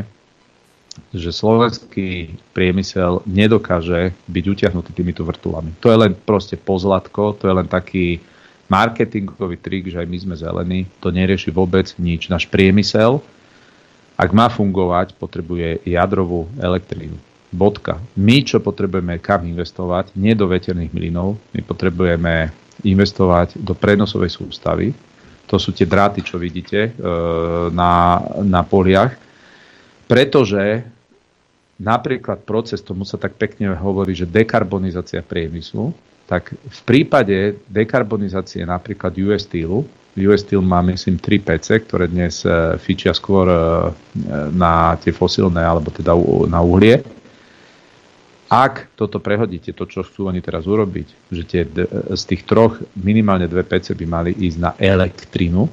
že slovenský priemysel nedokáže byť utiahnutý týmito vrtulami. To je len proste pozlatko, to je len taký marketingový trik, že aj my sme zelení. To nerieši vôbec nič. Náš priemysel, ak má fungovať, potrebuje jadrovú elektrínu. Bodka. My, čo potrebujeme kam investovať, nie do veterných mlynov, my potrebujeme investovať do prenosovej sústavy. To sú tie dráty, čo vidíte e, na, na poliach. Pretože napríklad proces, tomu sa tak pekne hovorí, že dekarbonizácia priemyslu, tak v prípade dekarbonizácie napríklad US Steelu, US Steel má myslím 3 PC, ktoré dnes e, fičia skôr e, na tie fosílne alebo teda na uhlie. Ak toto prehodíte, to čo chcú oni teraz urobiť, že tie, z tých troch minimálne dve PC by mali ísť na elektrinu,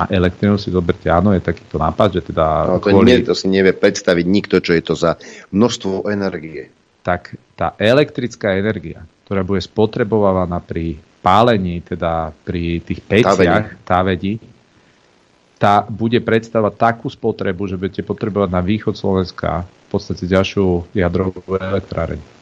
a elektrínu si zoberte, áno, je takýto nápad, že teda... No, to, kvôli... nie, to si nevie predstaviť nikto, čo je to za množstvo energie. Tak tá elektrická energia, ktorá bude spotrebovaná pri pálení, teda pri tých peciach, távedi, tá bude predstavovať takú spotrebu, že budete potrebovať na východ Slovenska v podstate ďalšiu jadrovú elektráreň.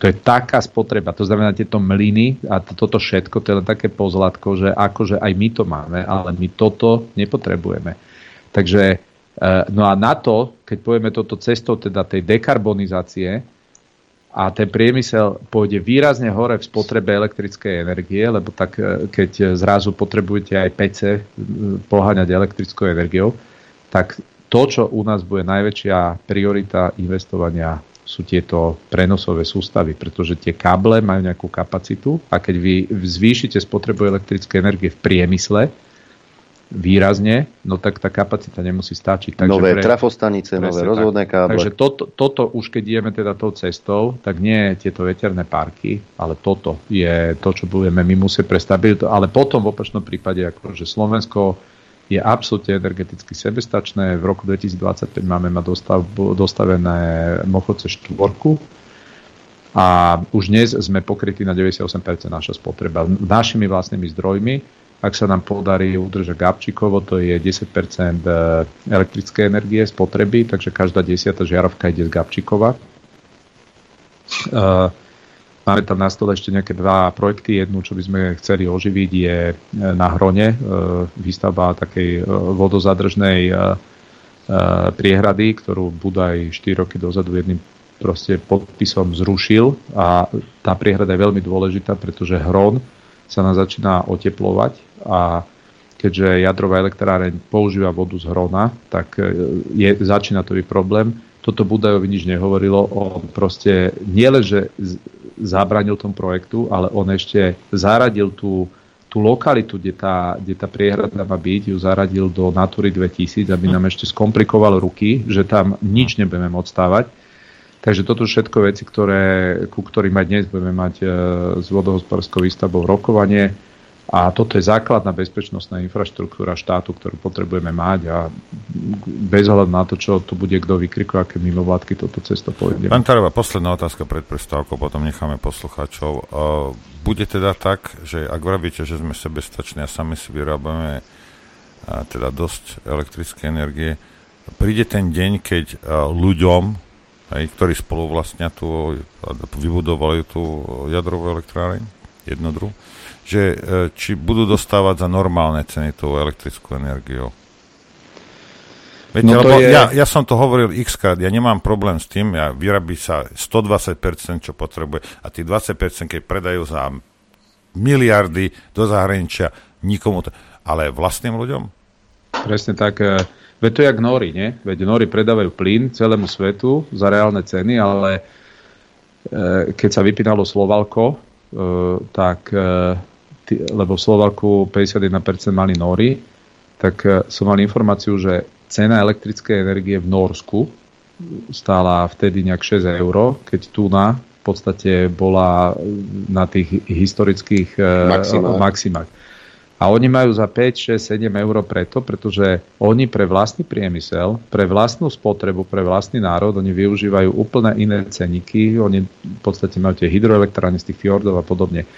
To je taká spotreba, to znamená tieto mlyny a toto všetko, to je len také pozlatko, že akože aj my to máme, ale my toto nepotrebujeme. Takže, e, no a na to, keď povieme toto cestou teda tej dekarbonizácie, a ten priemysel pôjde výrazne hore v spotrebe elektrickej energie, lebo tak e, keď zrazu potrebujete aj PC e, poháňať elektrickou energiou, tak to, čo u nás bude najväčšia priorita investovania, sú tieto prenosové sústavy, pretože tie káble majú nejakú kapacitu a keď vy zvýšite spotrebu elektrickej energie v priemysle, výrazne, no tak tá kapacita nemusí stačiť. Takže nové pre, trafostanice, nové rozvodné káble. Takže toto, toto už keď ideme teda tou cestou, tak nie tieto veterné parky, ale toto je to, čo budeme my musieť prestaviť. Ale potom v opačnom prípade, akože Slovensko je absolútne energeticky sebestačné. V roku 2025 máme mať dostav, dostavené Mochoce štvorku, a už dnes sme pokrytí na 98% naša spotreba našimi vlastnými zdrojmi ak sa nám podarí udržať Gabčíkovo, to je 10% e, elektrické energie spotreby, takže každá desiata žiarovka ide z Gabčíkova. E, máme tam na stole ešte nejaké dva projekty. Jednu, čo by sme chceli oživiť, je e, na Hrone výstavba takej vodozadržnej priehrady, ktorú Budaj 4 roky dozadu jedným proste podpisom zrušil a tá priehrada je veľmi dôležitá, pretože Hron sa nám začína oteplovať a keďže jadrová elektráreň používa vodu z hrona, tak e, je, začína to byť problém. Toto Budajovi nič nehovorilo, on proste nielen, zabranil tomu projektu, ale on ešte zaradil tú, tú lokalitu, kde tá, kde tá priehrada má byť, ju zaradil do Natury 2000, aby nám ešte skomplikoval ruky, že tam nič nebudeme môcť stávať. Takže toto všetko veci, ktoré, ku ktorým aj dnes budeme mať e, s vodohospodárskou výstavbou rokovanie a toto je základná bezpečnostná infraštruktúra štátu, ktorú potrebujeme mať a bez hľadu na to, čo tu bude kto vykrikuje, aké mimovládky toto cesto pôjde. Pán Tarova, posledná otázka pred prestávkou, potom necháme poslucháčov. Bude teda tak, že ak vravíte, že sme sebestační a sami si vyrábame teda dosť elektrické energie, príde ten deň, keď ľuďom, aj, ktorí spolu vlastnia vybudovali tú jadrovú elektráreň, jednodru, že e, či budú dostávať za normálne ceny tú elektrickú energiu. Viete, no lebo je... ja, ja som to hovoril x krát, ja nemám problém s tým, ja vyrabí sa 120%, čo potrebuje a tí 20%, keď predajú za miliardy do zahraničia, nikomu to... Ale vlastným ľuďom? Presne tak. E, veď to je jak Nori, nie? Veď Nori predávajú plyn celému svetu za reálne ceny, ale e, keď sa vypínalo Slovalko, tak lebo v Slovaku 51% mali Nóri, tak e, som mal informáciu, že cena elektrickej energie v Norsku stála vtedy nejak 6 eur, keď tu na v podstate bola na tých historických maximách. maximách. A oni majú za 5, 6, 7 eur preto, pretože oni pre vlastný priemysel, pre vlastnú spotrebu, pre vlastný národ, oni využívajú úplne iné ceníky. Oni v podstate majú tie hydroelektrárne z tých fjordov a podobne.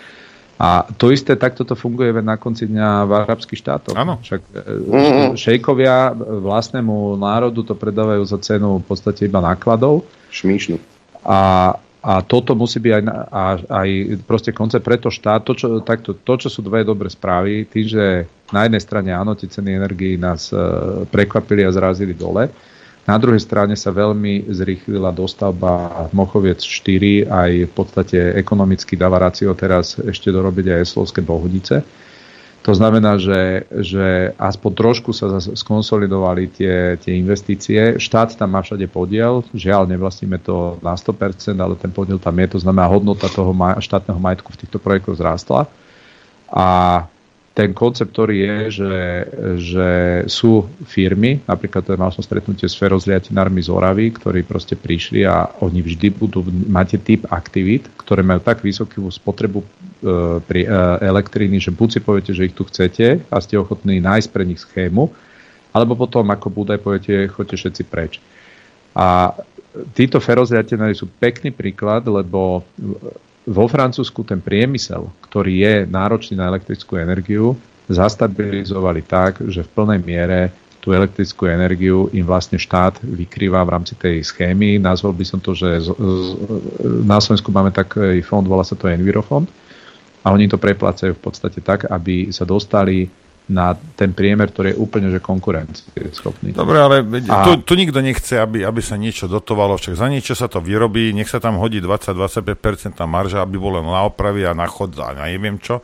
A to isté takto to funguje na konci dňa v arabských štátoch. Áno. Však mm-hmm. šejkovia vlastnému národu to predávajú za cenu v podstate iba nákladov. Šmíšnu. A, a toto musí byť aj, aj proste koncept preto štát. To čo, takto, to, čo sú dve dobré správy, tým, že na jednej strane áno, tie ceny energii nás e, prekvapili a zrazili dole, Na druhej strane sa veľmi zrýchlila dostavba Mochoviec 4, aj v podstate ekonomicky dáva racio teraz ešte dorobiť aj Eslovské bohunice. To znamená, že, že aspoň trošku sa skonsolidovali tie, tie investície. Štát tam má všade podiel, žiaľ nevlastníme to na 100%, ale ten podiel tam je, to znamená hodnota toho štátneho majetku v týchto projektoch zrástla. A ten koncept, ktorý je, že, že sú firmy, napríklad mal som stretnutie s ferozliatinármi z Oravy, ktorí proste prišli a oni vždy budú, máte typ aktivít, ktoré majú tak vysokú spotrebu e, pri e, elektriny, že buď si poviete, že ich tu chcete a ste ochotní nájsť pre nich schému, alebo potom ako bude, poviete, choďte všetci preč. A títo ferozliatinári sú pekný príklad, lebo vo Francúzsku ten priemysel, ktorý je náročný na elektrickú energiu, zastabilizovali tak, že v plnej miere tú elektrickú energiu im vlastne štát vykrýva v rámci tej schémy. Nazval by som to, že z, z, na Slovensku máme taký fond, volá sa to Envirofond a oni to preplácajú v podstate tak, aby sa dostali na ten priemer, ktorý je úplne že konkurencieschopný. Dobre, ale a... tu, tu nikto nechce, aby, aby sa niečo dotovalo, však za niečo sa to vyrobí, nech sa tam hodí 20-25% marža, aby bolo na opravy a na chod a neviem čo.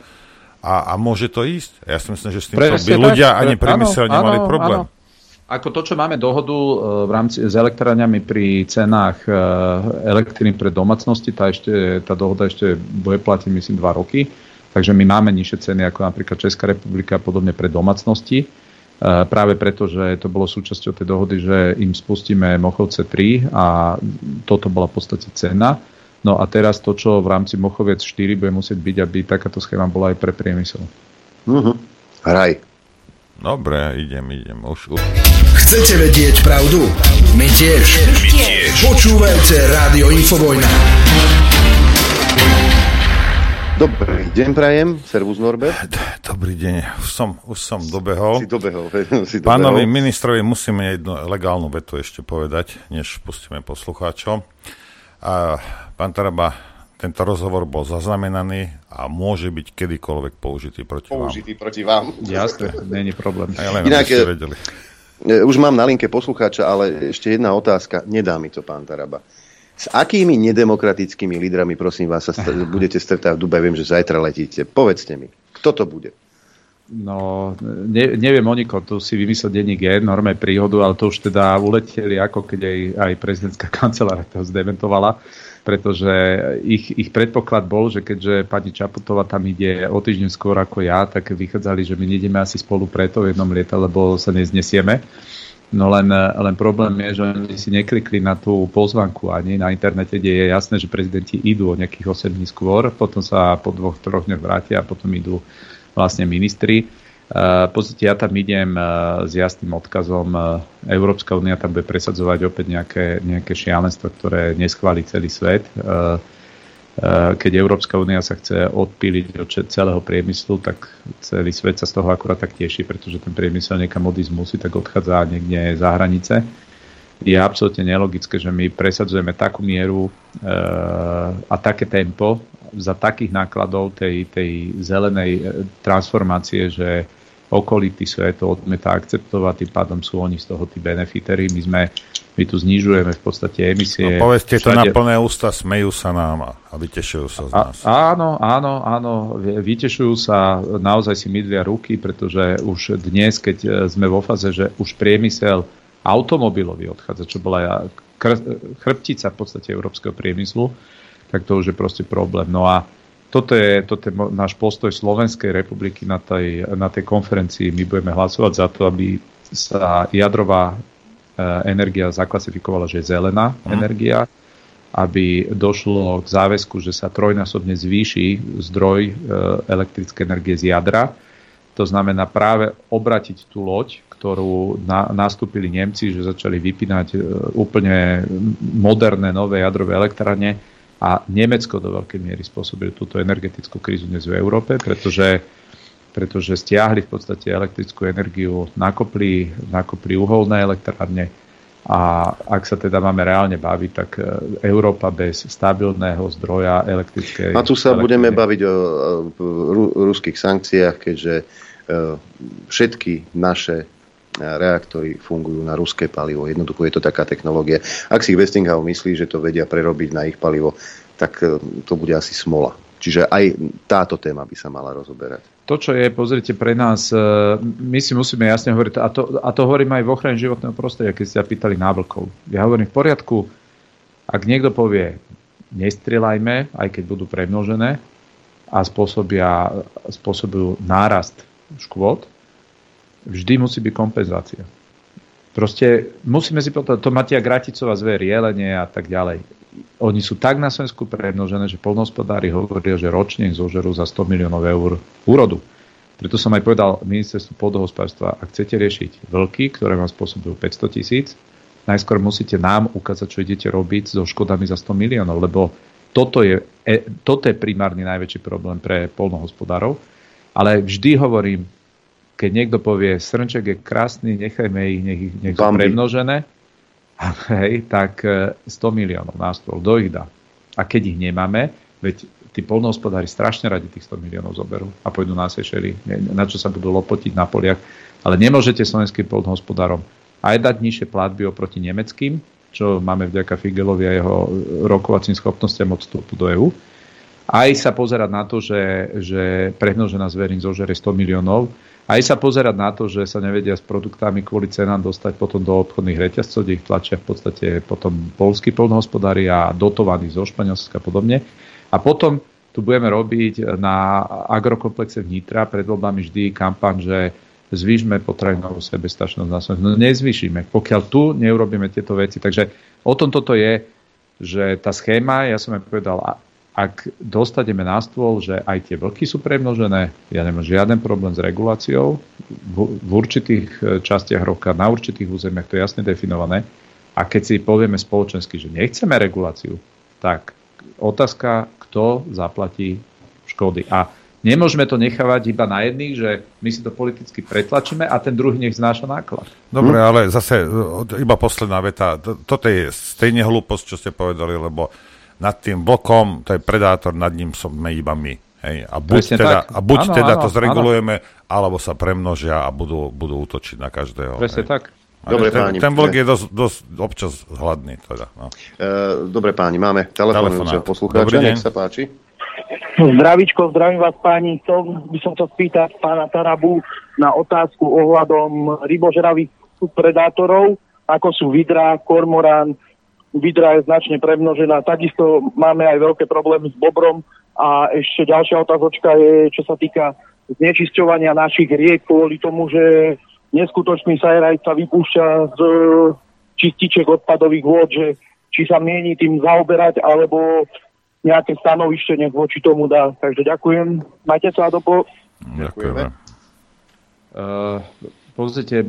A, a môže to ísť? Ja si myslím, že s tým by ľudia tak, ani priemysel nemali áno, problém. Áno. Ako to, čo máme dohodu e, v rámci s elektrárňami pri cenách e, elektriny pre domácnosti, tá, ešte, tá dohoda ešte bude platiť, myslím, dva roky Takže my máme nižšie ceny ako napríklad Česká republika a podobne pre domácnosti. E, práve preto, že to bolo súčasťou tej dohody, že im spustíme Mochovce 3 a toto bola v podstate cena. No a teraz to, čo v rámci Mochovec 4 bude musieť byť, aby takáto schéma bola aj pre priemysel. Uh-huh. Hraj. Dobre, idem, idem. Už, už. Chcete vedieť pravdu? My tiež. My tiež. Počúvajte Rádio Infovojna. Dobrý deň, Prajem. Servus, Norbert. Dobrý deň. Už som, už som dobehol. Si dobehol. Si dobehol. Pánovi ministrovi musíme jednu legálnu vetu ešte povedať, než pustíme poslucháčov. A pán Taraba, tento rozhovor bol zaznamenaný a môže byť kedykoľvek použitý proti použitý vám. Použitý proti vám. Jasne, není problém. Ja len, Inak, vedeli. E, už mám na linke poslucháča, ale ešte jedna otázka. Nedá mi to, pán Taraba. S akými nedemokratickými lídrami, prosím vás, sa st- budete stretávať v Dubaj? Viem, že zajtra letíte. Povedzte mi, kto to bude? No, ne, neviem o nikom, tu si vymyslel denní G, norme príhodu, ale to už teda uleteli, ako keď aj, aj prezidentská kancelária to zdementovala, pretože ich, ich predpoklad bol, že keďže pani Čaputová tam ide o týždeň skôr ako ja, tak vychádzali, že my nejdeme asi spolu preto v jednom lieta, lebo sa neznesieme. No len, len problém je, že oni si neklikli na tú pozvanku ani na internete, kde je jasné, že prezidenti idú o nejakých 8 dní skôr, potom sa po dvoch, troch dňoch vrátia a potom idú vlastne ministri. Uh, v podstate ja tam idem uh, s jasným odkazom. Uh, Európska únia tam bude presadzovať opäť nejaké, nejaké šialenstvo, ktoré neschváli celý svet. Eh, keď Európska únia sa chce odpíliť od celého priemyslu, tak celý svet sa z toho akurát tak teší, pretože ten priemysel niekam odísť musí, tak odchádza niekde za hranice. Je absolútne nelogické, že my presadzujeme takú mieru e, a také tempo za takých nákladov tej, tej zelenej eh, transformácie, že okolitý svet to odmieta akceptovať, tým pádom sú oni z toho tí benefitery. My sme my tu znižujeme v podstate emisie. No, povedzte to na plné ústa, smejú sa nám a vytešujú sa z nás. A, áno, áno, áno, vytešujú sa, naozaj si mydlia ruky, pretože už dnes, keď e, sme vo faze, že už priemysel automobilový odchádza, čo bola chrbtica v podstate európskeho priemyslu, tak to už je proste problém. No a toto je, toto je náš postoj Slovenskej republiky na tej, na tej konferencii. My budeme hlasovať za to, aby sa jadrová E, energia zaklasifikovala, že je zelená mm. energia, aby došlo k záväzku, že sa trojnásobne zvýši zdroj e, elektrické energie z jadra. To znamená práve obratiť tú loď, ktorú na, nastúpili Nemci, že začali vypínať e, úplne moderné nové jadrové elektrárne a Nemecko do veľkej miery spôsobili túto energetickú krízu dnes v Európe, pretože pretože stiahli v podstate elektrickú energiu, nakopli, nakopli uholné elektrárne. A ak sa teda máme reálne baviť, tak e, Európa bez stabilného zdroja elektrickej... A tu sa budeme baviť o, o ruských sankciách, keďže e, všetky naše reaktory fungujú na ruské palivo. Jednoducho je to taká technológia. Ak si Westinghouse myslí, že to vedia prerobiť na ich palivo, tak to bude asi smola. Čiže aj táto téma by sa mala rozoberať. To, čo je, pozrite, pre nás, my si musíme jasne hovoriť, a to, a to hovorím aj v ochrane životného prostredia, keď ste sa pýtali návlkov. Ja hovorím v poriadku, ak niekto povie, nestrieľajme, aj keď budú premnožené a spôsobia, spôsobujú nárast škôd, vždy musí byť kompenzácia. Proste musíme si povedať, to Matia Graticová zver, jelenie a tak ďalej. Oni sú tak na Slovensku premnožené, že polnohospodári hovoria, že ročne zožerú za 100 miliónov eur úrodu. Preto som aj povedal ministerstvu pôdohospodárstva, ak chcete riešiť vlky, ktoré vám spôsobujú 500 tisíc, najskôr musíte nám ukázať, čo idete robiť so škodami za 100 miliónov, lebo toto je, e, toto je primárny najväčší problém pre polnohospodárov. Ale vždy hovorím, keď niekto povie, srnček je krásny, nechajme ich, nech, nech sú premnožené, hej, tak 100 e, miliónov na stôl, kto ich dá? A keď ich nemáme, veď tí polnohospodári strašne radi tých 100 miliónov zoberú a pôjdu na Sešely, na čo sa budú lopotiť na poliach. Ale nemôžete slovenským polnohospodárom aj dať nižšie platby oproti nemeckým, čo máme vďaka Figelovi a jeho rokovacím schopnostiam od vstupu do EÚ. Aj sa pozerať na to, že, že prehnožená zverín zožere 100 miliónov. Aj sa pozerať na to, že sa nevedia s produktami kvôli cenám dostať potom do obchodných reťazcov, kde ich tlačia v podstate potom polskí polnohospodári a dotovaní zo Španielska a podobne. A potom tu budeme robiť na agrokomplexe vnitra pred voľbami vždy kampaň, že zvýšme potravinovú sebestačnosť na Slovensku. No nezvýšime, pokiaľ tu neurobíme tieto veci. Takže o tom toto je, že tá schéma, ja som aj povedal, ak dostaneme na stôl, že aj tie vlky sú premnožené, ja nemám žiaden problém s reguláciou, v, v určitých e, častiach roka, na určitých územiach, to je jasne definované. A keď si povieme spoločensky, že nechceme reguláciu, tak otázka, kto zaplatí škody. A Nemôžeme to nechávať iba na jedných, že my si to politicky pretlačíme a ten druhý nech znáša náklad. Dobre, hm? ale zase iba posledná veta. Toto je stejne hlúposť, čo ste povedali, lebo nad tým blokom, to je predátor, nad ním sme iba my. Hej? A buď Presne teda, a buď ano, teda ano, to zregulujeme, ano. alebo sa premnožia a budú, budú útočiť na každého. Presne hej? tak. Dobre, ten, páni. Ten vlk je dosť, dosť občas hladný. Teda, no. e, dobre páni, máme telefonujúceho poslucháča, nech sa páči. Zdravičko, zdravím vás páni. Chcel by som to spýtať pána Tarabu na otázku ohľadom rybožravých predátorov, ako sú vidra, kormorán. Vidra je značne premnožená. Takisto máme aj veľké problémy s bobrom. A ešte ďalšia otázočka je, čo sa týka znečisťovania našich riek kvôli tomu, že neskutočný sajraj sa vypúšťa z čističek odpadových vôd, že či sa mieni tým zaoberať, alebo nejaké stanovište nech voči tomu dá. Takže ďakujem. Majte sa do po... Ďakujeme. Uh, pozrite,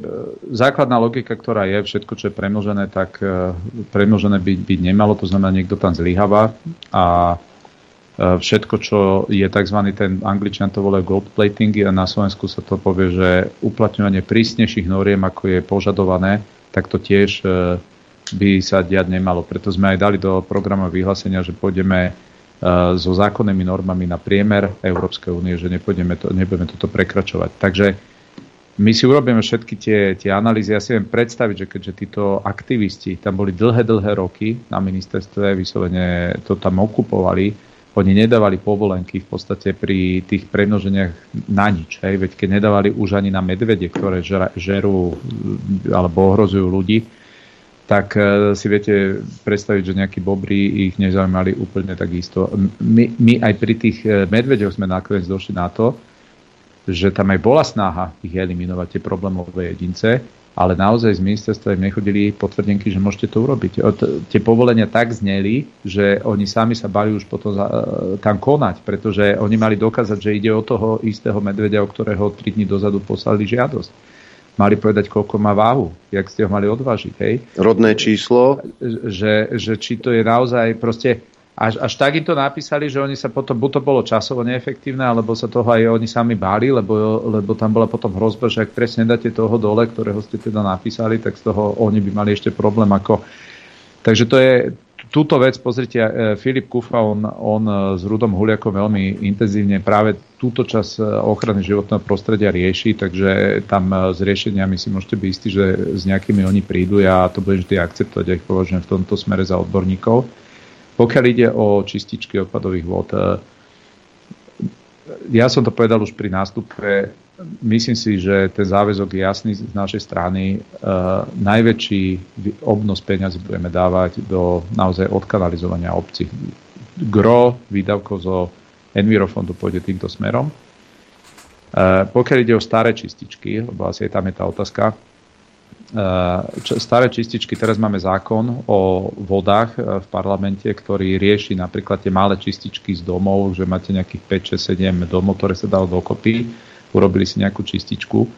základná logika, ktorá je, všetko, čo je premnožené, tak uh, premnožené byť, byť nemalo, to znamená, niekto tam zlyháva a uh, všetko, čo je tzv. ten angličan to volajú gold plating a na Slovensku sa to povie, že uplatňovanie prísnejších noriem, ako je požadované, tak to tiež by sa diať nemalo. Preto sme aj dali do programu vyhlásenia, že pôjdeme e, so zákonnými normami na priemer Európskej únie, že nepôjdeme to, nebudeme toto prekračovať. Takže my si urobíme všetky tie, tie analýzy. Ja si viem predstaviť, že keďže títo aktivisti tam boli dlhé, dlhé roky na ministerstve, vyslovene to tam okupovali, oni nedávali povolenky v podstate pri tých premnoženiach na nič. Hej? Veď keď nedávali už ani na medvede, ktoré žerú alebo ohrozujú ľudí, tak e, si viete predstaviť, že nejakí bobry ich nezaujímali úplne takisto. My, my aj pri tých e, medveďoch sme nakoniec došli na to, že tam aj bola snaha ich eliminovať, tie problémové jedince, ale naozaj z ministerstva im nechodili potvrdenky, že môžete to urobiť. Tie povolenia tak zneli, že oni sami sa bali už potom e, tam konať, pretože oni mali dokázať, že ide o toho istého medvedia, o ktorého 3 dní dozadu poslali žiadosť mali povedať, koľko má váhu, jak ste ho mali odvážiť, hej? Rodné číslo? Že, že či to je naozaj proste, až, až tak im to napísali, že oni sa potom, buď to bolo časovo neefektívne, alebo sa toho aj oni sami báli, lebo, lebo tam bola potom hrozba, že ak presne dáte toho dole, ktorého ste teda napísali, tak z toho oni by mali ešte problém ako... Takže to je, túto vec, pozrite, e, Filip Kufa, on, on e, s Rudom Huliakom veľmi intenzívne práve túto čas ochrany životného prostredia rieši, takže tam s riešeniami si môžete byť istí, že s nejakými oni prídu. Ja to budem vždy akceptovať, ja ich považujem v tomto smere za odborníkov. Pokiaľ ide o čističky odpadových vod, ja som to povedal už pri nástupe, myslím si, že ten záväzok je jasný z našej strany. Uh, najväčší obnos peňazí budeme dávať do naozaj odkanalizovania obcí. Gro výdavkov zo Envirofondu pôjde týmto smerom. Uh, pokiaľ ide o staré čističky, lebo asi je tam je tá otázka, staré čističky, teraz máme zákon o vodách v parlamente, ktorý rieši napríklad tie malé čističky z domov, že máte nejakých 5, 6, 7 domov, ktoré sa dalo dokopy urobili si nejakú čističku. E,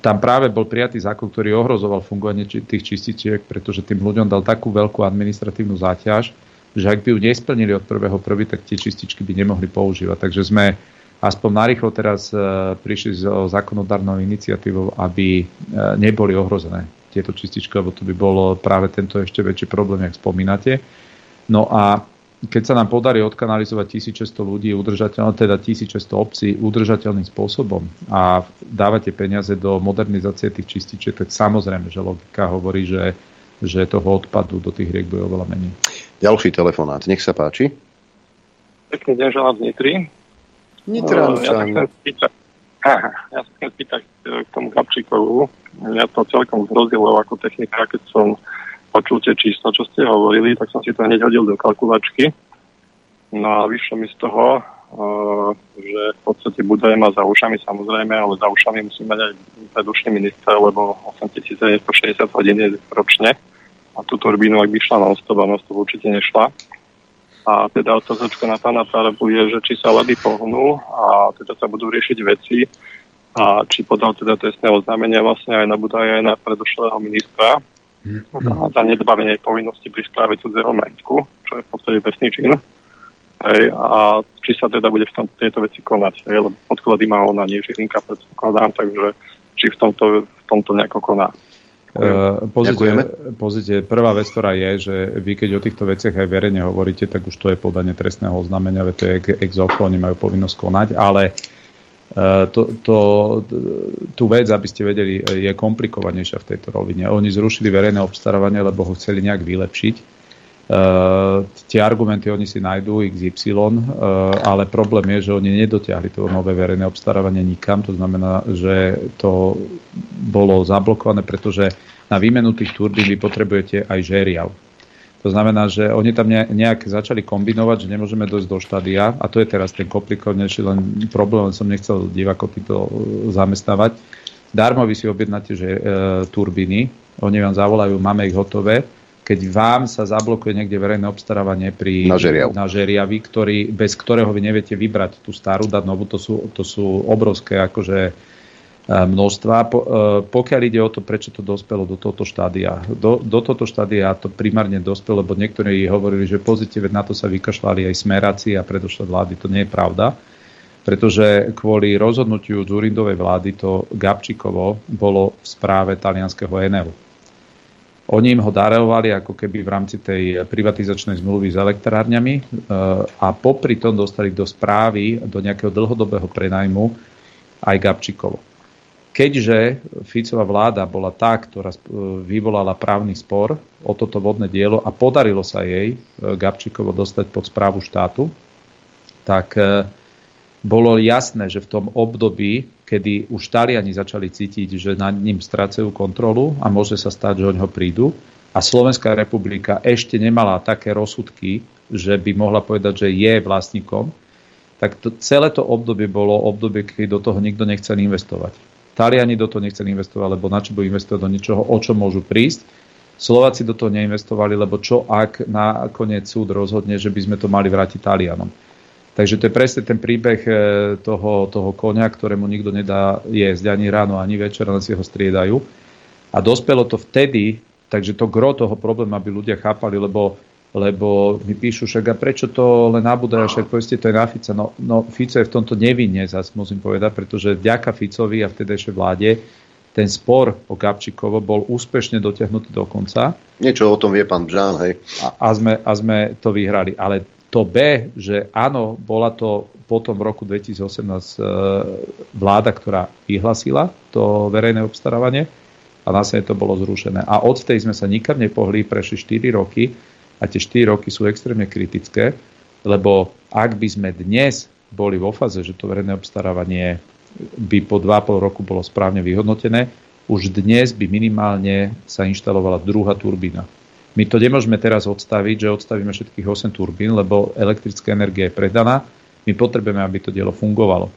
tam práve bol prijatý zákon, ktorý ohrozoval fungovanie tých čističiek, pretože tým ľuďom dal takú veľkú administratívnu záťaž, že ak by ju nesplnili od prvého prvý, tak tie čističky by nemohli používať. Takže sme aspoň narýchlo teraz e, prišli s zákonodárnou iniciatívou, aby e, neboli ohrozené tieto čističky, lebo to by bol práve tento ešte väčší problém, jak spomínate. No a keď sa nám podarí odkanalizovať 1600 ľudí udržateľne, teda 1600 obcí udržateľným spôsobom a dávate peniaze do modernizácie tých čističiek, tak samozrejme, že logika hovorí, že, že toho odpadu do tých riek bude oveľa menej. Ďalší telefonát, nech sa páči. Pekný deň želám z Nitry. Nitrančan. Ja sa chcem spýtať e, k tomu Gabčíkovu. Ja to celkom zhrozilo ako technika, keď som počul tie čísla, čo ste hovorili, tak som si to hneď hodil do kalkulačky. No a vyšlo mi z toho, uh, že v podstate Budaj má za ušami samozrejme, ale za ušami musí mať aj predušný minister, lebo 8960 hodín je ročne. A tú turbínu, ak by šla na stop a určite nešla. A teda otázočka na pána Tarabu je, že či sa ledy pohnú a teda sa budú riešiť veci a či podal teda trestné oznámenie vlastne aj na Budaj, aj na predošlého ministra, za zanedbávanie povinnosti pri správe cudzieho majetku, čo je v podstate trestný čin. Hej, a či sa teda bude v tom, tejto veci konať. Hej, lebo podklady má ona, nie Žilinka, predpokladám, takže či v tomto, v tomto nejako koná. Uh, pozrite, pozrite, prvá vec, ktorá je, že vy keď o týchto veciach aj verejne hovoríte, tak už to je podanie trestného oznámenia, veď to je ex oni majú povinnosť konať, ale uh, Eh, to, to, tú vec, aby ste vedeli, je komplikovanejšia v tejto rovine. Oni zrušili verejné obstarávanie, lebo ho chceli nejak vylepšiť. Uh, tie argumenty oni si nájdú XY, uh, ale problém je, že oni nedotiahli to nové verejné obstarávanie nikam. To znamená, že to bolo zablokované, pretože na výmenu tých turbín vy potrebujete aj žeriav. To znamená, že oni tam nejak začali kombinovať, že nemôžeme dojsť do štádia a to je teraz ten komplikovanejší len problém, som nechcel divákov týmto e, zamestnávať. Darmo vy si objednáte že, e, turbíny, oni vám zavolajú, máme ich hotové, keď vám sa zablokuje niekde verejné obstarávanie pri na, žeriav. na ktorý, bez ktorého vy neviete vybrať tú starú, dať novú, to sú, to sú obrovské akože množstva. Po, e, pokiaľ ide o to, prečo to dospelo do tohto štádia. Do, do tohto štádia to primárne dospelo, lebo niektorí hovorili, že pozitíve na to sa vykašľali aj smeráci a predošlé vlády. To nie je pravda pretože kvôli rozhodnutiu Zurindovej vlády to Gabčíkovo bolo v správe talianského Enelu. Oni im ho darovali ako keby v rámci tej privatizačnej zmluvy s elektrárňami e, a popri tom dostali do správy, do nejakého dlhodobého prenajmu aj Gabčíkovo. Keďže Ficová vláda bola tá, ktorá vyvolala právny spor o toto vodné dielo a podarilo sa jej e, Gabčíkovo dostať pod správu štátu, tak e, bolo jasné, že v tom období, kedy už Taliani začali cítiť, že nad ním strácajú kontrolu a môže sa stať, že o ňo prídu, a Slovenská republika ešte nemala také rozsudky, že by mohla povedať, že je vlastníkom, tak to, celé to obdobie bolo obdobie, keď do toho nikto nechcel investovať. Taliani do toho nechceli investovať, lebo na čo budú investovať do niečoho, o čo môžu prísť. Slováci do toho neinvestovali, lebo čo ak nakoniec súd rozhodne, že by sme to mali vrátiť Talianom. Takže to je presne ten príbeh e, toho, toho konia, ktorému nikto nedá jesť ani ráno, ani večer, len si ho striedajú. A dospelo to vtedy, takže to gro toho problému, aby ľudia chápali, lebo lebo mi píšu však, a prečo to len nabúdajú, však povedzte, to je na Fica. No, no Fico je v tomto nevinne, zase musím povedať, pretože vďaka Ficovi a vtedajšej vláde ten spor o Gabčíkovo bol úspešne dotiahnutý do konca. Niečo o tom vie pán Bžán, hej. A, a, sme, a sme to vyhrali. Ale to B, že áno, bola to potom v roku 2018 e, vláda, ktorá vyhlasila to verejné obstarávanie a následne to bolo zrušené. A od tej sme sa nikam nepohli, prešli 4 roky a tie 4 roky sú extrémne kritické, lebo ak by sme dnes boli vo fáze, že to verejné obstarávanie by po 2,5 roku bolo správne vyhodnotené, už dnes by minimálne sa inštalovala druhá turbína my to nemôžeme teraz odstaviť, že odstavíme všetkých 8 turbín, lebo elektrická energia je predaná. My potrebujeme, aby to dielo fungovalo.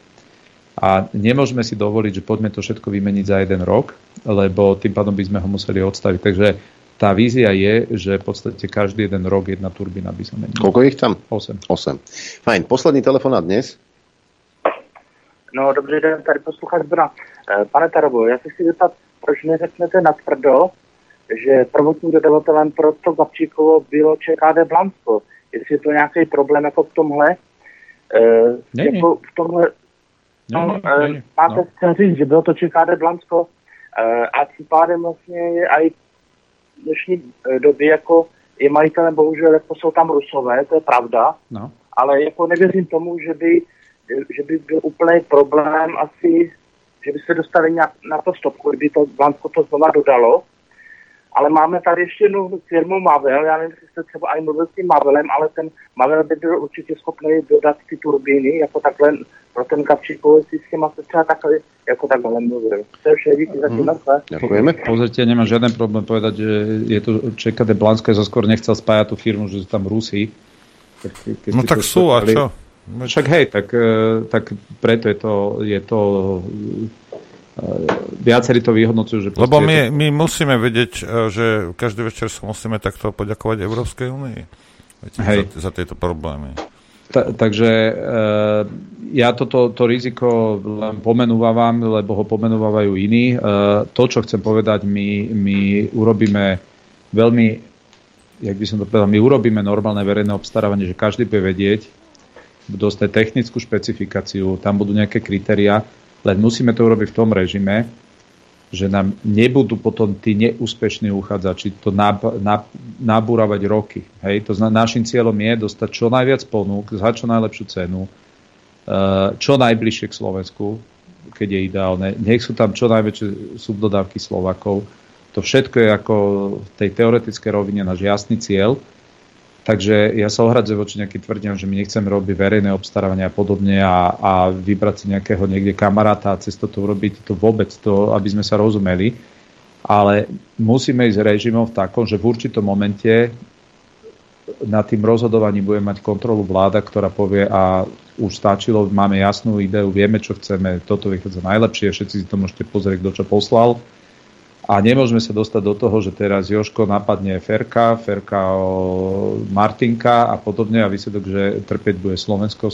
A nemôžeme si dovoliť, že poďme to všetko vymeniť za jeden rok, lebo tým pádom by sme ho museli odstaviť. Takže tá vízia je, že v podstate každý jeden rok jedna turbína by sa menila. Koľko ich tam? 8. 8. Fajn, posledný telefonát dnes. No, dobrý den, tady posluchač Brna. Eh, pane Tarobo, já se chci zeptat, proč neřeknete natvrdo, že prvotním dodavatelem pro to Gabčíkovo bylo ČKD Blansko. Jestli je to nějaký problém jako v tomhle, uh, jako v tomhle, no, ne, ne, ne, máte no. chtěl říct, že bylo to ČKD Blansko uh, a tím pádem vlastně je i v dnešní době jako je majitelem bohužel, jako jsou tam Rusové, to je pravda, no. ale jako nevěřím tomu, že by, že by byl úplný problém asi, že by se dostali nějak na to stopku, kdyby to Blansko to znova dodalo, ale máme tady ještě jednu firmu Mavel, já nevím, jestli jste třeba i mluvil s tím Mavelem, ale ten Mavel by byl určitě schopný dodat ty turbíny, jako takhle pro ten kapčíkový systém a se třeba takhle, jako takhle mluvil. To je vše, díky za tím Ďakujeme. Pozrite, nemám žiaden problém povedať, že je to ČKD Blansko, že skôr nechcel spájať tú firmu, že sú tam Rusi. Tak, no tak sú, a čo? Však hej, tak, eh, tak preto je to, je to viacerí to vyhodnocujú, že... Lebo my, my musíme vedieť, e, že každý večer sa musíme takto poďakovať Európskej únii za, za tieto problémy. Ta, takže e, ja toto to riziko len pomenúvam, lebo ho pomenúvajú iní. E, to, čo chcem povedať, my, my urobíme veľmi, jak by som to povedal, my urobíme normálne verejné obstarávanie, že každý bude vedieť, dostať technickú špecifikáciu, tam budú nejaké kritéria, len musíme to urobiť v tom režime, že nám nebudú potom tí neúspešní uchádzači to nab, nab, nabúravať roky. Hej? To znamená, našim cieľom je dostať čo najviac ponúk, za čo najlepšiu cenu, eh, čo najbližšie k Slovensku, keď je ideálne. Nech sú tam čo najväčšie subdodávky Slovakov. To všetko je ako v tej teoretickej rovine náš jasný cieľ Takže ja sa ohradzujem voči nejakým tvrdiam, že my nechceme robiť verejné obstarávanie a podobne a, a vybrať si nejakého niekde kamaráta a cez to urobiť to vôbec, to, aby sme sa rozumeli. Ale musíme ísť režimom v takom, že v určitom momente na tým rozhodovaním bude mať kontrolu vláda, ktorá povie a už stačilo, máme jasnú ideu, vieme, čo chceme, toto vychádza najlepšie, všetci si to môžete pozrieť, kto čo poslal a nemôžeme sa dostať do toho, že teraz Joško napadne Ferka, Ferka Martinka a podobne a výsledok, že trpieť bude Slovensko,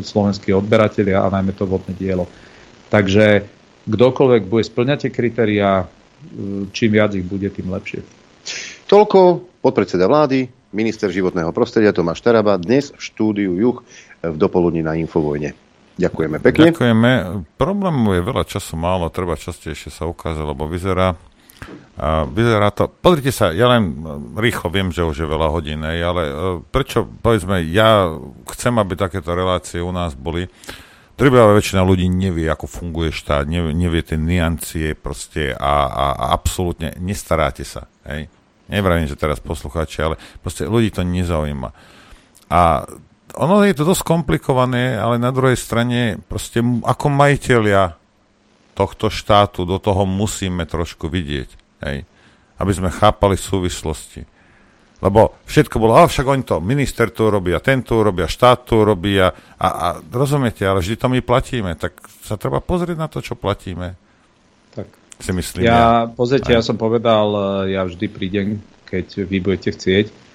slovenskí odberatelia a najmä to vodné dielo. Takže kdokoľvek bude splňať tie kritériá, čím viac ich bude, tým lepšie. Toľko podpredseda vlády, minister životného prostredia Tomáš Taraba, dnes v štúdiu Juch v dopoludní na Infovojne. Ďakujeme pekne. Ďakujeme. Problému je veľa času málo, treba častejšie sa ukázať, lebo vyzerá, a vyzerá to, pozrite sa, ja len rýchlo viem, že už je veľa hodín, ale e, prečo, povedzme, ja chcem, aby takéto relácie u nás boli, Drvivá väčšina ľudí nevie, ako funguje štát, nevie, nevie tie niancie proste a, a, a absolútne nestaráte sa. Hej? Nevravím, že teraz poslucháči, ale proste ľudí to nezaujíma. A ono je to dosť komplikované, ale na druhej strane proste ako majiteľia tohto štátu do toho musíme trošku vidieť, hej, aby sme chápali súvislosti. Lebo všetko bolo, ale však oni to, minister tu robí a ten tu robí a štát tu robí a, a, a rozumiete, ale vždy to my platíme, tak sa treba pozrieť na to, čo platíme. Tak. Si myslím. Ja, ja. pozrite, ja som povedal, ja vždy prídem, keď vy budete chcieť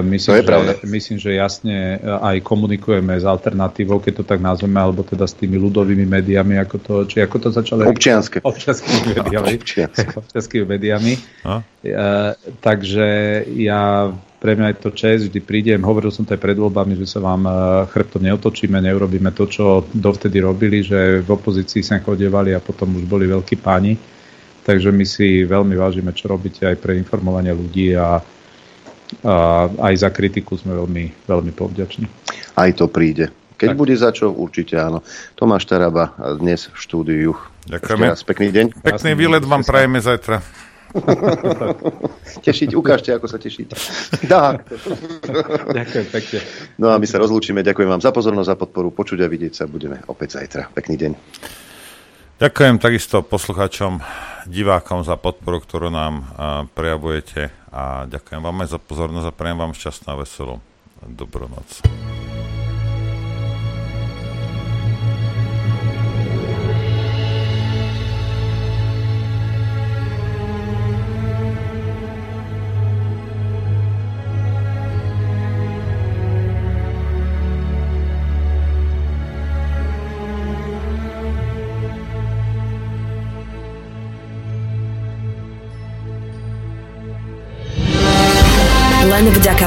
Myslím, to je že, pravda. myslím, že jasne e, aj komunikujeme s alternatívou, keď to tak nazveme, alebo teda s tými ľudovými médiami, ako to, či ako to začalo? Občianske. Občianskými médiami. Občianskými médiami. Uh, takže ja pre mňa je to čest, vždy prídem, hovoril som to aj pred voľbami, že sa vám e, chrbtom neotočíme, neurobíme to, čo dovtedy robili, že v opozícii sa chodievali a potom už boli veľkí páni takže my si veľmi vážime, čo robíte aj pre informovanie ľudí a, a aj za kritiku sme veľmi, veľmi povďační. Aj to príde. Keď tak. bude za čo, určite áno. Tomáš Taraba dnes v štúdiu. Ďakujeme. Raz, pekný deň. Pekný výlet vám prajeme zajtra. Tešiť, ukážte, ako sa tešíte. Ďakujem pekne. No a my sa rozlúčime. Ďakujem vám za pozornosť, za podporu. Počuť a vidieť sa budeme opäť zajtra. Pekný deň. Ďakujem takisto poslucháčom, divákom za podporu, ktorú nám prejavujete a ďakujem vám aj za pozornosť a prejem vám šťastnú a veselú dobrú noc.